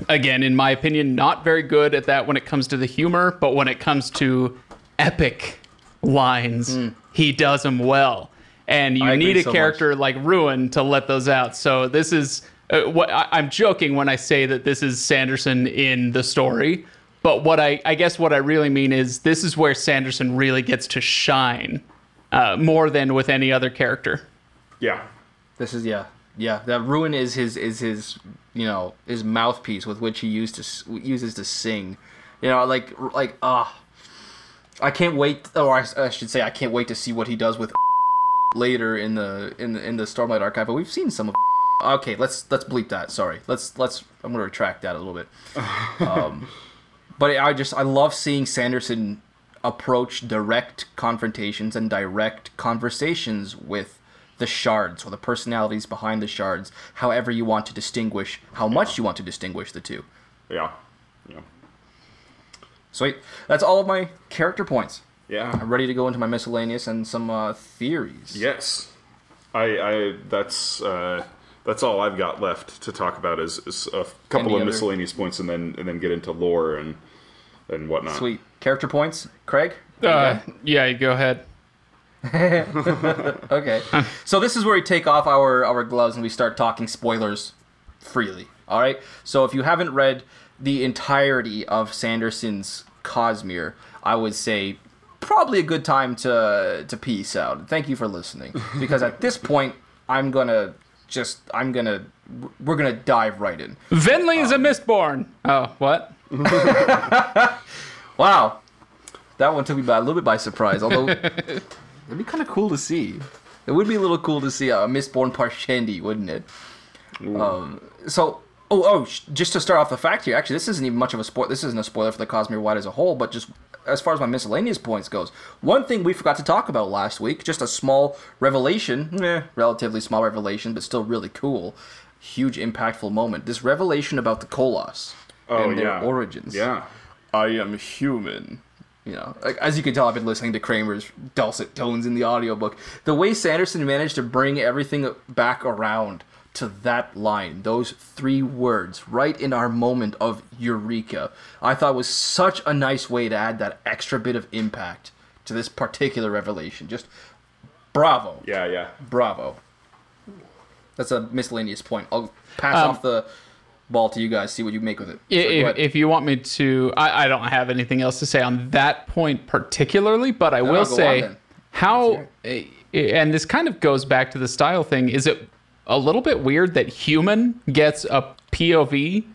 again, in my opinion, not very good at that when it comes to the humor, but when it comes to epic lines, he does them well. And you I need a so character like Ruin to let those out. So this is uh, what I, I'm joking when I say that this is Sanderson in the story. But what I, I guess what I really mean is this is where Sanderson really gets to shine uh, more than with any other character. Yeah. This is yeah, yeah. That ruin is his is his you know his mouthpiece with which he used to uses to sing. You know, like like ah, I can't wait. Or I, I should say, I can't wait to see what he does with (laughs) later in the in the, in the Stormlight archive. But we've seen some of. (laughs) Okay, let's let's bleep that. Sorry, let's let's. I'm gonna retract that a little bit. (laughs) Um, but I just I love seeing Sanderson approach direct confrontations and direct conversations with the shards or the personalities behind the shards, however you want to distinguish, how much you want to distinguish the two. Yeah. Yeah. Sweet. That's all of my character points. Yeah. I'm ready to go into my miscellaneous and some uh, theories. Yes. I, I that's uh, that's all I've got left to talk about is, is a couple Any of other- miscellaneous points and then and then get into lore and and whatnot. Sweet. Character points, Craig? Uh, yeah, go ahead. (laughs) Okay. so this is where we take off our, our gloves and we start talking spoilers freely. All right. So if you haven't read the entirety of Sanderson's Cosmere, I would say probably a good time to to peace out. Thank you for listening (laughs) because at this point I'm gonna just I'm gonna we're gonna dive right in. Venley is a Mistborn. Oh, what? (laughs) Wow, that one took me by a little bit by surprise. Although (laughs) it'd be kind of cool to see. It would be a little cool to see a Mistborn Parshendi, wouldn't it? Um, so, oh, oh, sh- just to start off the fact here, actually, this isn't even much of a spoiler. This isn't a spoiler for the Cosmere Wide as a whole, but just as far as my miscellaneous points goes, one thing we forgot to talk about last week, just a small revelation, eh, relatively small revelation, but still really cool, huge impactful moment. This revelation about the Koloss Oh and their yeah. origins. Yeah. I am human. You know, like, as you can tell, I've been listening to Kramer's dulcet tones in the audiobook. The way Sanderson managed to bring everything back around to that line, those three words, right in our moment of eureka, I thought was such a nice way to add that extra bit of impact to this particular revelation. Just bravo. Yeah. Yeah. Bravo. That's a miscellaneous point. I'll pass Um, off the ball to you guys, see what you make with it. I- So, If, you want me to, I, I don't have anything else to say on that point particularly, but I no, will say how, and this kind of goes back to the style thing. Is it a little bit weird that human gets a POV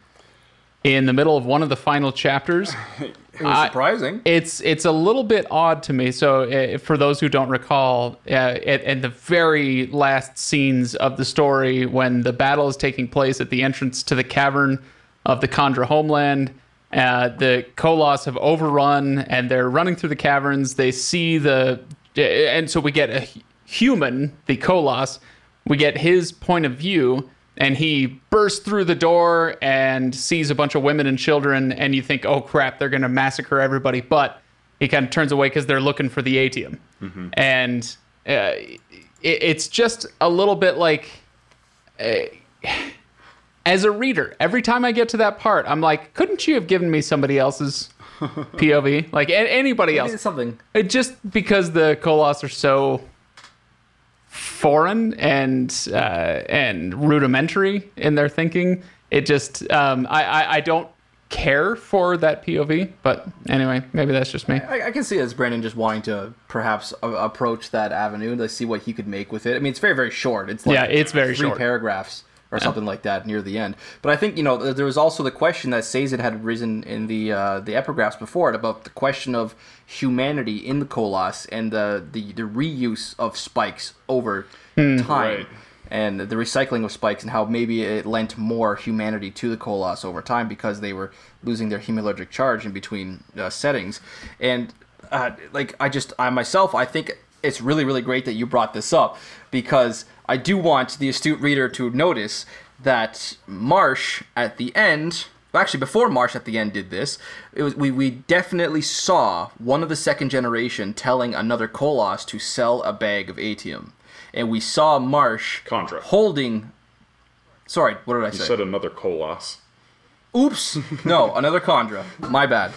in the middle of one of the final chapters? (laughs) it was surprising. It's it's a little bit odd to me. So, uh, for those who don't recall, uh, at, at the very last scenes of the story, when the battle is taking place at the entrance to the cavern of the kandra homeland, uh, the Koloss have overrun and they're running through the caverns. They see the, and so we get a human, the Koloss, we get his point of view and he bursts through the door and sees a bunch of women and children and you think oh crap they're going to massacre everybody. But he kind of turns away because they're looking for the atium and uh, it, it's just a little bit like uh, as a reader every time i get to that part i'm like couldn't you have given me somebody else's (laughs) pov like a- anybody else. something. it just because the Koloss are so foreign and uh, and rudimentary in their thinking, it just um, I, I I don't care for that POV. But anyway, maybe that's just me. I, I can see it as Brandon just wanting to perhaps a- approach that avenue to see what he could make with it. I mean, it's very, very short. It's like Yeah, it's very three short. paragraphs or something like that near the end. But I think you know there was also the question that Sazed had risen in the uh, the epigraphs before it about the question of humanity in the Koloss and the the, the reuse of spikes over Hmm. time. Right. And the recycling of spikes, and how maybe it lent more humanity to the Koloss over time because they were losing their hemalurgic charge in between uh, settings. And uh, like I just I myself I think it's really really great that you brought this up because I do want the astute reader to notice that Marsh at the end well, actually before Marsh at the end did this it was we, we definitely saw one of the second generation telling another Koloss to sell a bag of atium and we saw Marsh kandra. holding sorry what did I say? You said another Koloss. Oops. No, another kandra. My bad.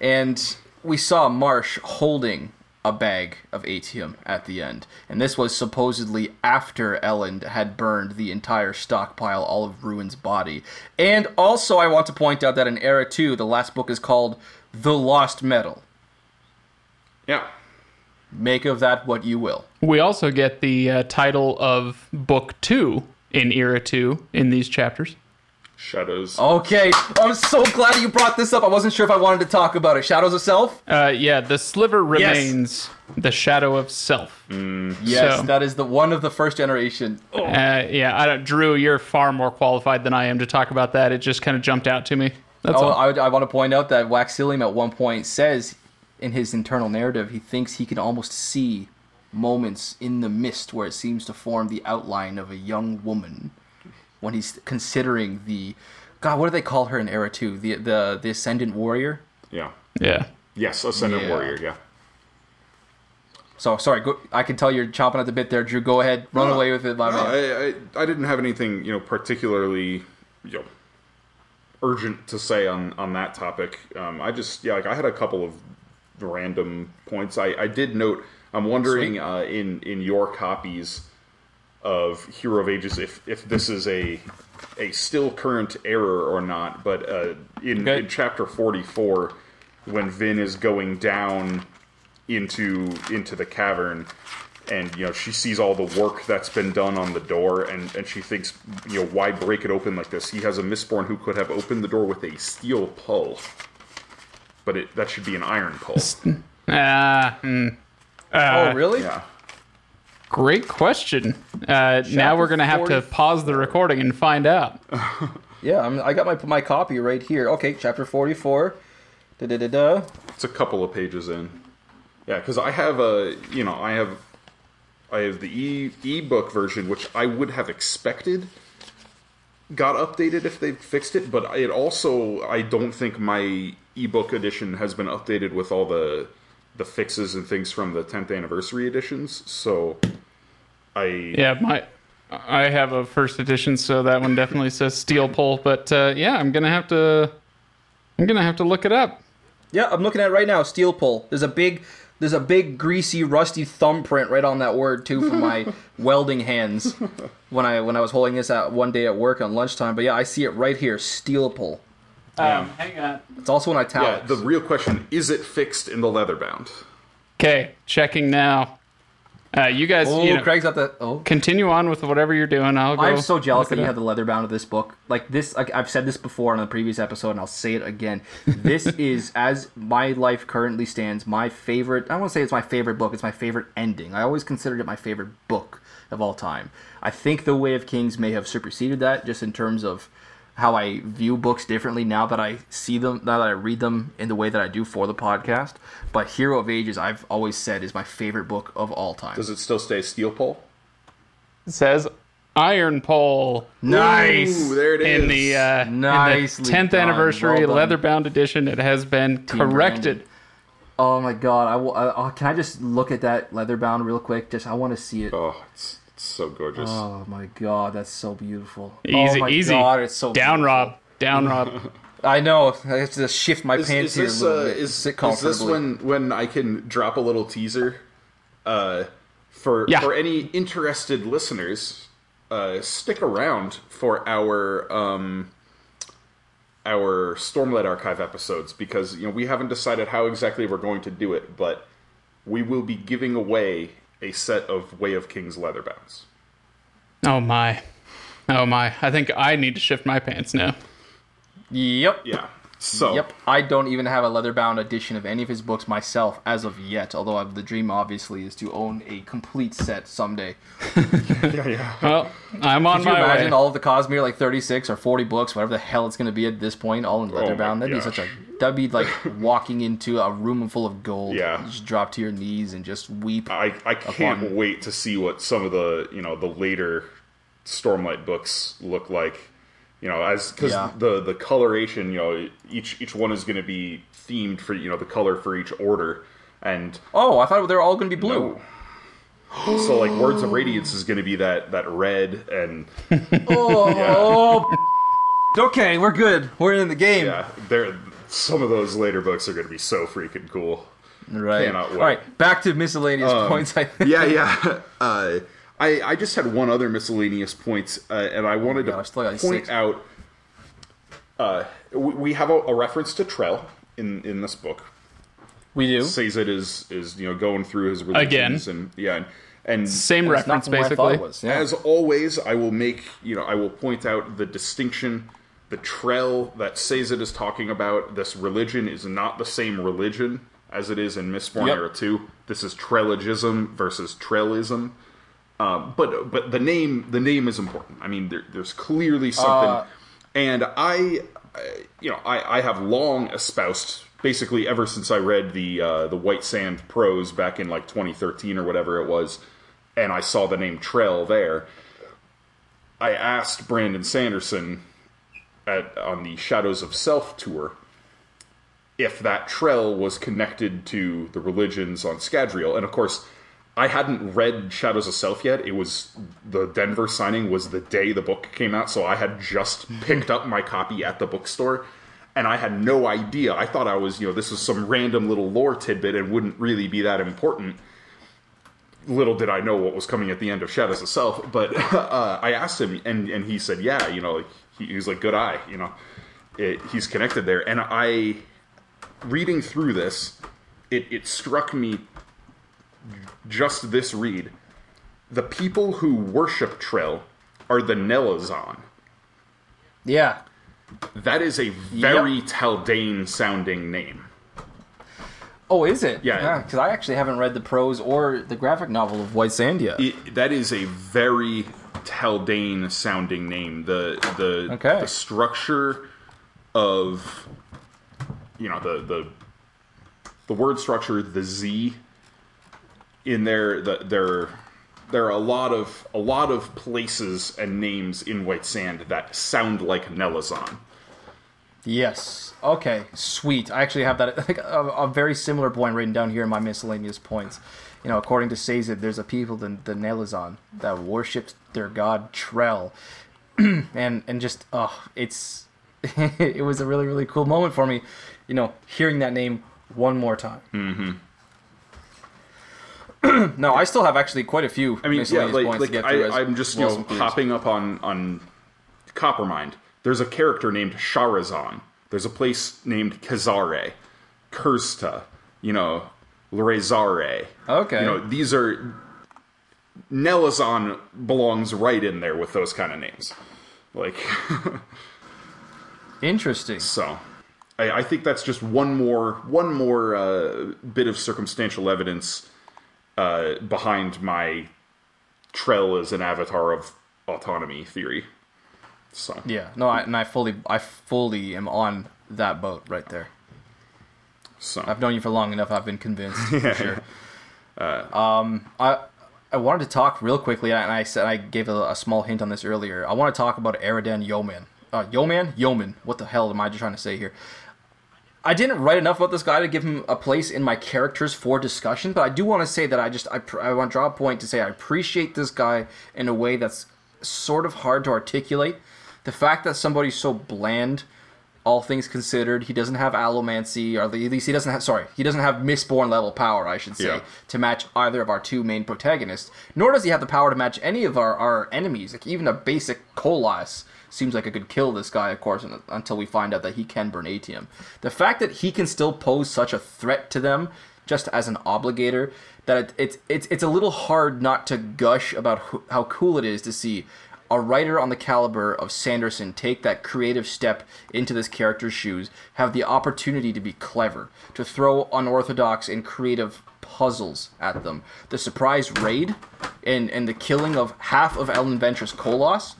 And we saw Marsh holding a bag of atium at the end. And this was supposedly after Elend had burned the entire stockpile, all of Ruin's body. And also, I want to point out that in Era 2, the last book is called The Lost Metal. Yeah. Make of that what you will. We also get the uh, title of book two in era two in these chapters. Shadows. Okay, I'm so glad you brought this up. I wasn't sure if I wanted to talk about it. Shadows of Self? Uh, yeah, the sliver remains yes. the shadow of self. Yes, So- that is the one of the first generation. Oh, Uh, yeah, I don't, Drew, you're far more qualified than I am to talk about that. It just kind of jumped out to me. That's oh, all. I, I want to point out that Waxillium at one point says in his internal narrative he thinks he can almost see moments in the mist where it seems to form the outline of a young woman when he's considering the God, what do they call her in Era 2? The the the Ascendant Warrior? Yeah. yeah. Yes, Ascendant Yeah. Warrior. Yeah. So sorry, go, I can tell you're chopping at the bit there, Drew. Go ahead, run No, away with it, my No, man. I, I, I didn't have anything, you know, particularly, you know, urgent to say on on that topic. Um, I just, yeah, like I had a couple of random points. I, I did note. I'm wondering uh, in in your copies of Hero of Ages if if this is a a still current error or not. But uh, in, Okay. in chapter 44, when Vin is going down into into the cavern and you know she sees all the work that's been done on the door and and she thinks you know why break it open like this he has a Mistborn who could have opened the door with a steel pull but it that should be an iron pull Ah, hmm. oh, really? yeah great question. Uh, now we're gonna have to pause the recording and find out. (laughs) Yeah, I'm, I got my my copy right here. Okay, chapter 44. Da da da da. it's a couple of pages in yeah because i have a you know i have i have the e ebook version which i would have expected got updated if they fixed it but it also i don't think my ebook edition has been updated with all the the fixes and things from the 10th anniversary editions so i Yeah, my I have a first edition, so that one definitely says steel pull. But uh, yeah, I'm gonna have to I'm gonna have to look it up. Yeah, I'm looking at it right now. Steel pull. There's a big, there's a big greasy, rusty thumbprint right on that word too from my (laughs) welding hands when I when I was holding this out one day at work on lunchtime. But yeah, I see it right here. Steel pull. Um, hang on. It's also in yeah italics. the real question is it fixed in the leather bound Okay, checking now. Uh, you guys, oh, you know, Craig's got the. Oh, continue on with whatever you're doing. I'll. I'm so jealous that you up. have the leather bound of this book. Like this, like I've said this before on a previous episode, and I'll say it again. This (laughs) is, as my life currently stands, my favorite. I won't say it's my favorite book. It's my favorite ending. I always considered it my favorite book of all time. I think The Way of Kings may have superseded that, just in terms of how I view books differently now that I see them, now that I read them in the way that I do for the podcast. But Hero of Ages, I've always said, is my favorite book of all time. does it still stay steel pole? It says iron pole Nice. Ooh, there it is in the uh, Nicely in the 10th done. anniversary Well leather bound edition. It has been corrected. Brandon. Oh my god! I, will- I, oh, can I just look at that leather bound real quick? Just I want to see it. oh it's, it's so gorgeous Oh my god, that's so beautiful. Easy, oh my easy. God, it's so Down, beautiful. Rob. Down, (laughs) Rob. I know. I have to shift my Is, pants is here this a little uh, bit. is, Sit is this when when I can drop a little teaser uh, for Yeah. for any interested listeners? Uh, stick around for our um, our Stormlight Archive episodes because you know we haven't decided how exactly we're going to do it, but we will be giving away a set of Way of Kings leather bounds. Oh my. Oh my. I think I need to shift my pants now. Yep. Yeah. So Yep. I don't even have a leather bound edition of any of his books myself as of yet. Although I, the dream obviously is to own a complete set someday. (laughs) yeah, yeah. Well, I'm on Could you imagine way. all of the Cosmere like 36 or 40 books, whatever the hell it's going to be at this point, all in oh leather my bound? That'd gosh. be such a that'd be like walking into a room full of gold. Yeah. You just drop to your knees and just weep. I, I can't upon- wait to see what some of the you know the later Stormlight books look like. You know, as because Yeah. the the coloration, you know, each each one is going to be themed for you know the color for each order, and Oh, I thought they were all going to be blue. so like Words of Radiance is going to be that that red, and (laughs) (laughs) Oh. (laughs) Okay, we're good. We're in the game. yeah, there some of those later books are going to be so freaking cool. Right. Cannot wait. All right, back to miscellaneous points. I think. yeah, yeah. Uh, I I just had one other miscellaneous point, uh, and I wanted God, I've to got point six. out. Uh, we, we have a, a reference to Trell in in this book. We do. Says it is is you know going through his Again. religions and yeah, and, and Same It's reference, from where I thought basically. was. Yeah. as always, I will make you know I will point out the distinction. The Trell that Sazed is talking about, this religion is not the same religion as it is in Mistborn Yep. Era Two. This is Trellogism versus Trellism. Um, but but the name the name is important. I mean, there, there's clearly something, Uh, and I you know, I, I have long espoused, basically ever since I read the uh, the White Sand prose back in like 2013 or whatever it was, and I saw the name Trell there. I asked Brandon Sanderson at on the Shadows of Self tour if that Trell was connected to the religions on Scadrial, and of course. I hadn't read Shadows of Self yet. It was the Denver signing was the day the book came out, so I had just picked up my copy at the bookstore, and I had no idea. I thought I was, you know, this was some random little lore tidbit and wouldn't really be that important. Little did I know what was coming at the end of Shadows of Self, but (laughs) uh, I asked him, and and he said, yeah, you know, like he, he was like, good eye, you know, it, he's connected there, and I, reading through this, it it struck me just this read. The people who worship Trell are the Nelazan. Yeah. That is a very Taldain sounding name. Oh, is it? Yeah. Ah, because I actually haven't read the prose or the graphic novel of White Sandia. It, that is a very Taldain sounding name. The the Okay. the structure of you know the the the word structure, the Z in there, the, there there are a lot of a lot of places and names in White Sand that sound like Nelazan. Yes. Okay. Sweet. I actually have that (laughs) like a, a very similar point written down here in my miscellaneous points. You know, according to Sazed, there's a people, the, the Nelazan, that worshipped their god Trell, (clears throat) and and just oh, it's (laughs) it was a really really cool moment for me. You know, hearing that name one more time. Mm-hmm. (clears throat) no, I still have actually quite a few I mean, yeah, like, like I, I'm just you know as some theories. hopping up on on Coppermind. There's a character named Sharazan. There's a place named Kazare, Kursta. You know, Lrezare. Okay. You know, these are Nelazan belongs right in there with those kind of names. Like, (laughs) Interesting. so I, I think that's just one more one more uh, bit of circumstantial evidence uh, behind my Trell as an avatar of autonomy theory. So Yeah. No, I, and I fully I fully am on that boat right there. so I've known you for long enough. I've been convinced for (laughs) sure. um, I I wanted to talk real quickly, and I said I gave a, a small hint on this earlier. I want to talk about Eridan Yomen. Uh, Yomen, Yomen. What the hell am I just trying to say here? I didn't write enough about this guy to give him a place in my characters for discussion, but I do want to say that I just I, I want to draw a point to say I appreciate this guy in a way that's sort of hard to articulate. The fact that somebody's so bland all things considered, he doesn't have allomancy, or at least he doesn't have. Sorry, he doesn't have Mistborn level power, I should say, Yeah. to match either of our two main protagonists. Nor does he have the power to match any of our, our enemies. Like even a basic koloss seems like it could kill this guy, of course, until we find out that he can burn Atium. The fact that he can still pose such a threat to them, just as an obligator, that it, it's it's it's a little hard not to gush about who, how cool it is to see a writer on the caliber of Sanderson take that creative step into this character's shoes, have the opportunity to be clever, to throw unorthodox and creative puzzles at them. The surprise raid and, and the killing of half of Elend Venture's koloss,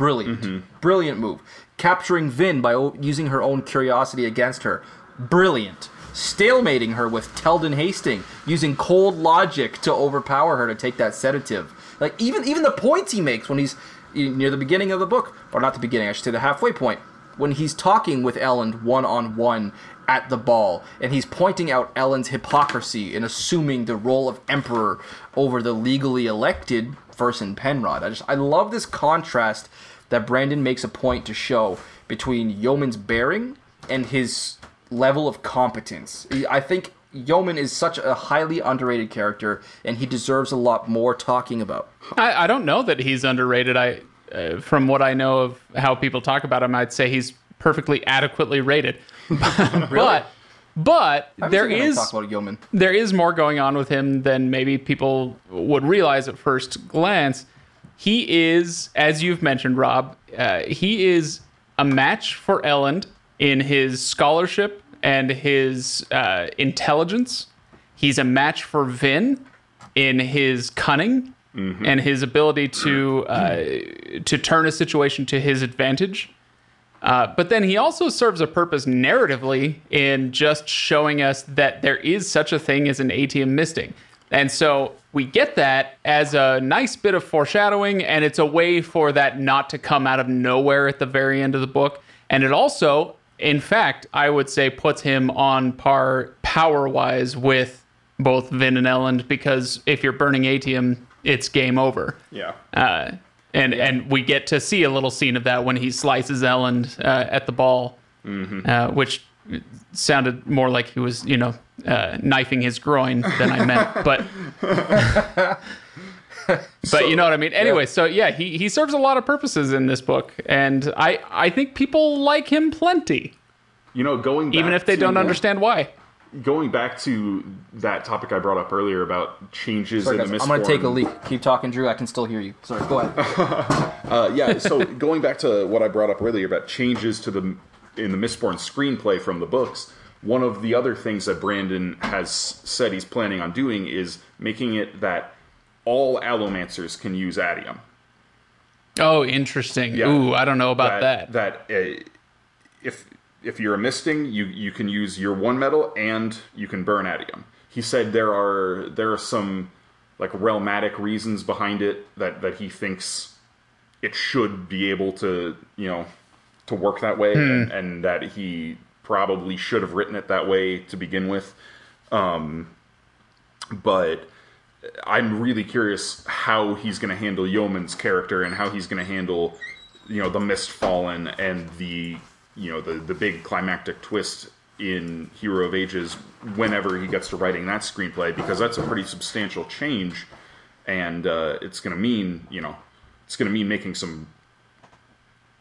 brilliant. Mm-hmm. Brilliant move. Capturing Vin by o- using her own curiosity against her, brilliant. Stalemating her with Telden Hastings, using cold logic to overpower her to take that sedative. Like even even the points he makes when he's eh, near the beginning of the book, or not the beginning, I should say the halfway point, when he's talking with Elend one on one at the ball, and he's pointing out Elend's hypocrisy in assuming the role of emperor over the legally elected Ferson Penrod. I just I love this contrast that Brandon makes a point to show between Yomen's bearing and his level of competence. I think Yomen is such a highly underrated character, and he deserves a lot more talking about. I, I don't know that he's underrated. I, uh, from what I know of how people talk about him, I'd say he's perfectly adequately rated. (laughs) really? But, but there is talk about Yomen. there is more going on with him than maybe people would realize at first glance. He is, as you've mentioned, Rob, uh, he is a match for Elend in his scholarship and his uh, intelligence. He's a match for Vin in his cunning and his ability to uh, to turn a situation to his advantage. Uh, but then he also serves a purpose narratively in just showing us that there is such a thing as an atium misting. And so we get that as a nice bit of foreshadowing, and it's a way for that not to come out of nowhere at the very end of the book. And it also, in fact, I would say puts him on par power wise with both Vin and Elend because if you're burning Atium, it's game over. Yeah. Uh, and and we get to see a little scene of that when he slices Elend uh, at the ball, uh, which sounded more like he was, you know, uh, knifing his groin than I meant, (laughs) but. (laughs) But you know what I mean. Anyway, so yeah, he, he serves a lot of purposes in this book, and I I think people like him plenty, You know, going back even if they to- don't understand why. Going back to that topic I brought up earlier about changes Sorry, in guys, the I'm gonna take a Mistborn- leak. Keep talking, Drew. I can still hear you. Sorry, go ahead. (laughs) Uh, yeah, so going back to what I brought up earlier about changes to the in the Mistborn screenplay from the books, one of the other things that Brandon has said he's planning on doing is making it that all allomancers can use atium. Oh, interesting. Yeah. Ooh, I don't know about that. That, uh, if if you're a misting, you you can use your one metal and you can burn atium. He said there are there are some like realmatic reasons behind it that that he thinks it should be able to you know to work that way, and, and that he probably should have written it that way to begin with. Um, but I'm really curious how he's going to handle Yomen's character and how he's going to handle, you know, the Mist Fallen and the, you know, the the big climactic twist in Hero of Ages whenever he gets to writing that screenplay because that's a pretty substantial change, and uh, it's going to mean, you know, it's going to mean making some,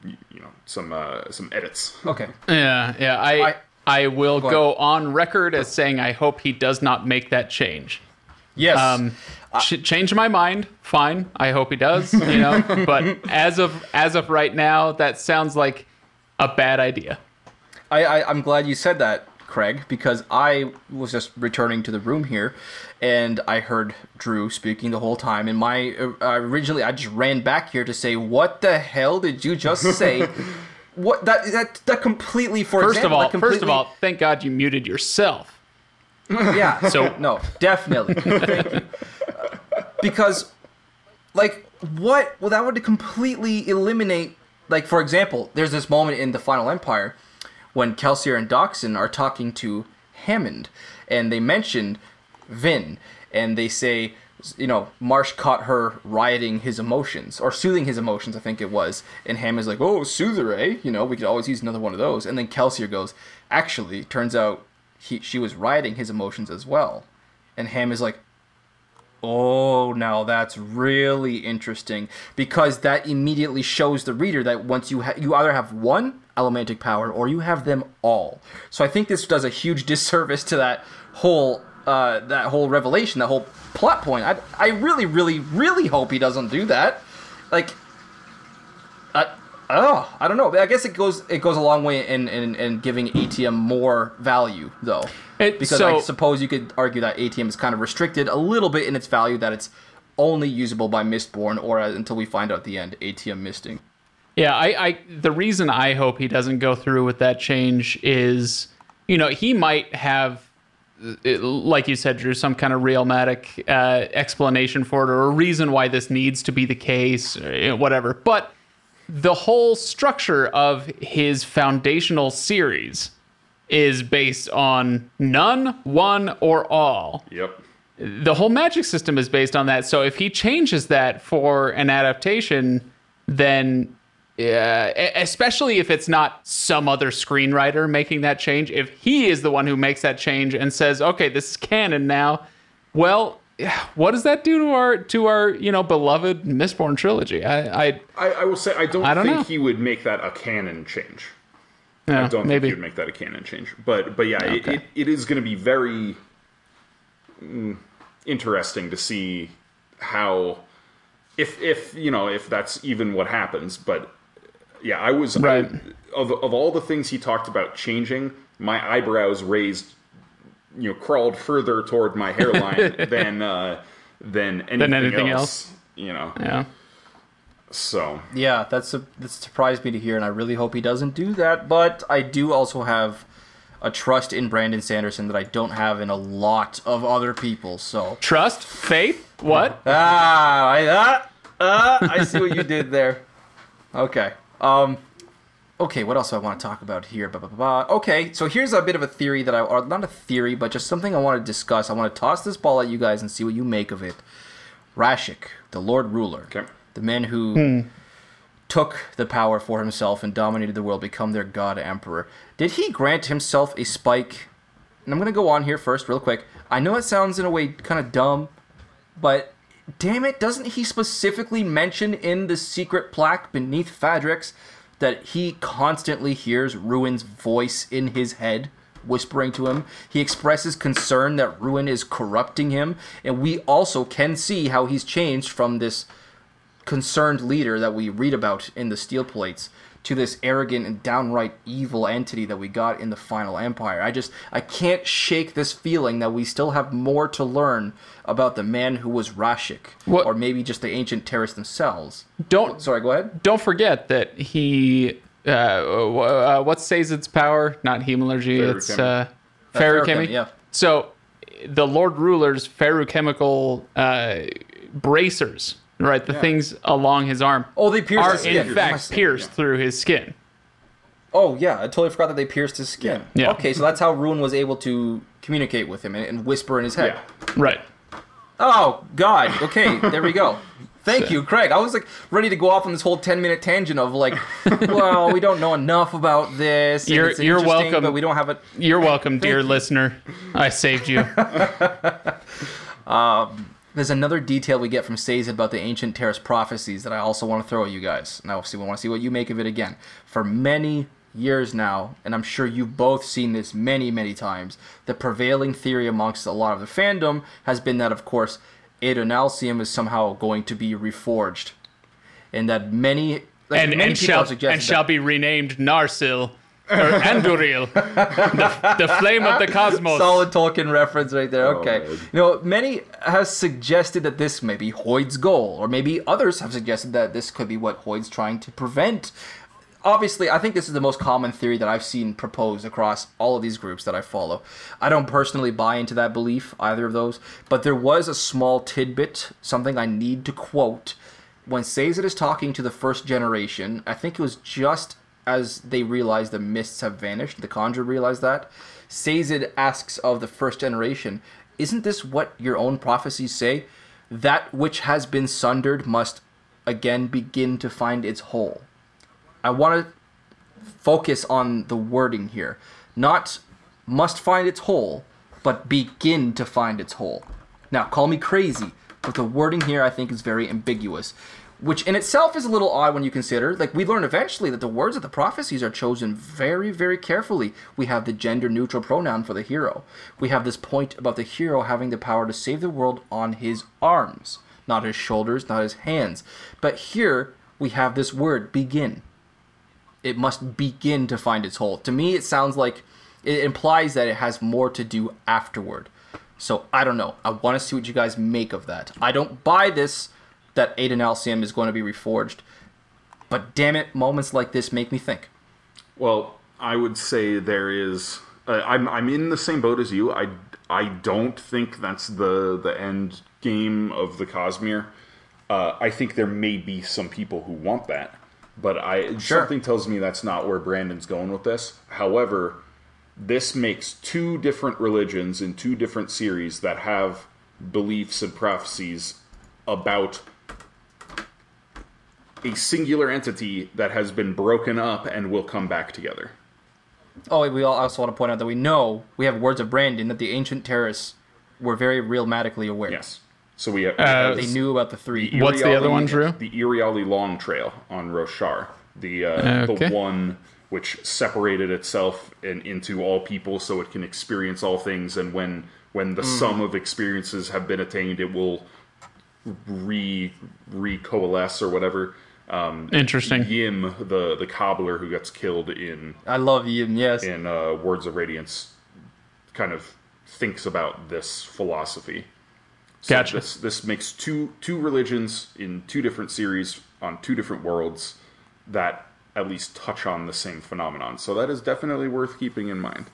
you know, some uh, some edits. Okay. Yeah, yeah. I I- I, will ahead. go on record as saying I hope he does not make that change. Yes. Um, ch- change my mind. Fine. I hope he does. You (laughs) know, but as of as of right now, that sounds like a bad idea. I, I I'm glad you said that, Craig, because I was just returning to the room here, and I heard Drew speaking the whole time. And my uh, originally, I just ran back here to say, "What the hell did you just (laughs) say?" what that that that completely for First of all, completely, first of all, thank God you muted yourself. yeah. (laughs) So- no, definitely, (laughs) Thank you. Because, like, what? Well, that would completely eliminate. Like, for example, there's this moment in the Final Empire when Kelsier and Dockson are talking to Hammond, and they mentioned Vin, and they say, you know, Marsh caught her rioting his emotions or soothing his emotions, I think it was, and Hammond's like, "Oh, soother, eh? You know, we could always use another one of those." And then Kelsier goes, "Actually, turns out he she was rioting his emotions as well," and Ham is like, Oh, now that's really interesting because that immediately shows the reader that once you ha- you either have one allomantic power or you have them all. So I think this does a huge (laughs) disservice to that whole uh, that whole revelation, that whole plot point. I I really really really hope he doesn't do that. Like oh, I don't know. I guess it goes it goes a long way in in, in giving atium more value though. It- because I suppose you could argue that atium is kind of restricted a little bit in its value that it's only usable by Mistborn or uh, until we find out the end atium misting. Yeah, I, I the reason I hope he doesn't go through with that change is, you know, he might have, uh, like you said, Drew, some kind of realmatic uh, explanation for it or a reason why this needs to be the case, or, you know, whatever. But the whole structure of his foundational series is based on none, one, or all Yep. the whole magic system is based on that. So if he changes that for an adaptation, then uh, e- especially if it's not some other screenwriter making that change, if he is the one who makes that change and says, "Okay, this is canon now," well, what does that do to our to our you know beloved Mistborn trilogy? I, I I, I will say I don't, I don't think know. he would make that a canon change. yeah, I don't maybe think he would make that a canon change. But but yeah, Okay. it, it is going to be very mm, interesting to see how if if you know if that's even what happens. But yeah, I was I- Right. of of all the things he talked about changing, my eyebrows raised, you know, crawled further toward my hairline (laughs) than uh, than anything, anything else. You know. yeah. So Yeah, that's a, that surprised me to hear, and I really hope he doesn't do that. But I do also have a trust in Brandon Sanderson that I don't have in a lot of other people. So Trust, faith, what? (laughs) ah, I uh, uh, I see what you did there. Okay. Um. Okay, what else do I want to talk about here? Blah, blah, blah, blah. Okay, so here's a bit of a theory that I, or not a theory, but just something I want to discuss. I want to toss this ball at you guys and see what you make of it. Rashek, the Lord Ruler, Okay. the man who hmm. took the power for himself and dominated the world, become their god emperor. Did he grant himself a spike? And I'm gonna go on here first, real quick. I know it sounds in a way kind of dumb, but damn it, doesn't he specifically mention in the secret plaque beneath Fadrex that he constantly hears Ruin's voice in his head? Whispering to him, he expresses concern that Ruin is corrupting him, and we also can see how he's changed from this concerned leader that we read about in the steel plates to this arrogant and downright evil entity that we got in the final empire i just i can't shake this feeling that we still have more to learn about the man who was Rashek What- or maybe just the ancient terrorists themselves Don't sorry go ahead don't forget that he uh, uh what's Sazed's power? Not hemalurgy, it's uh Feruchem, Feruchemy. yeah. So the Lord Ruler's Feruchemical uh bracers, right? The things along his arm oh they pierced are his skin in fact pierced through his skin. oh yeah i totally forgot that they pierced his skin Yeah. okay so that's how ruin was able to communicate with him and, and whisper in his head Yeah. Right. Oh God. Okay, there we go. (laughs) Thank you, Craig. I was like ready to go off on this whole ten minute tangent of like, (laughs) well, we don't know enough about this. You're- it's you're welcome. but we don't have it. You're welcome, (laughs) dear you. listener. I saved you. Um, There's another detail we get from Sazed about the ancient Terris prophecies that I also want to throw at you guys. Now, see, we want to see what you make of it again. For many years now, and I'm sure you've both seen this many, many times, the prevailing theory amongst a lot of the fandom has been that, of course, Adonalsium is somehow going to be reforged, and that many like, and many and people shall have suggested and shall be renamed Narsil or Anduril, the, the flame of the cosmos. Solid Tolkien reference right there. Oh, okay. man. you know, many has suggested that this may be Hoid's goal, or maybe others have suggested that this could be what Hoid's trying to prevent. Obviously, I think this is the most common theory that I've seen proposed across all of these groups that I follow. I don't personally buy into that belief, either of those, but there was a small tidbit, something I need to quote. When Sazed is talking to the first generation, I think it was just as they realize the mists have vanished, the conjure realized that. Sazed asks of the first generation, Isn't this what your own prophecies say? That which has been sundered must again begin to find its whole. I want to focus on the wording here. Not must find its whole, but begin to find its whole. Now, call me crazy, but the wording here I think is very ambiguous, which in itself is a little odd when you consider. Like, we learn eventually that the words of the prophecies are chosen very, very carefully. We have the gender neutral pronoun for the hero. We have this point about the hero having the power to save the world on his arms, not his shoulders, not his hands. But here we have this word, begin it must begin to find its whole. To me, it sounds like it implies that it has more to do afterward. So I don't know. I want to see what you guys make of that. I don't buy this that Adonalsium is going to be reforged, but damn it, moments like this make me think. Well, I would say there is. Uh, I'm I'm in the same boat as you. I I don't think that's the the end game of the Cosmere. Uh, I think there may be some people who want that, but I Sure. something tells me that's not where Brandon's going with this. However, this makes two different religions in two different series that have beliefs and prophecies about a singular entity that has been broken up and will come back together. Oh, we also want to point out that we know we have words of Brandon that the ancient terrorists were very realmatically aware. Yes. So we have, we Uh, have They knew about the three. What's the other one, Drew? The Iriali Long Trail on Roshar. The uh, Okay. the one which separated itself in, into all people so it can experience all things and when when the sum of experiences have been attained it will re recoalesce or whatever. Um, Interesting. Ym, the the cobbler who gets killed in I love you, yes. in uh, Words of Radiance, kind of thinks about this philosophy. So Gotcha. This this makes two two religions in two different series on two different worlds that at least touch on the same phenomenon. So that is definitely worth keeping in mind.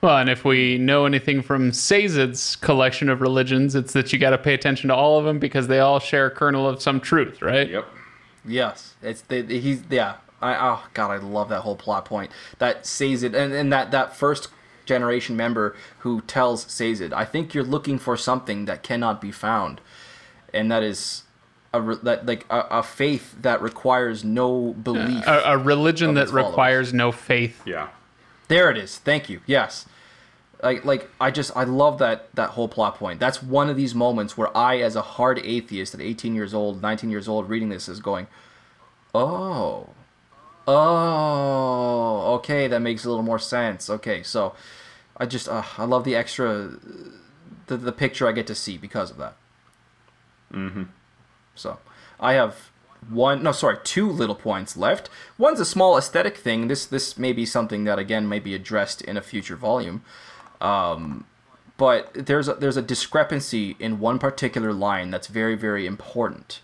Well, and if we know anything from Sazed's collection of religions, it's that you got to pay attention to all of them because they all share a kernel of some truth, right? Yep. Yes, it's the, he's yeah. I oh god, I love that whole plot point. That Sazed and, and that that first generation member who tells Sazed, "I think you're looking for something that cannot be found," and that is a re- that like a, a faith that requires no belief. A, a religion that followers. requires no faith. Yeah. There it is. Thank you. Yes. Like like I just I love that that whole plot point. That's one of these moments where I as a hard atheist at 18 years old, 19 years old reading this is going, "Oh. Oh, okay, that makes a little more sense." Okay, so I just uh, I love the extra the the picture I get to see because of that. Mhm. So, I have one no sorry two little points left one's a small aesthetic thing this this may be something that again may be addressed in a future volume um, but there's a, there's a discrepancy in one particular line that's very very important.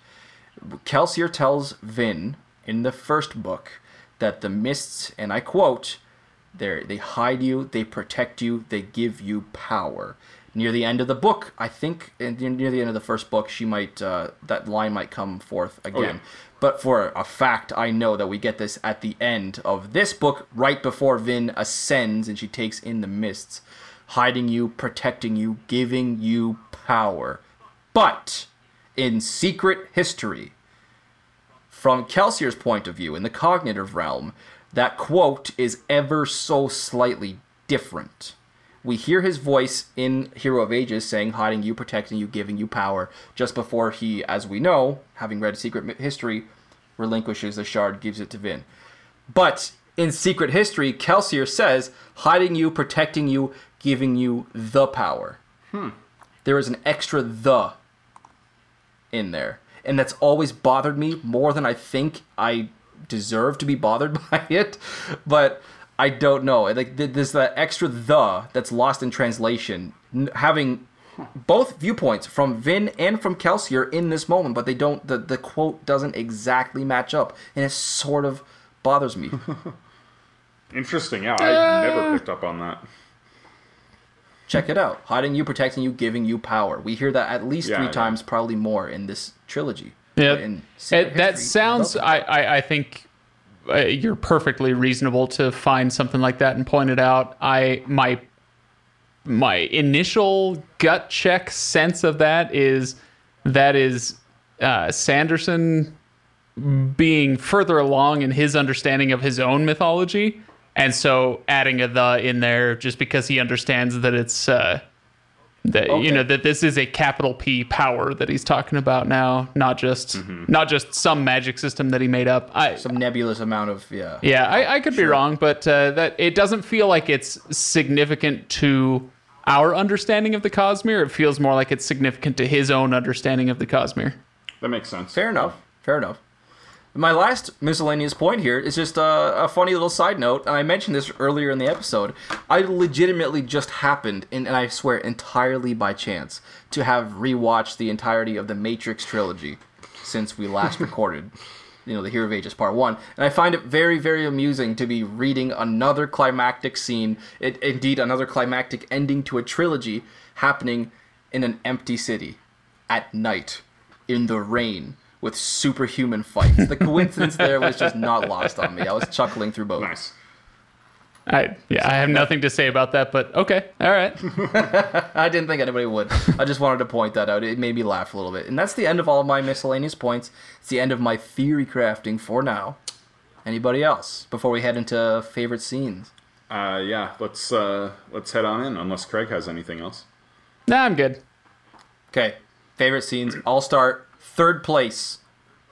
Kelsier tells vin in the first book that the mists and i quote they they hide you they protect you they give you power. Near the end of the book i think near the end of the first book she might uh, that line might come forth again. But for a fact i know that we get this at the end of this book right before vin ascends and she takes in the mists hiding you protecting you giving you power but in secret history from Kelsier's point of view, in the cognitive realm, that quote is ever so slightly different. We hear his voice in Hero of Ages saying, hiding you, protecting you, giving you power, just before he, as we know, having read Secret History, relinquishes the shard, gives it to Vin. But in Secret History, Kelsier says, hiding you, protecting you, giving you the power. Hmm. There is an extra the in there. And that's always bothered me more than I think I deserve to be bothered (laughs) by it. But I don't know. Like there's that extra the that's lost in translation. Having both viewpoints from Vin and from Kelsier in this moment, but they don't. The the quote doesn't exactly match up, and it sort of bothers me. (laughs) Interesting. Yeah, I never picked up on that. Check it out. Hiding you, protecting you, giving you power. We hear that at least Yeah, three yeah. times, probably more in this trilogy. Yeah, But in it, that History, sounds. I, I I think uh, you're perfectly reasonable to find something like that and point it out. I my my initial gut check sense of that is that is uh, Sanderson being further along in his understanding of his own mythology, and so adding a the in there just because he understands that it's. Uh, that Okay. you know that this is a capital P power that he's talking about now, not just not just some magic system that he made up. I some nebulous amount of yeah. yeah, I, I could be wrong, but uh, that it doesn't feel like it's significant to our understanding of the Cosmere. It feels more like it's significant to his own understanding of the Cosmere. That makes sense. Fair enough. Fair enough. My last miscellaneous point here is just a, a funny little side note, and I mentioned this earlier in the episode. I legitimately just happened, and, and I swear entirely by chance, to have rewatched the entirety of the Matrix trilogy since we last (laughs) recorded, you know, the Hero of Ages Part One, and I find it very, very amusing to be reading another climactic scene, it, indeed another climactic ending to a trilogy happening in an empty city at night in the rain with superhuman fights. The (laughs) coincidence there was just not lost on me. I was chuckling through both. Nice. I yeah, I have nothing to say about that, but okay, all right. (laughs) I didn't think anybody would. I just wanted to point that out. It made me laugh a little bit. And that's the end of all of my miscellaneous points. It's the end of my theory crafting for now. Anybody else before we head into favorite scenes? Uh, yeah, let's uh, let's head on in. Unless Craig has anything else. Nah, I'm good. Okay, favorite scenes. I'll start third place.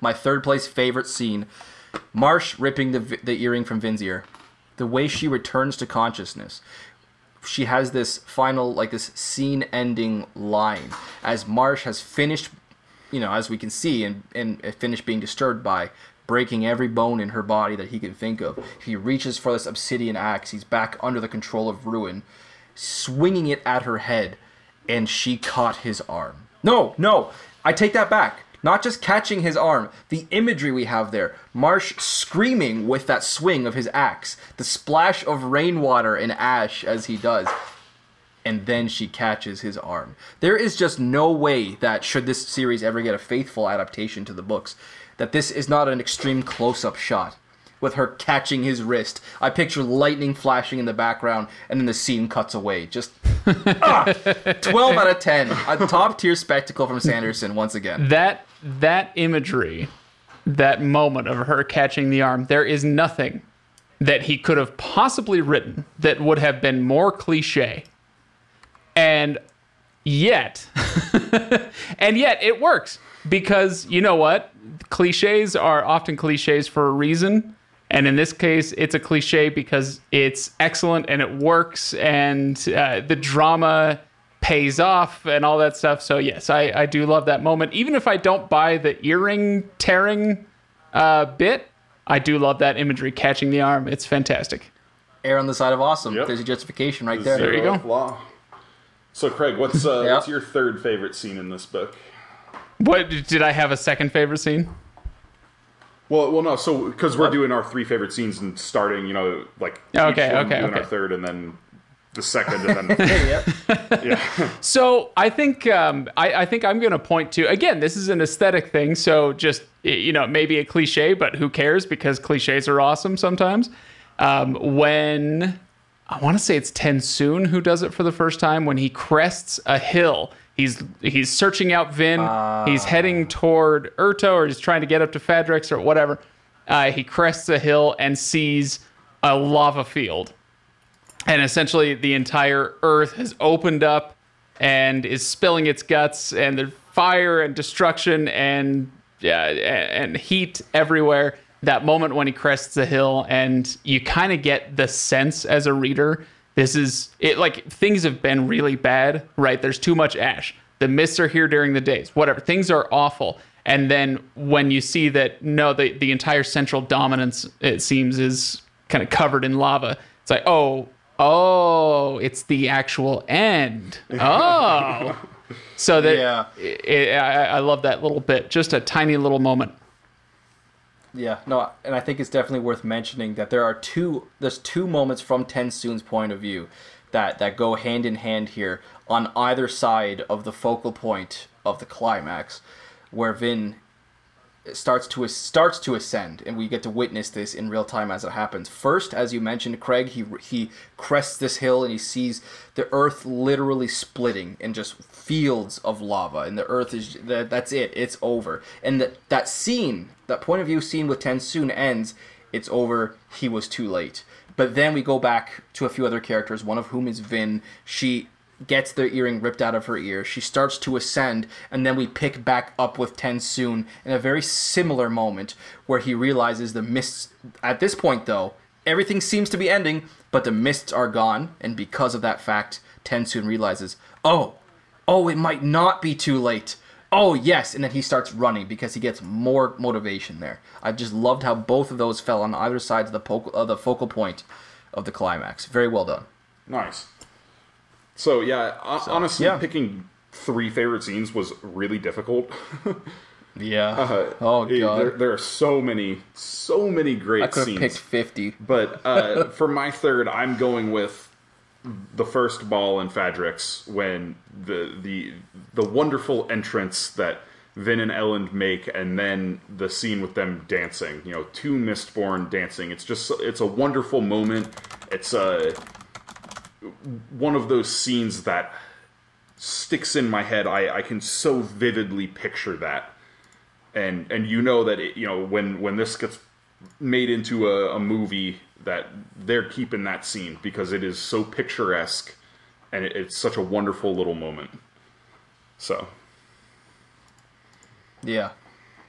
My third place favorite scene: Marsh ripping the the earring from Vin's ear. The way she returns to consciousness. She has this final, like this scene-ending line as Marsh has finished, you know, as we can see, and and finished being disturbed by breaking every bone in her body that he can think of. He reaches for this obsidian axe. He's back under the control of Ruin, swinging it at her head, and she caught his arm. No, no, I take that back. Not just catching his arm, the imagery we have there. Marsh screaming with that swing of his axe, the splash of rainwater and ash as he does. And then she catches his arm. There is just no way that, should this series ever get a faithful adaptation to the books, that this is not an extreme close up shot with her catching his wrist. I picture lightning flashing in the background, and then the scene cuts away. Just (laughs) ah, twelve out of ten. A top tier spectacle from Sanderson once again. That that imagery, that moment of her catching the arm, there is nothing that he could have possibly written that would have been more cliche. And yet, (laughs) and yet it works because you know what? Cliches are often cliches for a reason. And in this case, it's a cliche because it's excellent and it works and uh, the drama pays off and all that stuff. So, yes, I, I do love that moment. Even if I don't buy the earring tearing uh, bit, I do love that imagery catching the arm. It's fantastic. Air on the side of awesome. Yep. There's a justification right there. There you go. Law. So, Craig, what's uh, (laughs) Yeah. what's your third favorite scene in this book? What did I have a second favorite scene? Well, well, no. So, because we're doing our three favorite scenes and starting, you know, like each Okay, one okay, doing our third, and then the second, and then Yep. (laughs) yeah, So I think um, I, I think I'm going to point to again. This is an aesthetic thing, so just you know maybe a cliche, but who cares? Because cliches are awesome sometimes. Um, when I want to say it's TenSoon who does it for the first time when he crests a hill. He's he's searching out Vin. he's heading toward Urteau, or he's trying to get up to Fadrex or whatever. Uh, he crests a hill and sees a lava field and essentially the entire earth has opened up and is spilling its guts and there's fire and destruction and yeah, and heat everywhere. That moment when he crests the hill and you kind of get the sense as a reader this is it like things have been really bad right? There's too much ash. The mists are here during the days. Whatever. Things are awful. And then when you see that no the, the entire central dominance it seems is kind of covered in lava it's like oh oh it's the actual end. Oh. So (laughs) that Yeah. it, I, I love that little bit. Just a tiny little moment. Yeah, no, and I think it's definitely worth mentioning that there are two there's two moments from TenSoon's point of view that that go hand in hand here on either side of the focal point of the climax where Vin starts to starts to ascend and we get to witness this in real time as it happens. First, as you mentioned Craig, he he crests this hill and he sees the earth literally splitting in just fields of lava and the earth is that, that's it. It's over. And that that scene, that point of view scene with TenSoon ends, it's over. He was too late. But then we go back to a few other characters, one of whom is Vin. She gets the earring ripped out of her ear. She starts to ascend, and then we pick back up with TenSoon in a very similar moment where he realizes the mists. At this point, though, everything seems to be ending, but the mists are gone, and because of that fact, TenSoon realizes, oh, oh, it might not be too late. Oh yes, and then he starts running because he gets more motivation there. I just loved how both of those fell on either sides of the focal, of uh, the focal point of the climax. Very well done. nice. So yeah, ho- honestly, yeah. picking three favorite scenes was really difficult. (laughs) Yeah. oh Eh, god. there, there are so many, so many great I could have scenes. picked 50. But uh, (laughs) for my third, I'm going with the first ball in Fadrex when the the the wonderful entrance that Vin and Elend make, and then the scene with them dancing. You know, two Mistborn dancing. It's just it's a wonderful moment. It's a one of those scenes that sticks in my head. I, I can so vividly picture that, and and you know that it, you know when when this gets made into a, a movie that they're keeping that scene because it is so picturesque and it, it's such a wonderful little moment. So Yeah.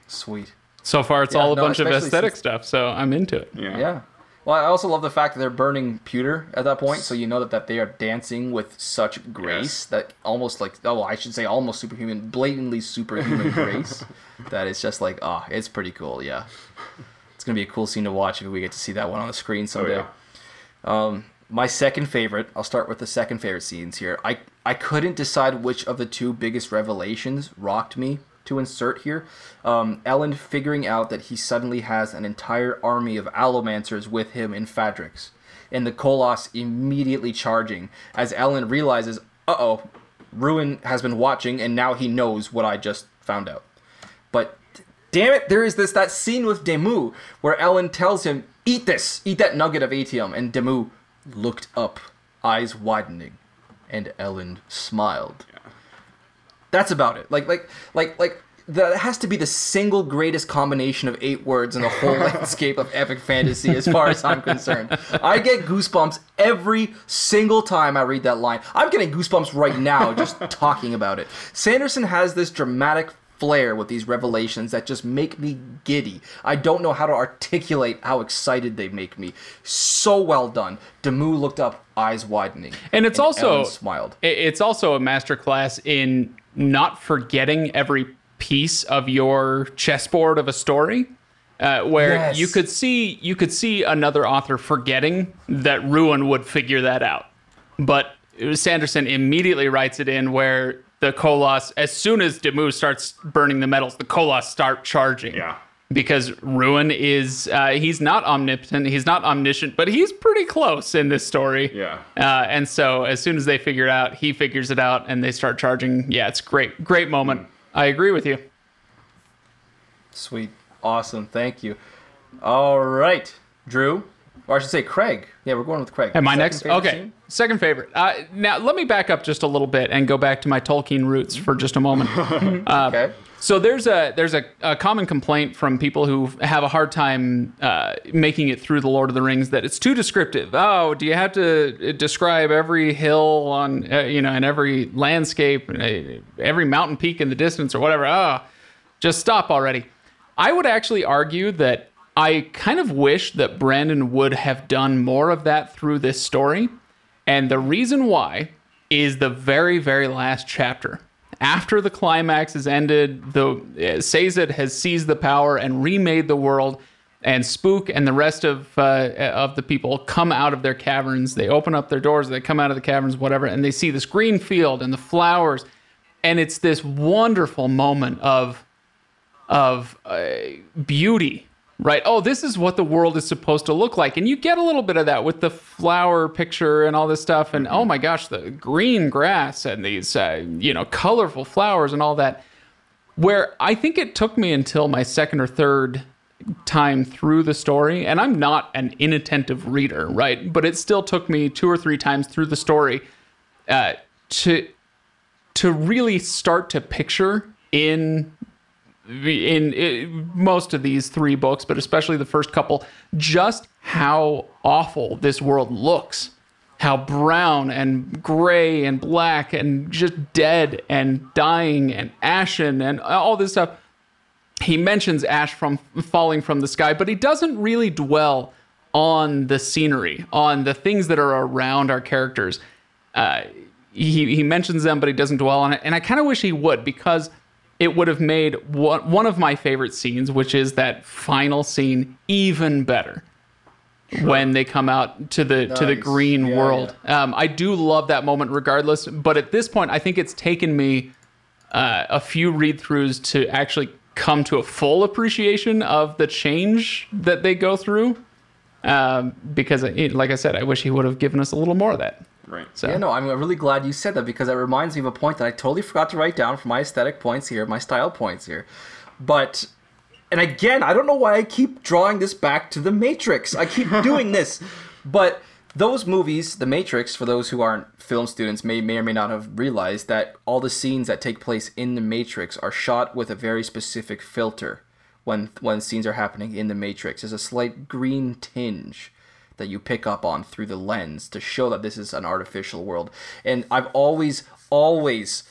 Sweet. so far it's Yeah, all a no, bunch of aesthetic since- stuff so i'm into it yeah, Yeah. Well, I also love the fact that they're burning pewter at that point, so you know that, that they are dancing with such grace Yes. that almost like oh, I should say almost superhuman, blatantly superhuman (laughs) grace. That is just like ah, it's pretty cool. Yeah, it's gonna be a cool scene to watch if we get to see that one on the screen Oh, someday. yeah. My second favorite, I'll start with the second favorite scenes here. I I couldn't decide which of the two biggest revelations rocked me to insert here. Um, Elend figuring out that he suddenly has an entire army of allomancers with him in Fadrex, and the Koloss immediately charging as Elend realizes, uh oh, Ruin has been watching and now he knows what I just found out. But damn it, there is this that scene with Demoux where Elend tells him, "Eat this, eat that nugget of atium," and Demoux looked up, eyes widening, and Elend smiled. That's about it. Like like like like that has to be the single greatest combination of eight words in the whole (laughs) landscape of epic fantasy as far as I'm concerned. I get goosebumps every single time I read that line. I'm getting goosebumps right now just talking about it. Sanderson has this dramatic flair with these revelations that just make me giddy. I don't know how to articulate how excited they make me. So well done. Demoux looked up, eyes widening. And it's also Elend smiled. it- It's also a masterclass in not forgetting every piece of your chessboard of a story. Uh, where Yes. you could see you could see another author forgetting that Ruin would figure that out, but Sanderson immediately writes it in where the Koloss, as soon as Demoux starts burning the metals, the Koloss start charging. Yeah. Because Ruin is, uh, he's not omnipotent, he's not omniscient, but he's pretty close in this story. Yeah. Uh, and so as soon as they figure it out, he figures it out and they start charging. Yeah, it's great. Great moment. I agree with you. Sweet. Awesome. Thank you. All right. Drew. Or I should say Craig. Yeah, we're going with Craig. Am I next? favorite Okay. scene? Second favorite. Uh, now, let me back up just a little bit and go back to my Tolkien roots for just a moment. (laughs) okay. So there's a there's a, a common complaint from people who have a hard time uh, making it through the Lord of the Rings that it's too descriptive. Oh, do you have to uh, describe every hill on uh, you know and every landscape, uh, every mountain peak in the distance or whatever? Oh, just stop already. I would actually argue that I kind of wish that Brandon would have done more of that through this story. And the reason why is the very, very last chapter. After the climax is ended, the uh, Sazed has seized the power and remade the world, and Spook and the rest of uh, of the people come out of their caverns. They open up their doors, they come out of the caverns, whatever, and they see this green field and the flowers, and it's this wonderful moment of of uh, beauty, right? Oh, this is what the world is supposed to look like. And you get a little bit of that with the flower picture and all this stuff. And oh my gosh, the green grass and these, uh, you know, colorful flowers and all that. Where I think it took me until my second or third time through the story, and I'm not an inattentive reader, right? But it still took me two or three times through the story uh, to to really start to picture in in, most of these three books, but especially the first couple, just how awful this world looks. How brown and gray and black and just dead and dying and ashen and all this stuff. He mentions ash from falling from the sky, but he doesn't really dwell on the scenery, on the things that are around our characters. Uh, he, he mentions them, but he doesn't dwell on it. And I kind of wish he would because it would have made one, of my favorite scenes, which is that final scene, even better when they come out to the to the green Yeah, world. Um, I do love that moment regardless, but at this point, I think it's taken me uh, a few read throughs to actually come to a full appreciation of the change that they go through. Um, because, it, like I said, I wish he would have given us a little more of that. Right. So Yeah, no, I'm really glad you said that because that reminds me of a point that I totally forgot to write down for my aesthetic points here, my style points here. But, and again, I don't know why I keep drawing this back to The Matrix. I keep (laughs) doing this. But those movies, The Matrix, for those who aren't film students, may, may or may not have realized that all the scenes that take place in The Matrix are shot with a very specific filter when, when scenes are happening in The Matrix. There's a slight green tinge that you pick up on through the lens to show that this is an artificial world. And I've always, always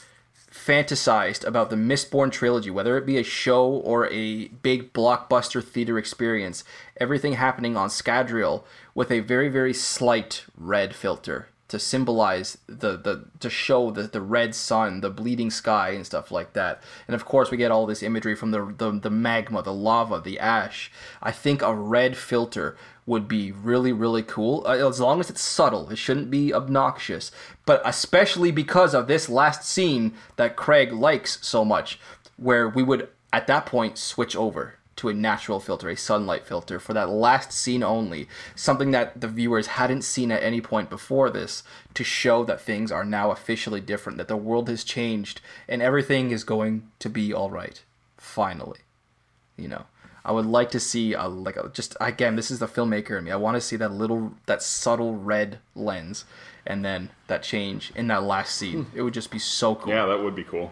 fantasized about the Mistborn trilogy, whether it be a show or a big blockbuster theater experience, everything happening on Scadrial with a very, very slight red filter to symbolize the, the to show the, the red sun, the bleeding sky and stuff like that. And of course we get all this imagery from the, the the magma, the lava, the ash. I think a red filter would be really really cool uh, as long as it's subtle it shouldn't be obnoxious but especially because of this last scene that craig likes so much where we would at that point switch over to a natural filter, a sunlight filter for that last scene only, something that the viewers hadn't seen at any point before this to show that things are now officially different, that the world has changed and everything is going to be all right. Finally. You know. I would like to see a like a, just again this is the filmmaker in me. I want to see that little that subtle red lens and then that change in that last scene. It would just be so cool. Yeah, that would be cool.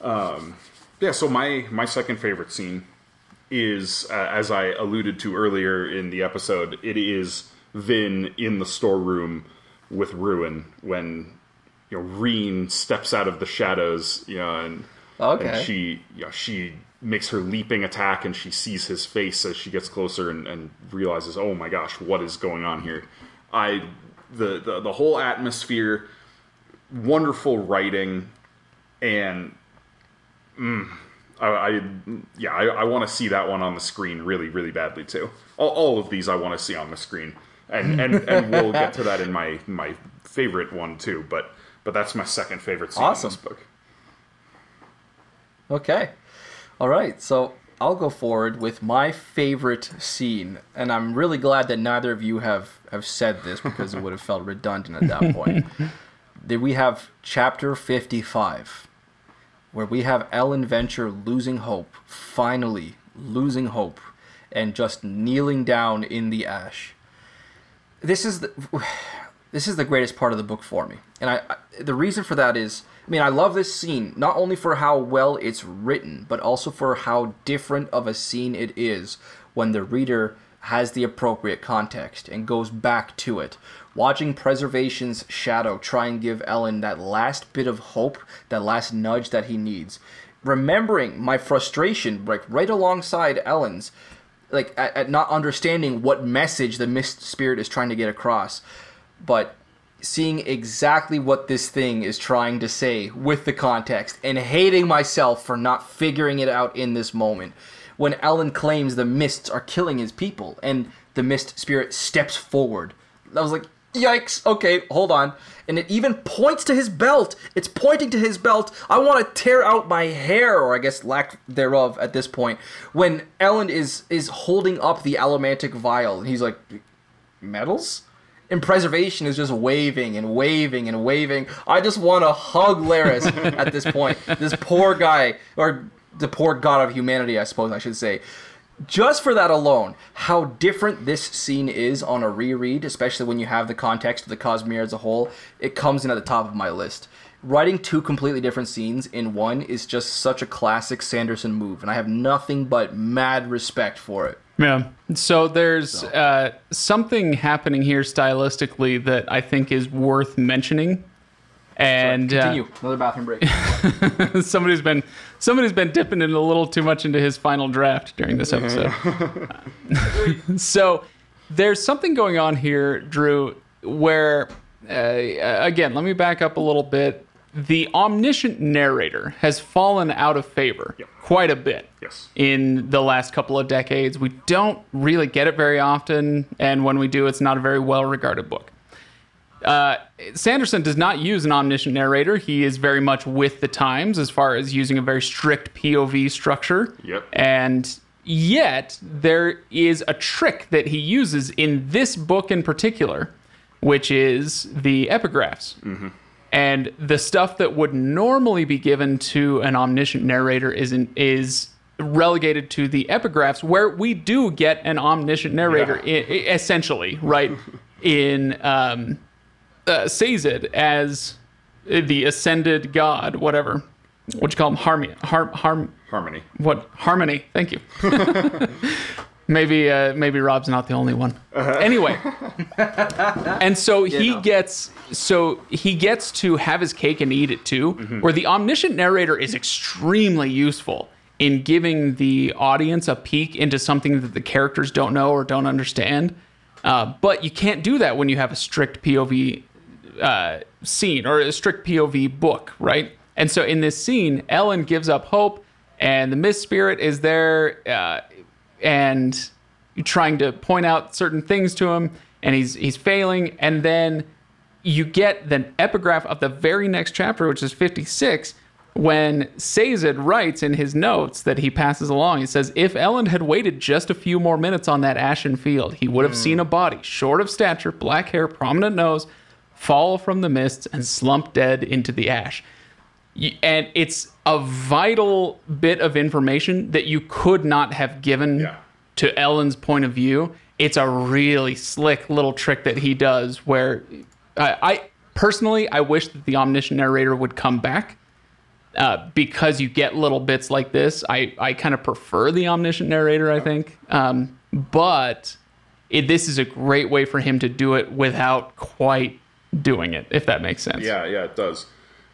Um, yeah, so my my second favorite scene is, uh, as I alluded to earlier in the episode, it is Vin in the storeroom with Ruin when you know Ruin steps out of the shadows, you know, and, Okay. and she you know, she makes her leaping attack and she sees his face as she gets closer and, and realizes, oh my gosh, what is going on here? I the, the the whole atmosphere, wonderful writing, and mm, I, I yeah I, I want to see that one on the screen really really badly too. All, all of these I want to see on the screen, and and and we'll get to that in my my favorite one too. But but that's my second favorite scene Awesome. in this book. Okay. All right. So I'll go forward with my favorite scene, and I'm really glad that neither of you have have said this because it would have felt redundant at that point. (laughs) Then we have chapter 55, where we have Elend Venture losing hope, finally losing hope, and just kneeling down in the ash. This is the (sighs) this is the greatest part of the book for me, and I, I the reason for that is I mean I love this scene not only for how well it's written, but also for how different of a scene it is when the reader has the appropriate context and goes back to it. Watching Preservation's shadow try and give Elend that last bit of hope, that last nudge that he needs. Remembering my frustration, like right alongside Elend's, like at, at not understanding what message the mist spirit is trying to get across but seeing exactly what this thing is trying to say with the context and hating myself for not figuring it out in this moment. When Elend claims the mists are killing his people and the mist spirit steps forward. I was like yikes okay hold on. And it even points to his belt. It's pointing to his belt. I want to tear out my hair or i guess lack thereof at this point when Elend is is holding up the allomantic vial. And he's like metals and preservation is just waving and waving and waving. I just want to hug Leras (laughs) at this point. This poor guy, or the poor god of humanity, I suppose I should say. Just for that alone, how different this scene is on a reread, especially when you have the context of the Cosmere as a whole, it comes in at the top of my list. Writing two completely different scenes in one is just such a classic Sanderson move, and I have nothing but mad respect for it. Yeah. So there's Uh, something happening here stylistically that I think is worth mentioning. And uh, Continue. Another bathroom break. (laughs) somebody's been somebody's been dipping in a little too much into his final draft during this episode. (laughs) (laughs) so there's something going on here, Drew, where uh, again, let me back up a little bit. The omniscient narrator has fallen out of favor quite a bit Yes. in the last couple of decades. We don't really get it very often, and when we do, it's not a very well regarded book. Uh, Sanderson does not use an omniscient narrator. He is very much with the times as far as using a very strict POV structure. Yep. And yet, there is a trick that he uses in this book in particular, which is the epigraphs. And the stuff that would normally be given to an omniscient narrator is in, is relegated to the epigraphs, where we do get an omniscient narrator, Yeah. i- essentially, right? (laughs) in um, uh, Sazed as the ascended god, whatever. What you call him? Harmony. Har- harm. Harmony. What harmony? Thank you. (laughs) maybe uh, maybe Rob's not the only one. Anyway, (laughs) and so he no. gets so he gets to have his cake and eat it too. Where the omniscient narrator is extremely useful in giving the audience a peek into something that the characters don't know or don't understand. Uh, but you can't do that when you have a strict POV uh, scene or a strict POV book, right? And so in this scene, Elend gives up hope, and the Mist Spirit is there, uh, and trying to point out certain things to him, and he's he's failing, and then you get the epigraph of the very next chapter, which is 56, when Sazed writes in his notes that he passes along, he says, If Elend had waited just a few more minutes on that ashen field, he would have hmm. seen a body, short of stature, black hair, prominent nose, fall from the mists and slump dead into the ash. And it's a vital bit of information that you could not have given Yeah. to Elend's point of view. It's a really slick little trick that he does where I, I personally I wish that the omniscient narrator would come back uh, because you get little bits like this. I, I kind of prefer the omniscient narrator, I think. Um, but it, this is a great way for him to do it without quite doing it, if that makes sense. Yeah, yeah, it does.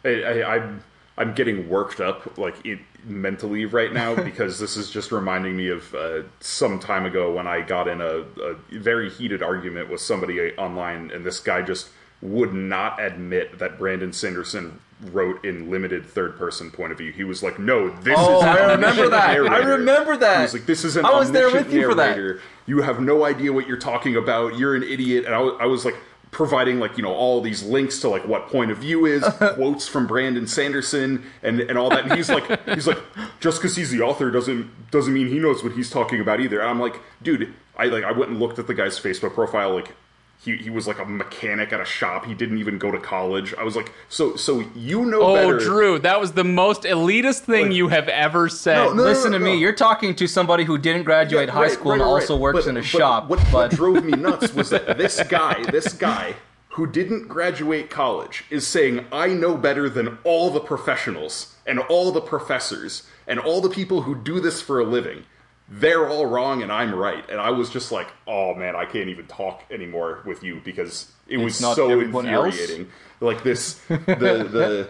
I, I, I'm I'm getting worked up like it, mentally right now (laughs) because this is just reminding me of uh, some time ago when I got in a, a very heated argument with somebody online, and this guy just would not admit that Brandon Sanderson wrote in limited third person point of view. He was like, "No, this Oh, is I remember that. I remember that. He was like, "This is an I was there with you for that. You have no idea what you're talking about. You're an idiot." And I was, I was like providing like you know all these links to like what point of view is (laughs) quotes from Brandon Sanderson and and all that. And he's like he's like just because he's the author doesn't doesn't mean he knows what he's talking about either. And I'm like dude I like I went and looked at the guy's Facebook profile like he, he was like a mechanic at a shop. He didn't even go to college. I was like, so so you know Oh, better. Drew, that was the most elitist thing you have ever said. No, no, Listen to no. me. You're talking to somebody who didn't graduate Yeah, high right, school right, and right. also works But- in a but shop. What, but what drove me (laughs) nuts was that this guy, this guy who didn't graduate college, is saying, "I know better than all the professionals and all the professors and all the people who do this for a living." They're all wrong and I'm right. And I was just like, oh man, I can't even talk anymore with you because it was It's not so everyone else? infuriating. Like this, the, the,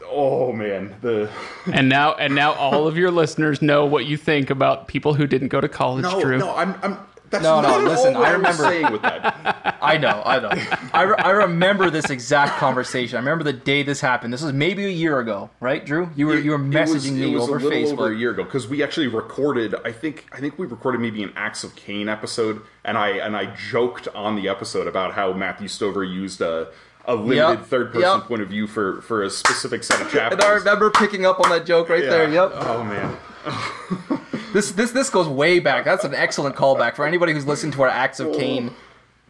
(laughs) oh man, the, (laughs) and now and now all of your listeners know what you think about people who didn't go to college, no, Drew. no, I'm, I'm, that's No, no, listen, I remember- with that. I know, I know. I, re- I remember this exact conversation. I remember the day this happened. This was maybe a year ago, right, Drew? You were you were It messaging was- me it was over a little Facebook. over a year ago because we actually recorded. I think I think we recorded maybe an Acts of Caine episode, and I and I joked on the episode about how Matthew Stover used a a limited Yep, third person yep. point of view for for a specific set of chapters. And I remember picking up on that joke right there. Yep. Oh man. (laughs) This this this goes way back. That's an excellent callback for anybody who's listened to our Acts of Caine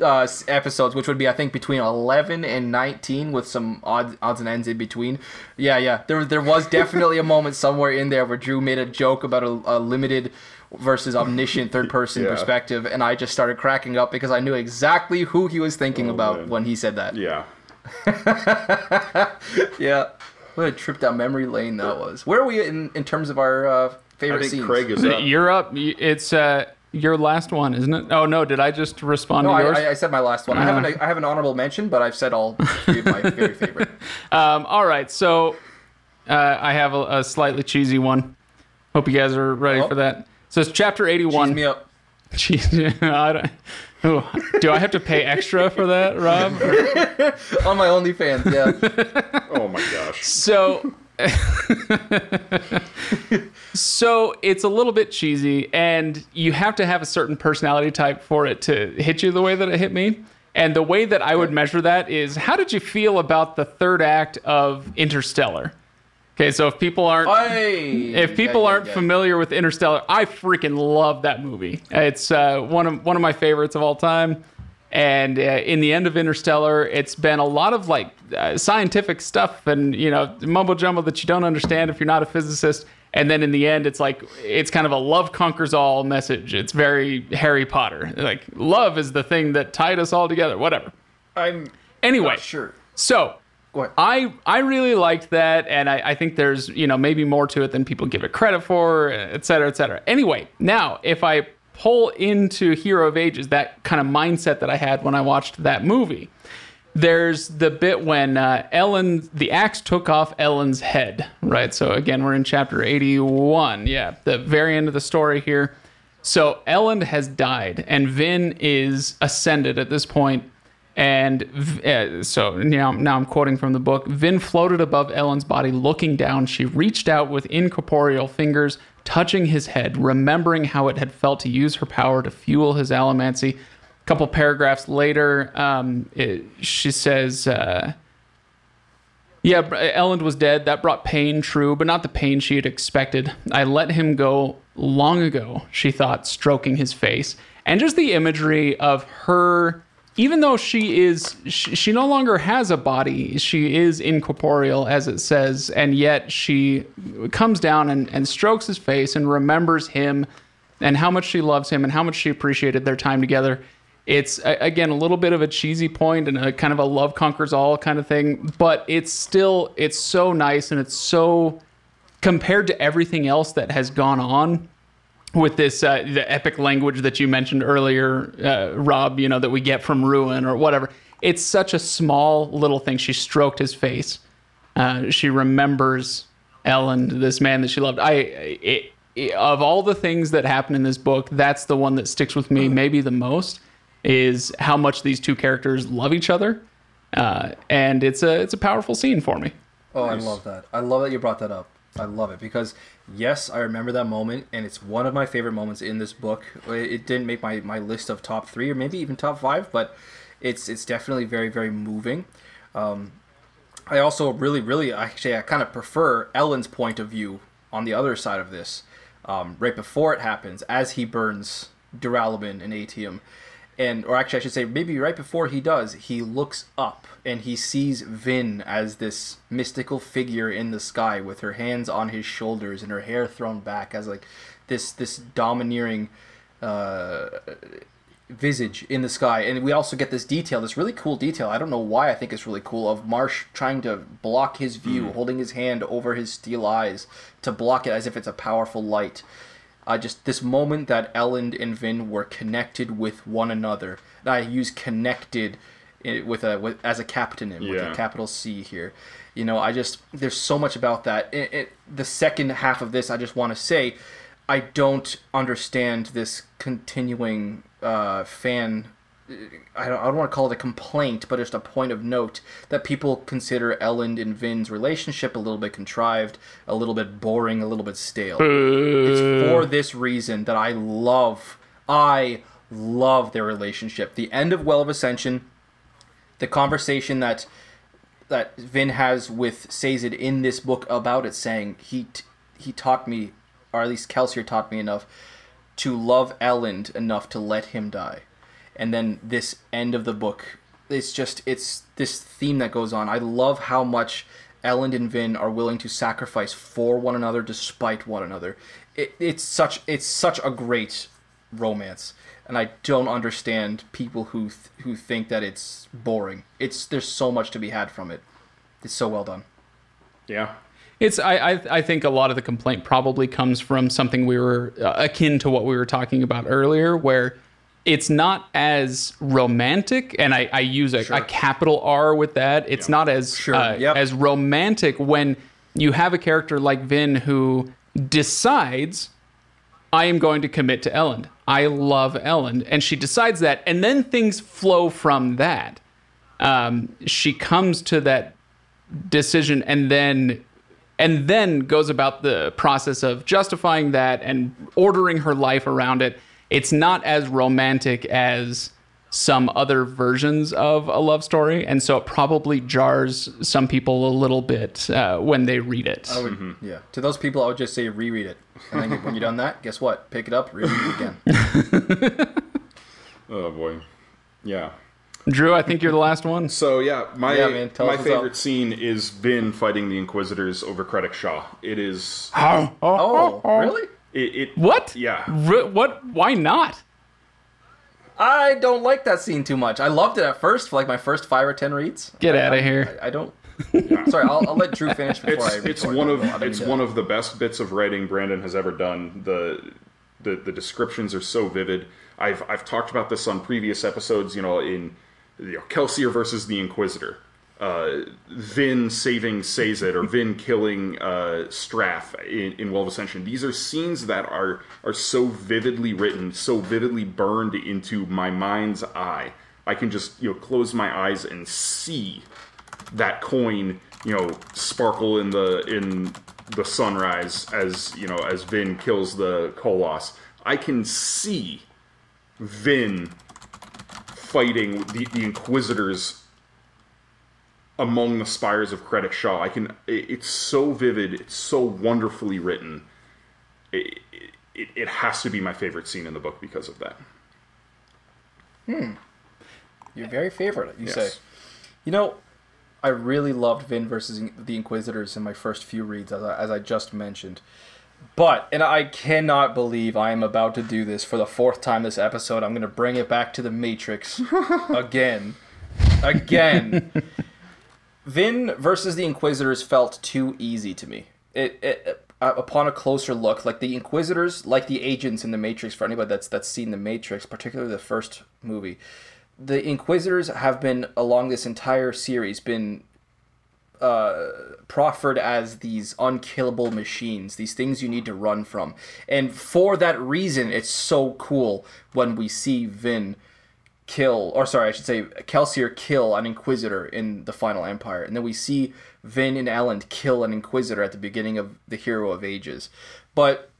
uh, episodes, which would be I think between eleven and nineteen, with some odds odds and ends in between. Yeah, yeah. There there was definitely a moment somewhere in there where Drew made a joke about a, a limited versus omniscient third person Yeah. perspective, and I just started cracking up because I knew exactly who he was thinking about man. when he said that. Yeah. (laughs) Yeah. What a trip down memory lane that was. Where are we in, in terms of our uh, favorite think scenes? Craig is up. You're up. It's uh, your last one, isn't it? Oh no, did I just respond No, to yours? I, I, I said my last one. I have an I have an honorable mention, but I've said all three of my (laughs) very favorite. Um, all right, so uh, I have a, a slightly cheesy one. Hope you guys are ready Oh. for that. So it's chapter Cheese eighty-one. me up. (laughs) Cheese. (laughs) I don't, ooh, do I have to pay extra for that, Rob? On my OnlyFans, yeah. Oh my gosh. So, so it's a little bit cheesy, and you have to have a certain personality type for it to hit you the way that it hit me. And the way that I would measure that is, how did you feel about the third act of Interstellar? Okay, so if people aren't if people yeah, yeah, aren't yeah. familiar with Interstellar, I freaking love that movie. It's uh, one of one of my favorites of all time. And uh, in the end of Interstellar, it's been a lot of like uh, scientific stuff and you know mumbo jumbo that you don't understand if you're not a physicist. And then in the end, it's like it's kind of a love conquers all message. It's very Harry Potter. Like love is the thing that tied us all together. Whatever. I'm Anyway, sure. so ahead. I I really liked that, and I, I think there's you know maybe more to it than people give it credit for, et cetera, et cetera. Anyway, now if I pull into Hero of Ages, that kind of mindset that I had when I watched that movie, there's the bit when uh, Elend, the axe took off Elend's head, right? So again, we're in chapter 81. Yeah, the very end of the story here. So Elend has died, and Vin is ascended at this point. And uh, so now, now I'm quoting from the book. Vin floated above Elend's body, looking down. She reached out with incorporeal fingers, touching his head, remembering how it had felt to use her power to fuel his allomancy. A couple paragraphs later, um, it, she says, uh, Yeah, Elend was dead. That brought pain, true, but not the pain she had expected. I let him go long ago, she thought, stroking his face. And just the imagery of her, even though she is, she, she no longer has a body, she is incorporeal, as it says, and yet she comes down and, and strokes his face and remembers him and how much she loves him and how much she appreciated their time together. It's again a little bit of a cheesy point and a kind of a love conquers all kind of thing, but it's still it's so nice and it's so compared to everything else that has gone on with this uh, the epic language that you mentioned earlier, uh, Rob. You know that we get from Ruin or whatever. It's such a small little thing. She stroked his face. Uh, she remembers Elend, this man that she loved. I it, it, of all the things that happen in this book, that's the one that sticks with me maybe the most is how much these two characters love each other, uh, and it's a it's a powerful scene for me. Oh. I love that. I love that you brought that up. I love it because yes, I remember that moment, and it's one of my favorite moments in this book. It didn't make my, my list of top three or maybe even top five, but it's it's definitely very very moving. Um, I also really really actually I kind of prefer Elend's point of view on the other side of this. Um, right before it happens, as he burns Duralumin and Atium, and or actually I should say maybe right before he does, he looks up and he sees Vin as this mystical figure in the sky with her hands on his shoulders and her hair thrown back as like this this domineering uh, visage in the sky. And we also get this detail, this really cool detail. I don't know why I think it's really cool of Marsh trying to block his view, mm. holding his hand over his steel eyes to block it as if it's a powerful light uh, just this moment that Elend and Vin were connected with one another. And I use connected with a with, as a captain yeah. with a capital C here. You know, I just there's so much about that. It, it, the second half of this, I just want to say, I don't understand this continuing uh, fan I don't, I don't want to call it a complaint, but just a point of note that people consider Elend and Vin's relationship a little bit contrived, a little bit boring, a little bit stale. it's for this reason that I love, I love their relationship. The end of Well of Ascension, the conversation that that Vin has with Sazed in this book about it, saying he t- he taught me, or at least Kelsier taught me enough to love Elend enough to let him die and then this end of the book it's just it's this theme that goes on i love how much Elend and Vin are willing to sacrifice for one another despite one another. It, it's such it's such a great romance, and I don't understand people who th- who think that it's boring. It's there's so much to be had from it. It's so well done. Yeah, it's I, I, I think a lot of the complaint probably comes from something we were uh, akin to what we were talking about earlier, where it's not as romantic, and I, I use a, sure. a, capital R with that. It's not as sure. uh, yep. as romantic when you have a character like Vin who decides, I am going to commit to Elend. I love Elend, and she decides that, and then things flow from that. Um, she comes to that decision, and then and then goes about the process of justifying that and ordering her life around it it's not as romantic as some other versions of a love story, and so it probably jars some people a little bit uh, when they read it. I would, mm-hmm. yeah. To those people, I would just say reread it, and then when you're done that, guess what? Pick it up, reread it again. (laughs) oh boy, yeah. Drew, I think you're the last one. So yeah, my yeah, man, my favorite scene is Vin fighting the Inquisitors over Kredik Shaw. It is. Oh, oh, oh really? It, it what? Yeah. R- what? Why not? I don't like that scene too much. I loved it at first for like my first five or ten reads. Get out of here. I, I don't. (laughs) Sorry, I'll, I'll, let Drew finish before it's, I. It's one of it's one of the best bits of writing Brandon has ever done. The the the descriptions are so vivid. I've I've talked about this on previous episodes. You know, in you know, Kelsier versus the Inquisitor uh, Vin saving Sazed or Vin killing uh, Straff in, in Well of Ascension. These are scenes that are are so vividly written, so vividly burned into my mind's eye. I can just you know close my eyes and see that coin you know sparkle in the in the sunrise as you know as Vin kills the Koloss. I can see Vin fighting the, the Inquisitors among the spires of Kredik Shaw. I can. It, it's so vivid. It's so wonderfully written. It, it, it has to be my favorite scene in the book because of that. Hmm. Your very favorite, you Yes. say. You know, I really loved Vin versus the Inquisitors in my first few reads, as I, as I just mentioned. But, and I cannot believe I am about to do this for the fourth time this episode. I'm going to bring it back to the Matrix (laughs) again. Again. Vin versus the Inquisitors felt too easy to me. It, it uh, upon a closer look, like the Inquisitors, like the agents in the Matrix. For anybody that's that's seen the Matrix, particularly the first movie, the Inquisitors have been along this entire series been uh, proffered as these unkillable machines, these things you need to run from, and for that reason, it's so cool when we see Vin kill, or sorry, I should say, Kelsier kill an Inquisitor in the Final Empire, and then we see Vin and Elend kill an Inquisitor at the beginning of the Hero of Ages. But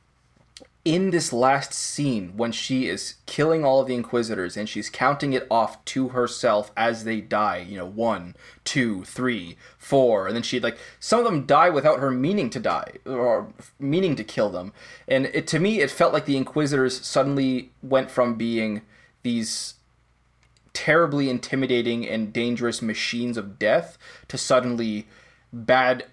in this last scene, when she is killing all of the Inquisitors and she's counting it off to herself as they die, you know, one, two, three, four, and then she like some of them die without her meaning to die or meaning to kill them, and it to me it felt like the Inquisitors suddenly went from being these terribly intimidating and dangerous machines of death to suddenly bad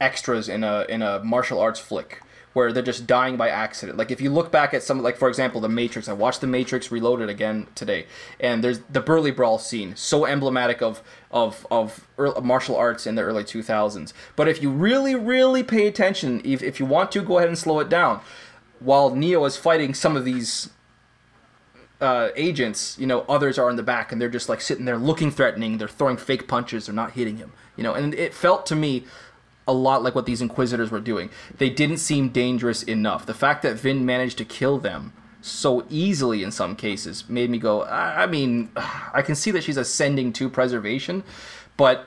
extras in a in a martial arts flick where they're just dying by accident. Like if you look back at some like for example The Matrix, I watched The Matrix Reloaded again today and there's the Burly Brawl scene, so emblematic of of of early, martial arts in the early 2000s. But if you really really pay attention, if if you want to go ahead and slow it down, while Neo is fighting some of these uh, agents, you know, others are in the back and they're just like sitting there looking threatening. They're throwing fake punches. They're not hitting him, you know. And it felt to me a lot like what these Inquisitors were doing. They didn't seem dangerous enough. The fact that Vin managed to kill them so easily in some cases made me go. I, I mean, (sighs) I can see that she's ascending to preservation, but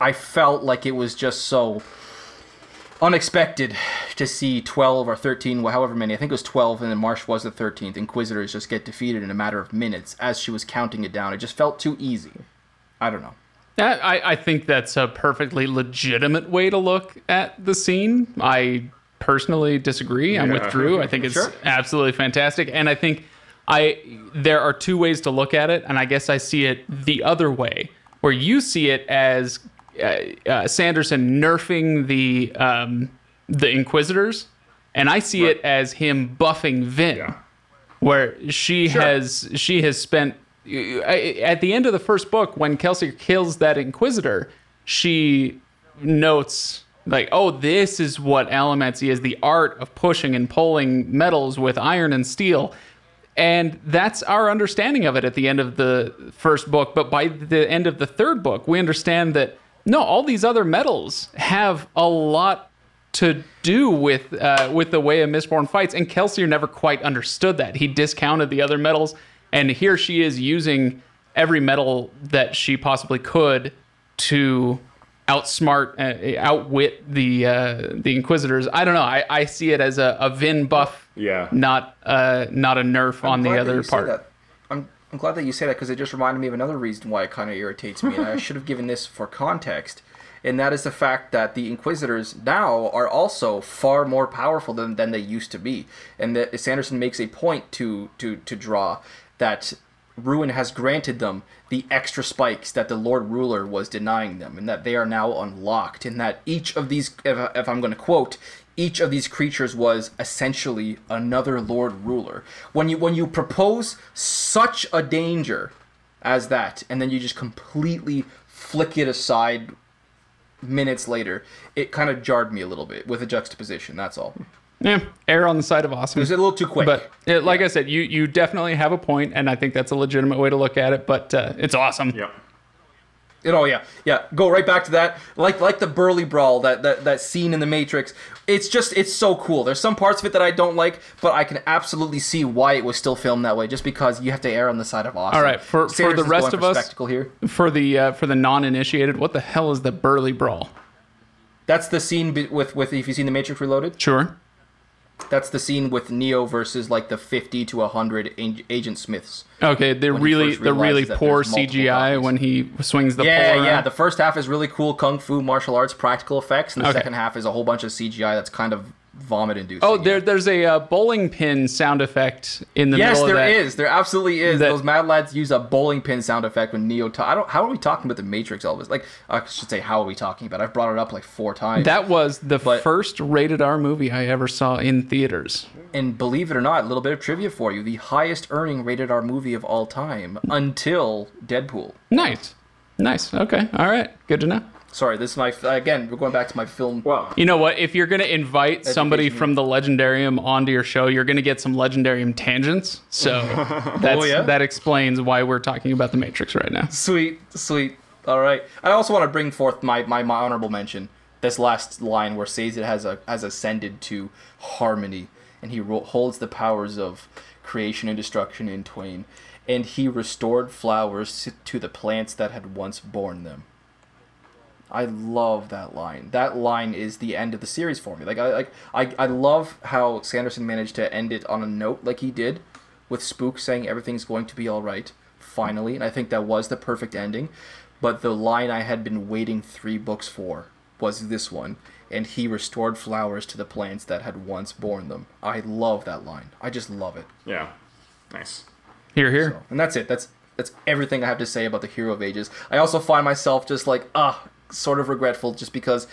I felt like it was just so unexpected to see 12 or 13 however many i think it was 12 and then marsh was the 13th inquisitors just get defeated in a matter of minutes as she was counting it down it just felt too easy i don't know I, I think that's a perfectly legitimate way to look at the scene. I personally disagree. I'm with Drew. I think (laughs) it's Sure. absolutely fantastic, and I think I there are two ways to look at it, and I guess I see it the other way, where you see it as uh, uh, Sanderson nerfing the um, the Inquisitors, and I see it as him buffing Vin Yeah. where she has she has spent at the end of the first book when Kelsier kills that inquisitor she notes like oh this is what Allomancy is the art of pushing and pulling metals with iron and steel. And that's our understanding of it at the end of the first book. But by the end of the third book we understand that no all these other metals have a lot to do with uh, with the way a Mistborn fights, and Kelsier never quite understood that. He discounted the other metals, and here she is using every metal that she possibly could to outsmart, uh, outwit the uh, the Inquisitors. I don't know. I, I see it as a, a Vin buff, Yeah. not uh, not a nerf on the other part. I'm glad that you say that because it just reminded me of another reason why it kind of irritates me, and I (laughs) should have given this for context. And that is the fact that the Inquisitors now are also far more powerful than, than they used to be. And that Sanderson makes a point to, to, to draw that Ruin has granted them the extra spikes that the Lord Ruler was denying them, and that they are now unlocked. And that each of these, if, if I'm going to quote, each of these creatures was essentially another Lord Ruler. When you when you propose such a danger as that, and then you just completely flick it aside minutes later, it kind of jarred me a little bit with a juxtaposition. That's all. Yeah, err on the side of awesome. It was a little too quick. But uh, like I said, you you definitely have a point, and I think that's a legitimate way to look at it. But uh, it's awesome. Yep. You know, yeah, yeah. Go right back to that, like like the Burly Brawl, that that that scene in the Matrix. It's just it's so cool. There's some parts of it that I don't like, but I can absolutely see why it was still filmed that way. Just because you have to err on the side of awesome. All right, for- for the rest of for us- spectacle here. For the uh, for the non-initiated, what the hell is the burly brawl? That's the scene with with if you've seen the Matrix Reloaded. Sure. That's the scene with Neo versus like the 50 to 100 Agent Smiths. Okay, the When he really the really poor CGI copies. when he swings the Yeah, pole yeah. around. The first half is really cool kung fu martial arts practical effects, and the Okay. second half is a whole bunch of CGI that's kind of vomit inducing. Oh, there, there's a uh, bowling pin sound effect in the Yes, middle of there is. There absolutely is. That- Those Mad Lads use a bowling pin sound effect when Neo. Ta- I don't. How are we talking about the Matrix, Elvis? Like, I should say, how are we talking about? I've brought it up like four times. That was the But- first rated R movie I ever saw in theaters. and believe it or not, a little bit of trivia for you: the highest earning rated R movie of all time until Deadpool. Nice, nice. Okay, all right, good to know. Sorry, this is my again. We're going back to my film. Well, You know what? If you're gonna invite somebody from the Legendarium onto your show, you're gonna get some Legendarium tangents. So (laughs) oh, that's, Oh, yeah? that explains why we're talking about the Matrix right now. Sweet, sweet. All right. I also want to bring forth my, my, my honorable mention. This last line where Sazed has a has ascended to harmony, and he ro- holds the powers of creation and destruction in twain, and he restored flowers to the plants that had once borne them. I love that line. That line is the end of the series for me. Like I like I, I love how Sanderson managed to end it on a note like he did, with Spook saying everything's going to be all right finally, and I think that was the perfect ending. But the line I had been waiting three books for was this one, and he restored flowers to the plants that had once borne them. I love that line. I just love it. yeah, nice. Here, here. And that's it. That's that's everything I have to say about the Hero of Ages. I also find myself just like ah, sort of regretful just because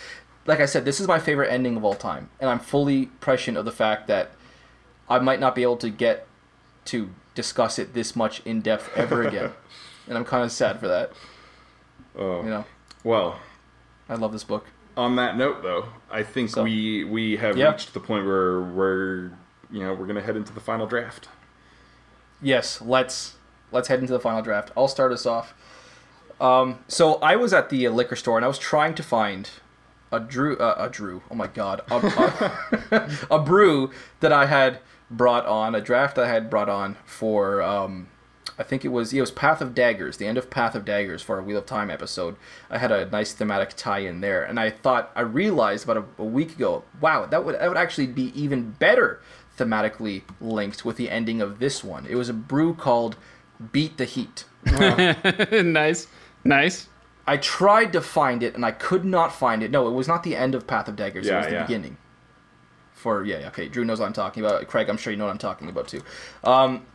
like I said, this is my favorite ending of all time, and I'm fully prescient of the fact that I might not be able to get to discuss it this much in depth ever (laughs) again. and I'm kind of sad for that. Oh, You know, well. I love this book. On that note, though, I think So- we we have Yeah. reached the point where we're you know we're gonna head into the final draft. Yes, let's let's head into the final draft. I'll start us off. Um, so I was at the uh, liquor store and I was trying to find a Drew, uh, a Drew. Oh my God, a, a, (laughs) a brew that I had brought on, a draft I had brought on for. Um, I think it was it was Path of Daggers, the end of Path of Daggers for our Wheel of Time episode. I had a nice thematic tie in there, and I thought I realized about a, a week ago, wow, that would that would actually be even better thematically linked with the ending of this one. It was a brew called Beat the Heat. (laughs) nice, nice. I tried to find it and I could not find it. No, it was not the end of Path of Daggers. it was the yeah. beginning. For yeah, okay. Drew knows what I'm talking about. Craig, I'm sure you know what I'm talking about too. Um,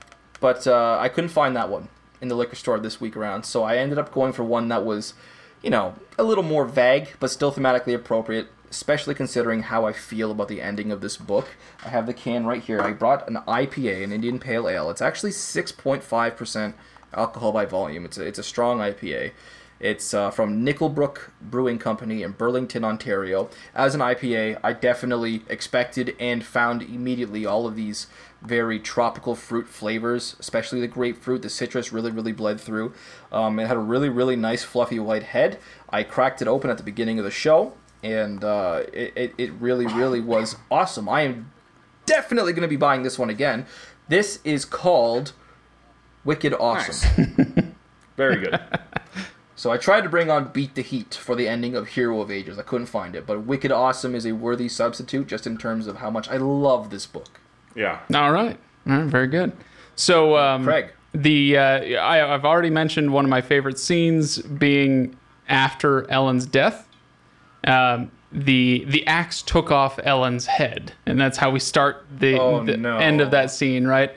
but uh, I couldn't find that one in the liquor store this week around, so I ended up going for one that was, you know, a little more vague but still thematically appropriate. Especially considering how I feel about the ending of this book. I have the can right here. I brought an IPA, an Indian Pale Ale. It's actually 6.5% alcohol by volume. It's a, it's a strong IPA. It's uh, from Nickelbrook Brewing Company in Burlington, Ontario. As an IPA, I definitely expected and found immediately all of these very tropical fruit flavors, especially the grapefruit. The citrus really, really bled through. Um, it had a really, really nice fluffy white head. I cracked it open at the beginning of the show, and uh, it, it, it really, really was awesome. I am definitely going to be buying this one again. This is called Wicked Awesome. Nice. (laughs) Very good. So I tried to bring on Beat the Heat for the ending of Hero of Ages. I couldn't find it, but Wicked Awesome is a worthy substitute just in terms of how much I love this book. Yeah. All right, all right, very good. So, um, Craig. the uh, I, I've already mentioned one of my favorite scenes being after Elend's death. Um, the the axe took off Elend's head, and that's how we start the, Oh, the no. end of that scene. Right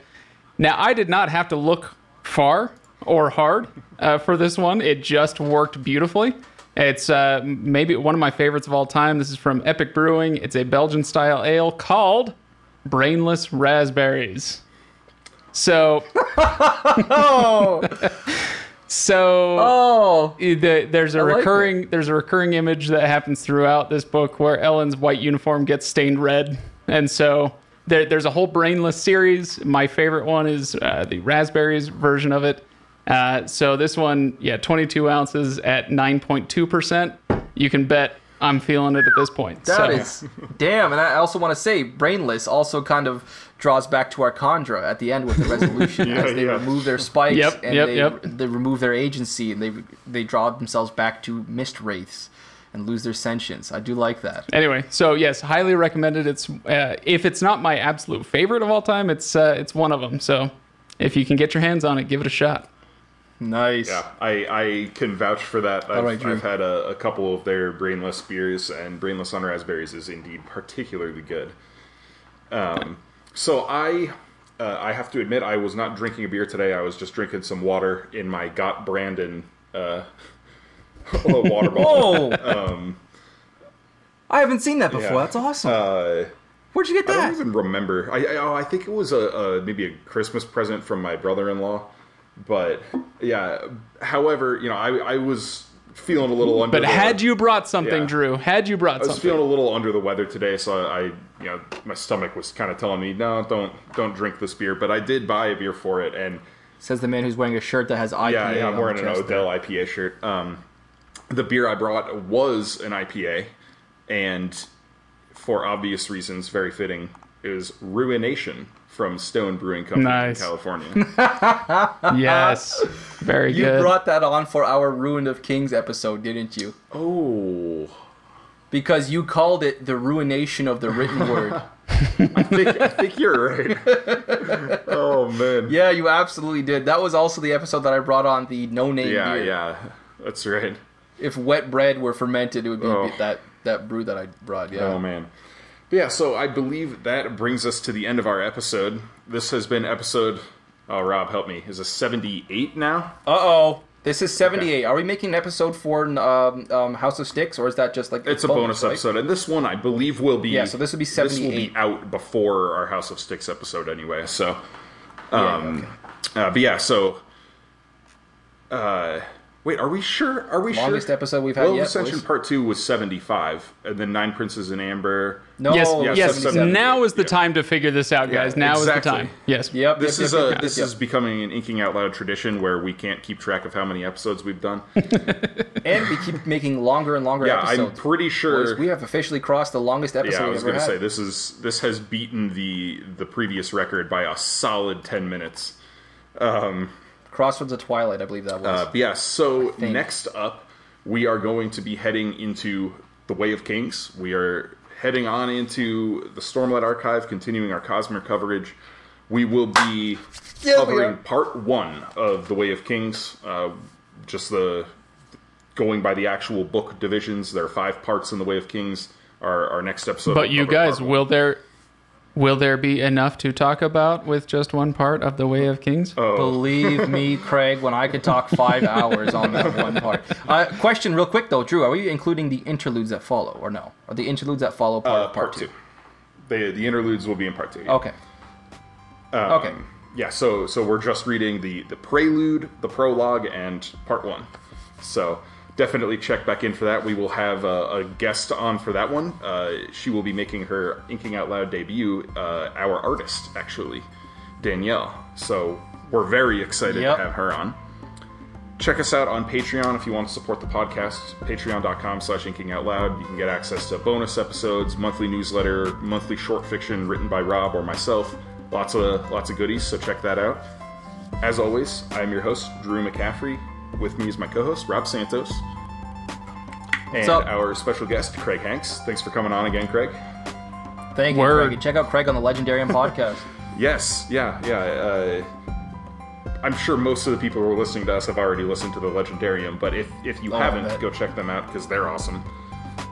now, I did not have to look far or hard uh, for this one. It just worked beautifully. It's uh, maybe one of my favorites of all time. This is from Epic Brewing. It's a Belgian style ale called Brainless Raspberries. So, Oh, (laughs) so oh, the, there's a like recurring there's a recurring image that happens throughout this book where Elend's white uniform gets stained red, and so there, there's a whole brainless series. My favorite one is uh, the raspberries version of it. Uh, so this one, yeah, 22 ounces at 9.2 percent. You can bet I'm feeling it at this point. that so, is damn. And I also want to say, Brainless also kind of draws back to our kandra at the end with the resolution (laughs) Yeah, as they yeah. remove their spikes Yep, and yep, they, yep. they remove their agency and they they draw themselves back to mist wraiths. And lose their sentience. I do like that. Anyway, so yes, highly recommended. It's uh, if it's not my absolute favorite of all time, it's uh, it's one of them. So if you can get your hands on it, give it a shot. Nice. Yeah, I, I can vouch for that. I've, right, I've had a, a couple of their brainless beers, and brainless on raspberries is indeed particularly good. Um, so I uh, I have to admit I was not drinking a beer today. I was just drinking some water in my Got Brandon uh, water bottle. Oh. I haven't seen that before. Yeah. That's awesome. Uh, Where'd you get that? I don't even remember. I I, oh, I think it was a, a maybe a Christmas present from my brother-in-law. But yeah, however, you know, I I was feeling a little under. But the, had you brought something, Yeah. Drew, had you brought I was something, feeling a little under the weather today, so I, you know, my stomach was kind of telling me, no, don't don't drink this beer. But I did buy a beer for it, and Says the man who's wearing a shirt that has IPA. yeah, yeah I'm on wearing the an chest there. Odell IPA shirt. Um, the beer I brought was an IPA, and for obvious reasons, very fitting, is Ruination from Stone Brewing Company Nice. in California. (laughs) yes, very You good. You brought that on for our Ruin of Kings episode, didn't you? oh, Because you called it the ruination of the written (laughs) word. I think I think you're right. (laughs) oh man. yeah, you absolutely did. That was also the episode that I brought on the no name yeah, beer. yeah, that's right. If wet bread were fermented, it would be Oh. that that brew that I brought. Yeah. Oh man. But yeah, so I believe that brings us to the end of our episode. This has been episode oh Rob, help me. Is this seventy eight now? Uh oh. This is 78. Are we making an episode for um, um, House of Sticks, or is that just like It's a bonus right? episode, and this one I believe will be Yeah, so this would be This will 78. be out before our House of Sticks episode anyway. So, Yeah, um, okay. uh, but yeah, so uh, wait, are we sure? Are we sure the Longest sure? episode we've had Well of yet, Ascension boys. Part Two was seventy five, and then Nine Princes in Amber. No, yes, it yeah, yes. Now is the Yeah. time to figure this out, Yeah, guys. Now is the time. Yes. Yep. This yep, is yep, a yep, this yep. is becoming an inking out loud tradition where we can't keep track of how many episodes we've done. (laughs) and we keep making longer and longer yeah, episodes. I'm pretty sure. Boys, we have officially crossed the longest episode yeah, I was gonna say this is this has beaten the the previous record by a solid ten minutes. Um, Crossroads of Twilight, I believe that was. Uh, yeah, so next up, we are going to be heading into the Way of Kings. We are heading on into the Stormlight Archive, continuing our Cosmere coverage. We will be Yeah, covering are. part one of the Way of Kings, uh, just the going by the actual book divisions. There are five parts in the Way of Kings. Our, our next episode. But you guys, will there will there be enough to talk about with just one part of the Way of Kings? Oh. Believe me, (laughs) Craig, when I could talk five hours on that (laughs) one part. Uh, question, real quick though, Drew, are we including the interludes that follow, or no? Are the interludes that follow part Uh, of part two. The the interludes will be in part two. yeah. Okay. Um, Okay. Yeah, so so we're just reading the the prelude, the prologue, and part one. So definitely check back in for that. We will have a, a guest on for that one. Uh, she will be making her inking out loud debut. Uh, our artist, actually, Danielle. So we're very excited Yep. to have her on. Check us out on Patreon if you want to support the podcast. Patreon.com slash inking out loud. You can get access to bonus episodes, monthly newsletter, monthly short fiction written by Rob or myself. Lots of lots of goodies, so check that out. As always, I'm your host, Drew McCaffrey. With me is my co-host, Rob Santos. And up? our special guest, Craig Hanks. Thanks for coming on again, Craig. Thank you, Craig. Check out Craig on the Legendarium podcast. (laughs) Yes, yeah, yeah. Uh, I'm sure most of the people who are listening to us have already listened to the Legendarium, but if, if you Oh, haven't, go check them out because they're awesome.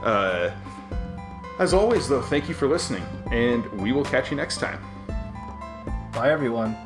Uh, as always, though, thank you for listening, and we will catch you next time. Bye, everyone.